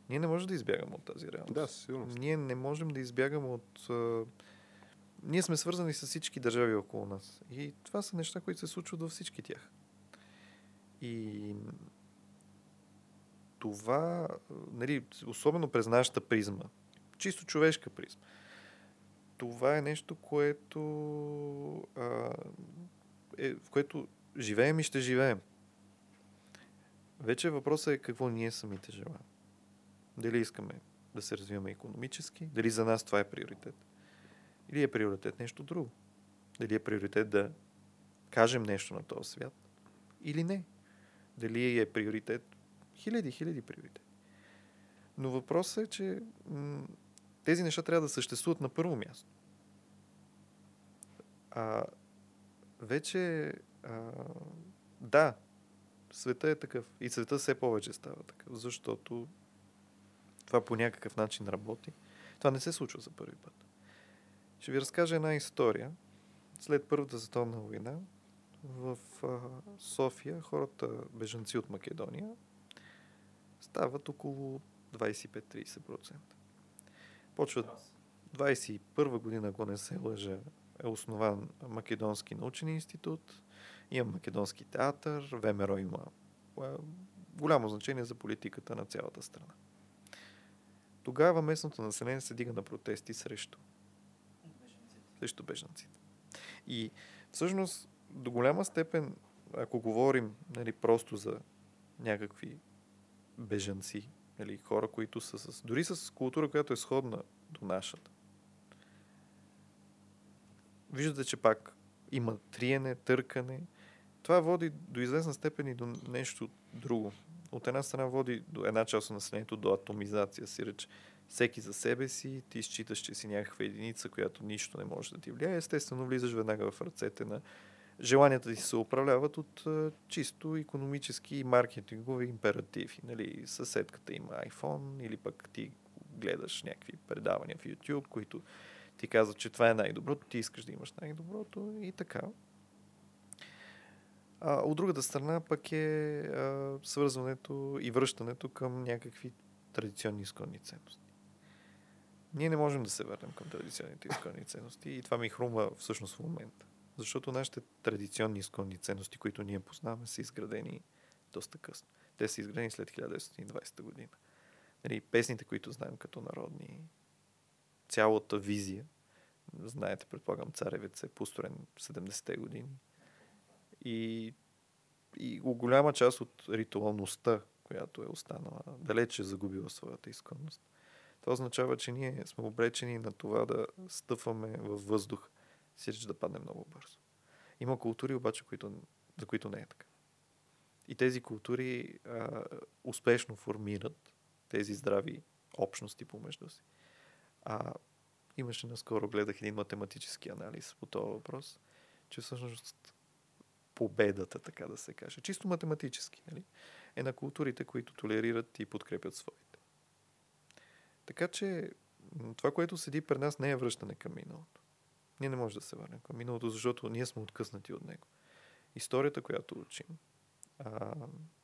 S4: Ние не можем да избягаме от тази реалност.
S2: Да, със сигурност.
S4: Ние не можем да избягаме от... А... Ние сме свързани с всички държави около нас. И това са неща, които се случват във всички тях. И това, нали, особено през нашата призма, чисто човешка призма, това е нещо, което а, е, в което живеем и ще живеем. Вече въпросът е какво ние самите желаем. Дали искаме да се развиваме економически, дали за нас това е приоритет. Или е приоритет нещо друго. Дали е приоритет да кажем нещо на този свят, или не. Дали е приоритет хиляди, хиляди приоритети. Но въпросът е, че м- тези неща трябва да съществуват на първо място. А вече а, да, света е такъв. И света все повече става такъв, защото това по някакъв начин работи. Това не се случва за първи път. Ще ви разкажа една история. След Първата световна война в а, София хората, бежанци от Македония, стават около 25-30%. Почват 21 година, ако не се лъжа, е основан Македонски научен институт, има Македонски театър, ВМРО има а, голямо значение за политиката на цялата страна. Тогава местното население се дига на протести срещу, срещу бежанците. И всъщност до голяма степен, ако говорим нали, просто за някакви бежанци Нали, хора, които са с... Дори с култура, която е сходна до нашата. Виждате, че пак има триене, търкане. Това води до известна степен и до нещо друго. От една страна води до една част от населението до атомизация, си реч всеки за себе си, ти считаш, че си някаква единица, която нищо не може да ти влияе. Естествено, влизаш веднага в ръцете на желанията ти се управляват от а, чисто економически и маркетингови императиви. Нали, съседката има iPhone или пък ти гледаш някакви предавания в YouTube, които ти казват, че това е най-доброто, ти искаш да имаш най-доброто и така. А, от другата страна пък е а, свързването и връщането към някакви традиционни изконни ценности. Ние не можем да се върнем към традиционните изконни ценности и това ми хрумва всъщност в момента. Защото нашите традиционни изконни ценности, които ние познаваме, са изградени доста късно. Те са изградени след 1920 година. Нали, песните, които знаем като народни, цялата визия, знаете, предполагам, Царевец е построен в 70-те години. И, и голяма част от ритуалността, която е останала, далече е загубила своята изконност. Това означава, че ние сме обречени на това да стъпваме във въздух, сиреч да падне много бързо. Има култури обаче, които, за които не е така. И тези култури а, успешно формират тези здрави общности помежду си. А, имаше наскоро, гледах един математически анализ по този въпрос, че всъщност победата, така да се каже, чисто математически, нали, е на културите, които толерират и подкрепят своите. Така че това, което седи пред нас, не е връщане към миналото. Ние не можем да се върнем към миналото, защото ние сме откъснати от него. Историята, която учим, а,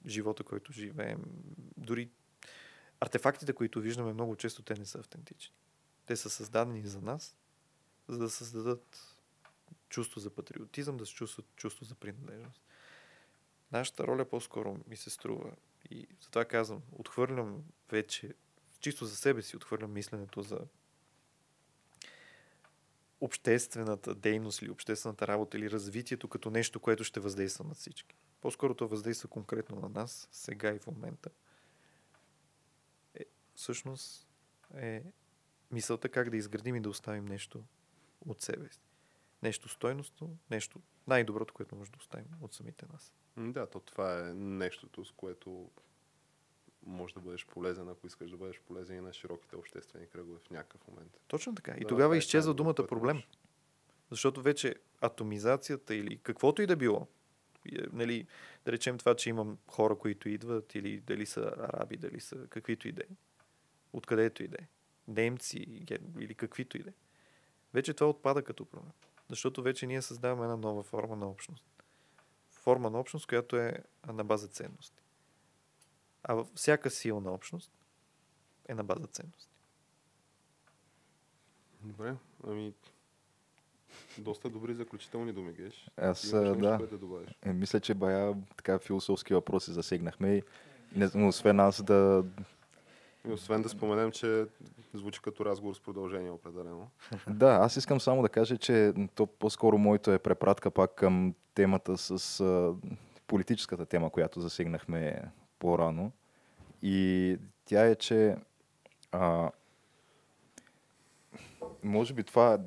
S4: живота, който живеем, дори артефактите, които виждаме, много често те не са автентични. Те са създадени за нас, за да създадат чувство за патриотизъм, да се чувстват чувство за принадлежност. Нашата роля по-скоро ми се струва и затова казвам, отхвърлям вече, чисто за себе си отхвърлям мисленето за обществената дейност или обществената работа или развитието като нещо, което ще въздейства на всички. По-скоро то въздейства конкретно на нас, сега и в момента. Е, всъщност е мисълта как да изградим и да оставим нещо от себе си. Нещо стойностно, нещо най-доброто, което може да оставим от самите нас.
S2: Да, то това е нещото, с което може да бъдеш полезен, ако искаш да бъдеш полезен и на широките обществени кръгове в някакъв момент.
S4: Точно така. И
S2: Да,
S4: тогава
S2: е
S4: изчезва думата проблем.
S2: можеш.
S4: Защото вече атомизацията или каквото и да било, е, нали, да речем това, че имам хора, които идват, или дали са араби, дали са каквито и да е, откъдето и да е, немци или каквито и да е, вече това отпада като проблем. Защото вече ние създаваме една нова форма на общност. Форма на общност, която е на база ценности. А във всяка силна общност е на база ценности.
S2: Добре, ами доста добри заключителни думи, Геш.
S1: Аз,
S2: Имаш
S1: а,
S2: нещо,
S1: да.
S2: да добавиш?
S1: Е, мисля, че бая така философски въпроси засегнахме и не, освен аз да...
S2: И освен да споменем, че звучи като разговор с продължение определено.
S1: Да, аз искам само да кажа, че то по-скоро моето е препратка пак към темата с а, политическата тема, която засегнахме по-рано. И тя е, че а, може би това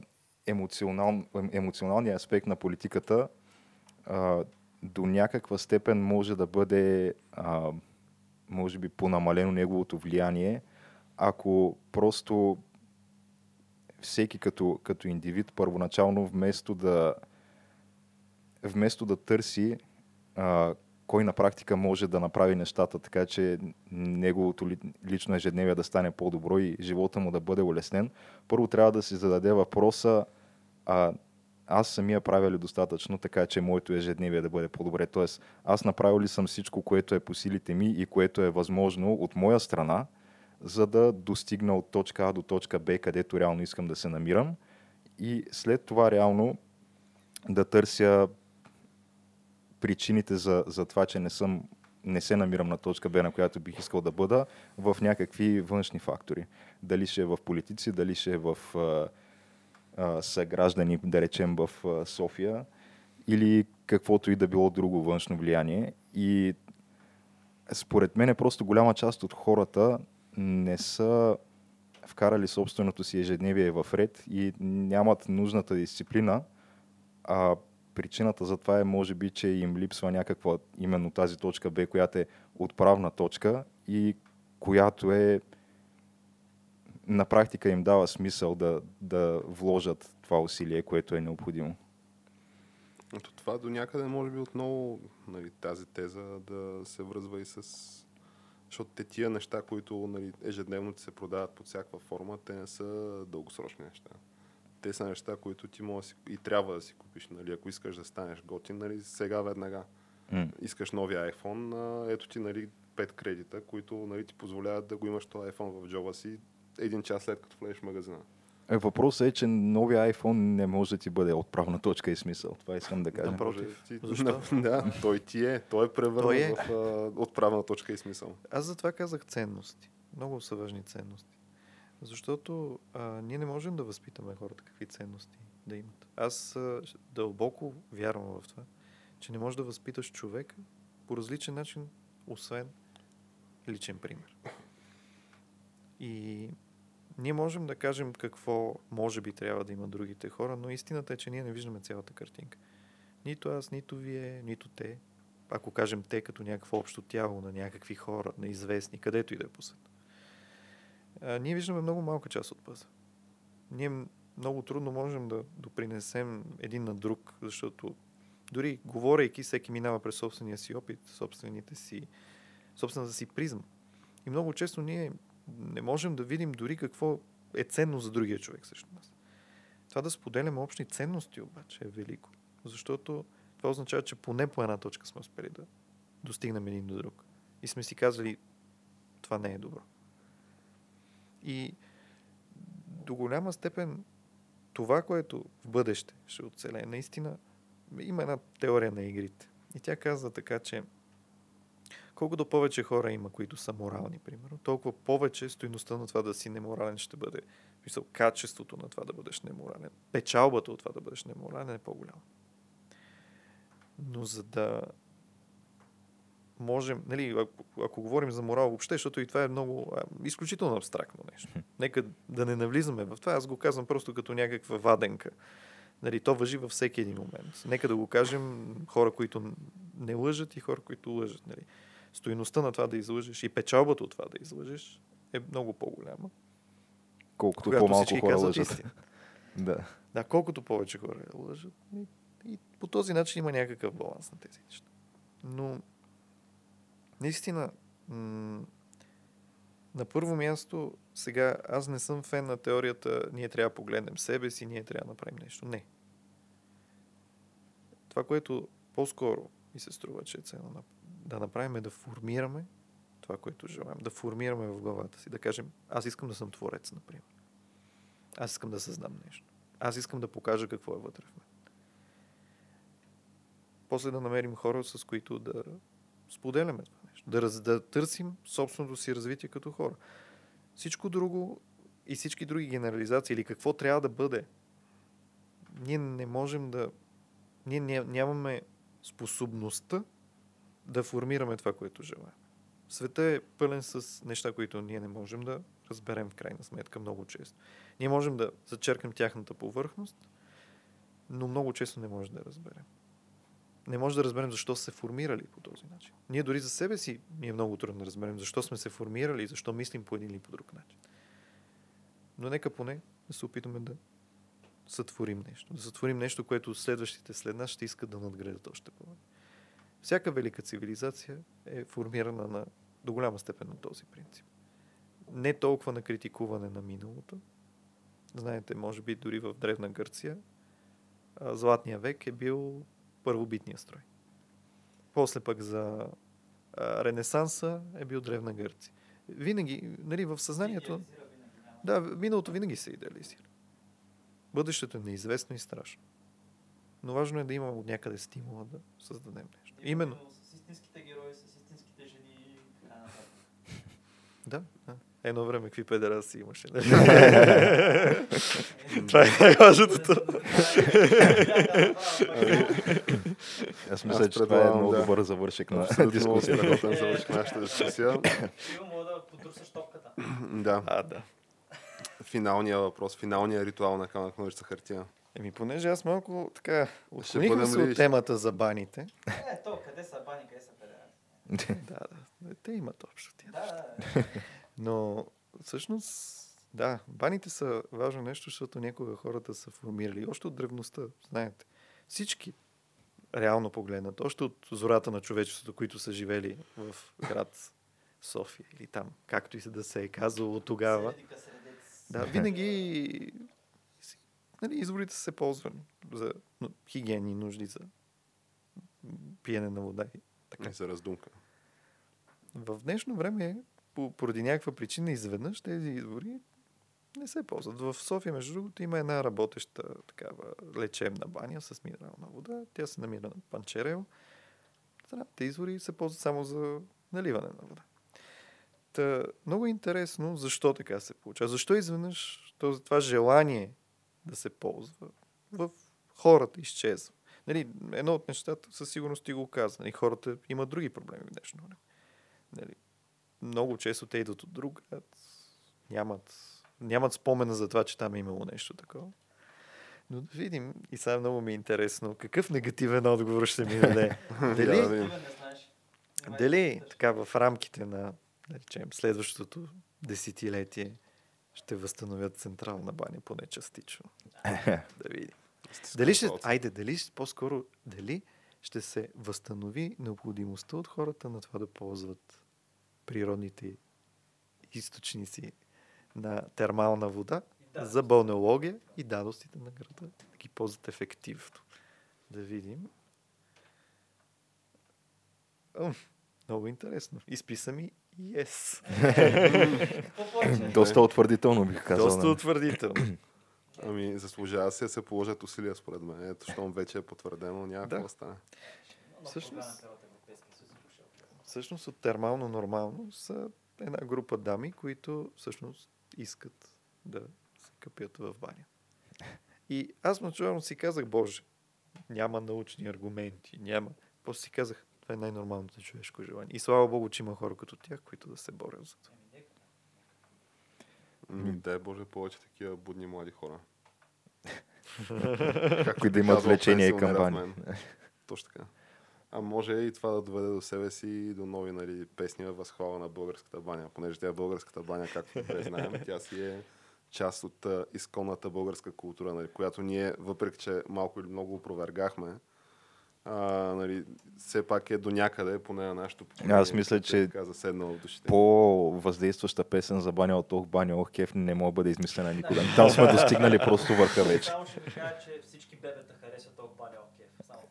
S1: емоционал, емоционалният аспект на политиката а, до някаква степен може да бъде а, може би понамалено неговото влияние, ако просто всеки като, като индивид първоначално вместо да вместо да търси а, кой на практика може да направи нещата, така че неговото ли, лично ежедневие да стане по-добро и живота му да бъде улеснен, първо трябва да си зададе въпроса а, аз самия правя ли достатъчно, така че моето ежедневие да бъде по-добре. Тоест, аз направил ли съм всичко, което е по силите ми и което е възможно от моя страна, за да достигна от точка А до точка Б, където реално искам да се намирам. И след това реално да търся причините за, за това, че не, съм, не се намирам на точка Б, на която бих искал да бъда, в някакви външни фактори. Дали ще е в политици, дали ще е в а, а, съграждани, да речем, в а, София, или каквото и да било друго външно влияние. И според мен е просто голяма част от хората не са вкарали собственото си ежедневие в ред и нямат нужната дисциплина, а причината за това е може би, че им липсва някаква именно тази точка Б, която е отправна точка и която е на практика им дава смисъл да, да вложат това усилие, което е необходимо.
S2: Ето това до някъде може би отново нали, тази теза да се връзва и с... Защото те тия неща, които нали, ежедневно се продават под всякаква форма, те не са дългосрочни неща. Те са неща, които ти може да си, и трябва да си купиш. Нали, ако искаш да станеш готин, нали, сега веднага.
S1: М.
S2: Искаш новия iPhone, а, ето ти нали, 5 кредита, които нали, ти позволяват да го имаш този iPhone в джоба си един час след като влезеш в магазина.
S1: Е, въпросът е, че новия iPhone не може да ти бъде отправна точка и смисъл. Това искам да кажа.
S4: Напротив.
S2: Може ти...
S4: Защо?
S2: да, той ти е. Той е превърнат
S4: Той е.
S2: в а, отправна точка и смисъл.
S4: Аз затова казах ценности. Много са важни ценности. Защото а, ние не можем да възпитаме хората какви ценности да имат. Аз а, дълбоко вярвам в това, че не можеш да възпиташ човека по различен начин, освен личен пример. И ние можем да кажем какво може би трябва да имат другите хора, но истината е, че ние не виждаме цялата картинка. Нито аз, нито вие, нито те. Ако кажем те като някакво общо тяло на някакви хора, на известни, където и да е по света. А, ние виждаме много малка част от пъза. Ние много трудно можем да допринесем един на друг, защото дори говорейки, всеки минава през собствения си опит, собствените си, собствената си призма. И много често ние не можем да видим дори какво е ценно за другия човек срещу нас. Това да споделяме общи ценности обаче е велико. Защото това означава, че поне по една точка сме успели да достигнем един до друг. И сме си казали, това не е добро. И до голяма степен това, което в бъдеще ще оцелее, наистина има една теория на игрите. И тя казва така, че колкото повече хора има, които са морални, примерно, толкова повече стоиността на това да си неморален ще бъде. Мисъл, качеството на това да бъдеш неморален, печалбата от това да бъдеш неморален е по-голяма. Но за да можем, нали, ако, ако говорим за морал въобще, защото и това е много а, изключително абстрактно нещо. Нека да не навлизаме в това, аз го казвам просто като някаква ваденка. Нали, то въжи във всеки един момент. Нека да го кажем хора, които не лъжат и хора, които лъжат. Нали. Стоиността на това да излъжеш и печалбата от това да излъжеш е много по-голяма.
S1: Колкото по-малко хора лъжат. Да.
S4: Да, колкото повече хора лъжат. И, и по този начин има някакъв баланс на тези неща. Но, наистина, м- на първо място, сега аз не съм фен на теорията, ние трябва да погледнем себе си, ние трябва да направим нещо. Не. Това, което по-скоро ми се струва, че е ценно на- да направим е да формираме това, което желаем. Да формираме в главата си. Да кажем, аз искам да съм творец, например. Аз искам да създам нещо. Аз искам да покажа какво е вътре в мен. После да намерим хора, с които да споделяме това. Да, раз, да търсим собственото си развитие като хора. Всичко друго и всички други генерализации или какво трябва да бъде, ние не можем да... Ние ня- нямаме способността да формираме това, което желаем. Света е пълен с неща, които ние не можем да разберем в крайна сметка много често. Ние можем да зачеркнем тяхната повърхност, но много често не може да разберем. Не може да разберем защо са се формирали по този начин. Ние дори за себе си ни е много трудно да разберем защо сме се формирали и защо мислим по един или по друг начин. Но нека поне да се опитаме да сътворим нещо. Да сътворим нещо, което следващите след нас ще искат да надградят още повече. Всяка велика цивилизация е формирана на, до голяма степен на този принцип. Не толкова на критикуване на миналото. Знаете, може би дори в Древна Гърция Златния век е бил първобитния строй. После пък за а, Ренесанса е бил Древна Гърция. Винаги, нали, в съзнанието... Да, миналото винаги се идеализира. Бъдещето е неизвестно и страшно. Но важно е да имаме от някъде стимула да създадем нещо. Именно.
S3: С истинските герои, с истинските жени и така нататък.
S4: Да, да. Едно време какви педераси имаше. нали? Това е най-важното.
S1: Аз мисля, че това е много добър завършек на
S2: Абсолютно много
S1: дискусията.
S2: страхотен завърших нашата дискусия.
S3: Мога да подрусаш топката.
S2: Да,
S4: А, да.
S2: финалния въпрос, финалния ритуал на камък ножица хартия.
S4: Еми, понеже аз малко така отклонихме се от темата за баните.
S3: Е, то, къде са бани, къде са педерасти?
S4: да, да. Те имат общо тя.
S3: Да, да,
S4: Но всъщност, да, баните са важно нещо, защото някога хората са формирали. Още от древността, знаете. Всички, реално погледнат, още от зората на човечеството, които са живели в град София или там, както и се да се е казвало тогава. Да, винаги нали, изворите са се ползвани за ну, хигиени нужди, за пиене на вода. И така.
S2: Не за раздумка.
S4: В днешно време, поради някаква причина, изведнъж тези извори не се ползват. В София, между другото, има една работеща такава лечебна баня с минерална вода. Тя се намира на Панчерел. Здравите извори се ползват само за наливане на вода. Та, много интересно защо така се получава. Защо изведнъж този, това желание да се ползва в хората изчезва. Нали, едно от нещата със сигурност ти го каза. Нали, хората имат други проблеми в днешно време. Нали, много често те идват от друг град, нямат, нямат спомена за това, че там е имало нещо такова. Но да видим, и сега много ми е интересно, какъв негативен отговор ще ми даде. Дали, дали
S3: да
S4: така в рамките на, да речем, следващото десетилетие ще възстановят централна баня, поне частично. да видим. Дали ще, айде, дали ще- по-скоро, дали ще се възстанови необходимостта от хората на това да ползват природните източници на термална вода
S3: Да.
S4: за балнеология и дадостите на града да ги ползват ефективно. Да видим. О, много интересно. Изписа ми yes.
S1: Доста утвърдително бих казал.
S4: Доста
S1: нали?
S4: утвърдително.
S2: Ами, заслужава се да се положат усилия, според мен. Ето, щом вече е потвърдено, няма
S4: Да.
S2: какво стане.
S3: Много
S4: Всъщност-
S3: програмата от Европейския съюз е дошъл.
S4: Всъщност от термално нормално са една група дами, които всъщност искат да се къпят в баня. И аз начално си казах, Боже, няма научни аргументи, няма. После си казах, това е най-нормалното човешко желание. И слава Богу, че има хора като тях, които да се борят за това.
S2: Ми, дай Боже, повече такива будни млади хора.
S1: Които да имат влечение бани.
S2: мен. Точно така. А може и това да доведе до себе си и до нови нали, песни във възхвала на българската баня. Понеже тя е българската баня, както добре знаем, тя си е част от а, изконната българска култура, нали, която ние, въпреки че малко или много опровергахме, а, нали, все пак е до някъде, поне на нашото поколение.
S1: Аз мисля, че. По-въздействаща песен за баня от ох, баня, ох, кеф не може да бъде измислена никога. Там сме достигнали просто върха вече.
S3: Само ще ви кажа, че всички бебета харесват толкова баня окей.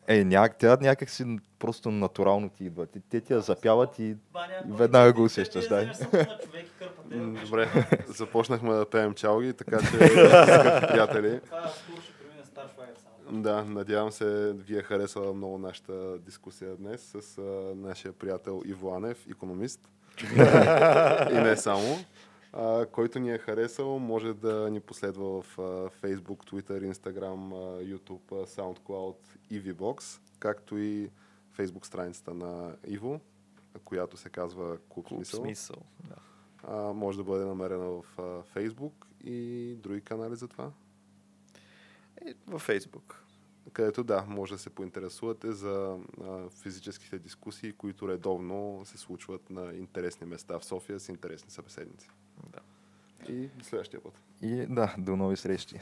S1: Е, няк, тя някак си просто натурално ти идва. Те, те ти я запяват и
S3: баня.
S1: И веднага го усещаш, да.
S3: е
S2: Добре, започнахме да пеем чалги, така че, приятели. Да, надявам се ви е харесала много нашата дискусия днес с а, нашия приятел Иво Анев, економист. и не само. А, който ни е харесал, може да ни последва в а, Facebook, Twitter, Instagram, а, YouTube, а, SoundCloud и VBox, както и Facebook страницата на Иво, която се казва Клуб
S4: Клуб
S2: Смисъл.
S4: смисъл. Да.
S2: А, може да бъде намерена в а, Facebook и други канали за това.
S4: Е, във Фейсбук.
S2: където да, може да се поинтересувате за а, физическите дискусии, които редовно се случват на интересни места в София с интересни събеседници.
S4: Да.
S2: И до следващия път.
S1: И да, до нови срещи.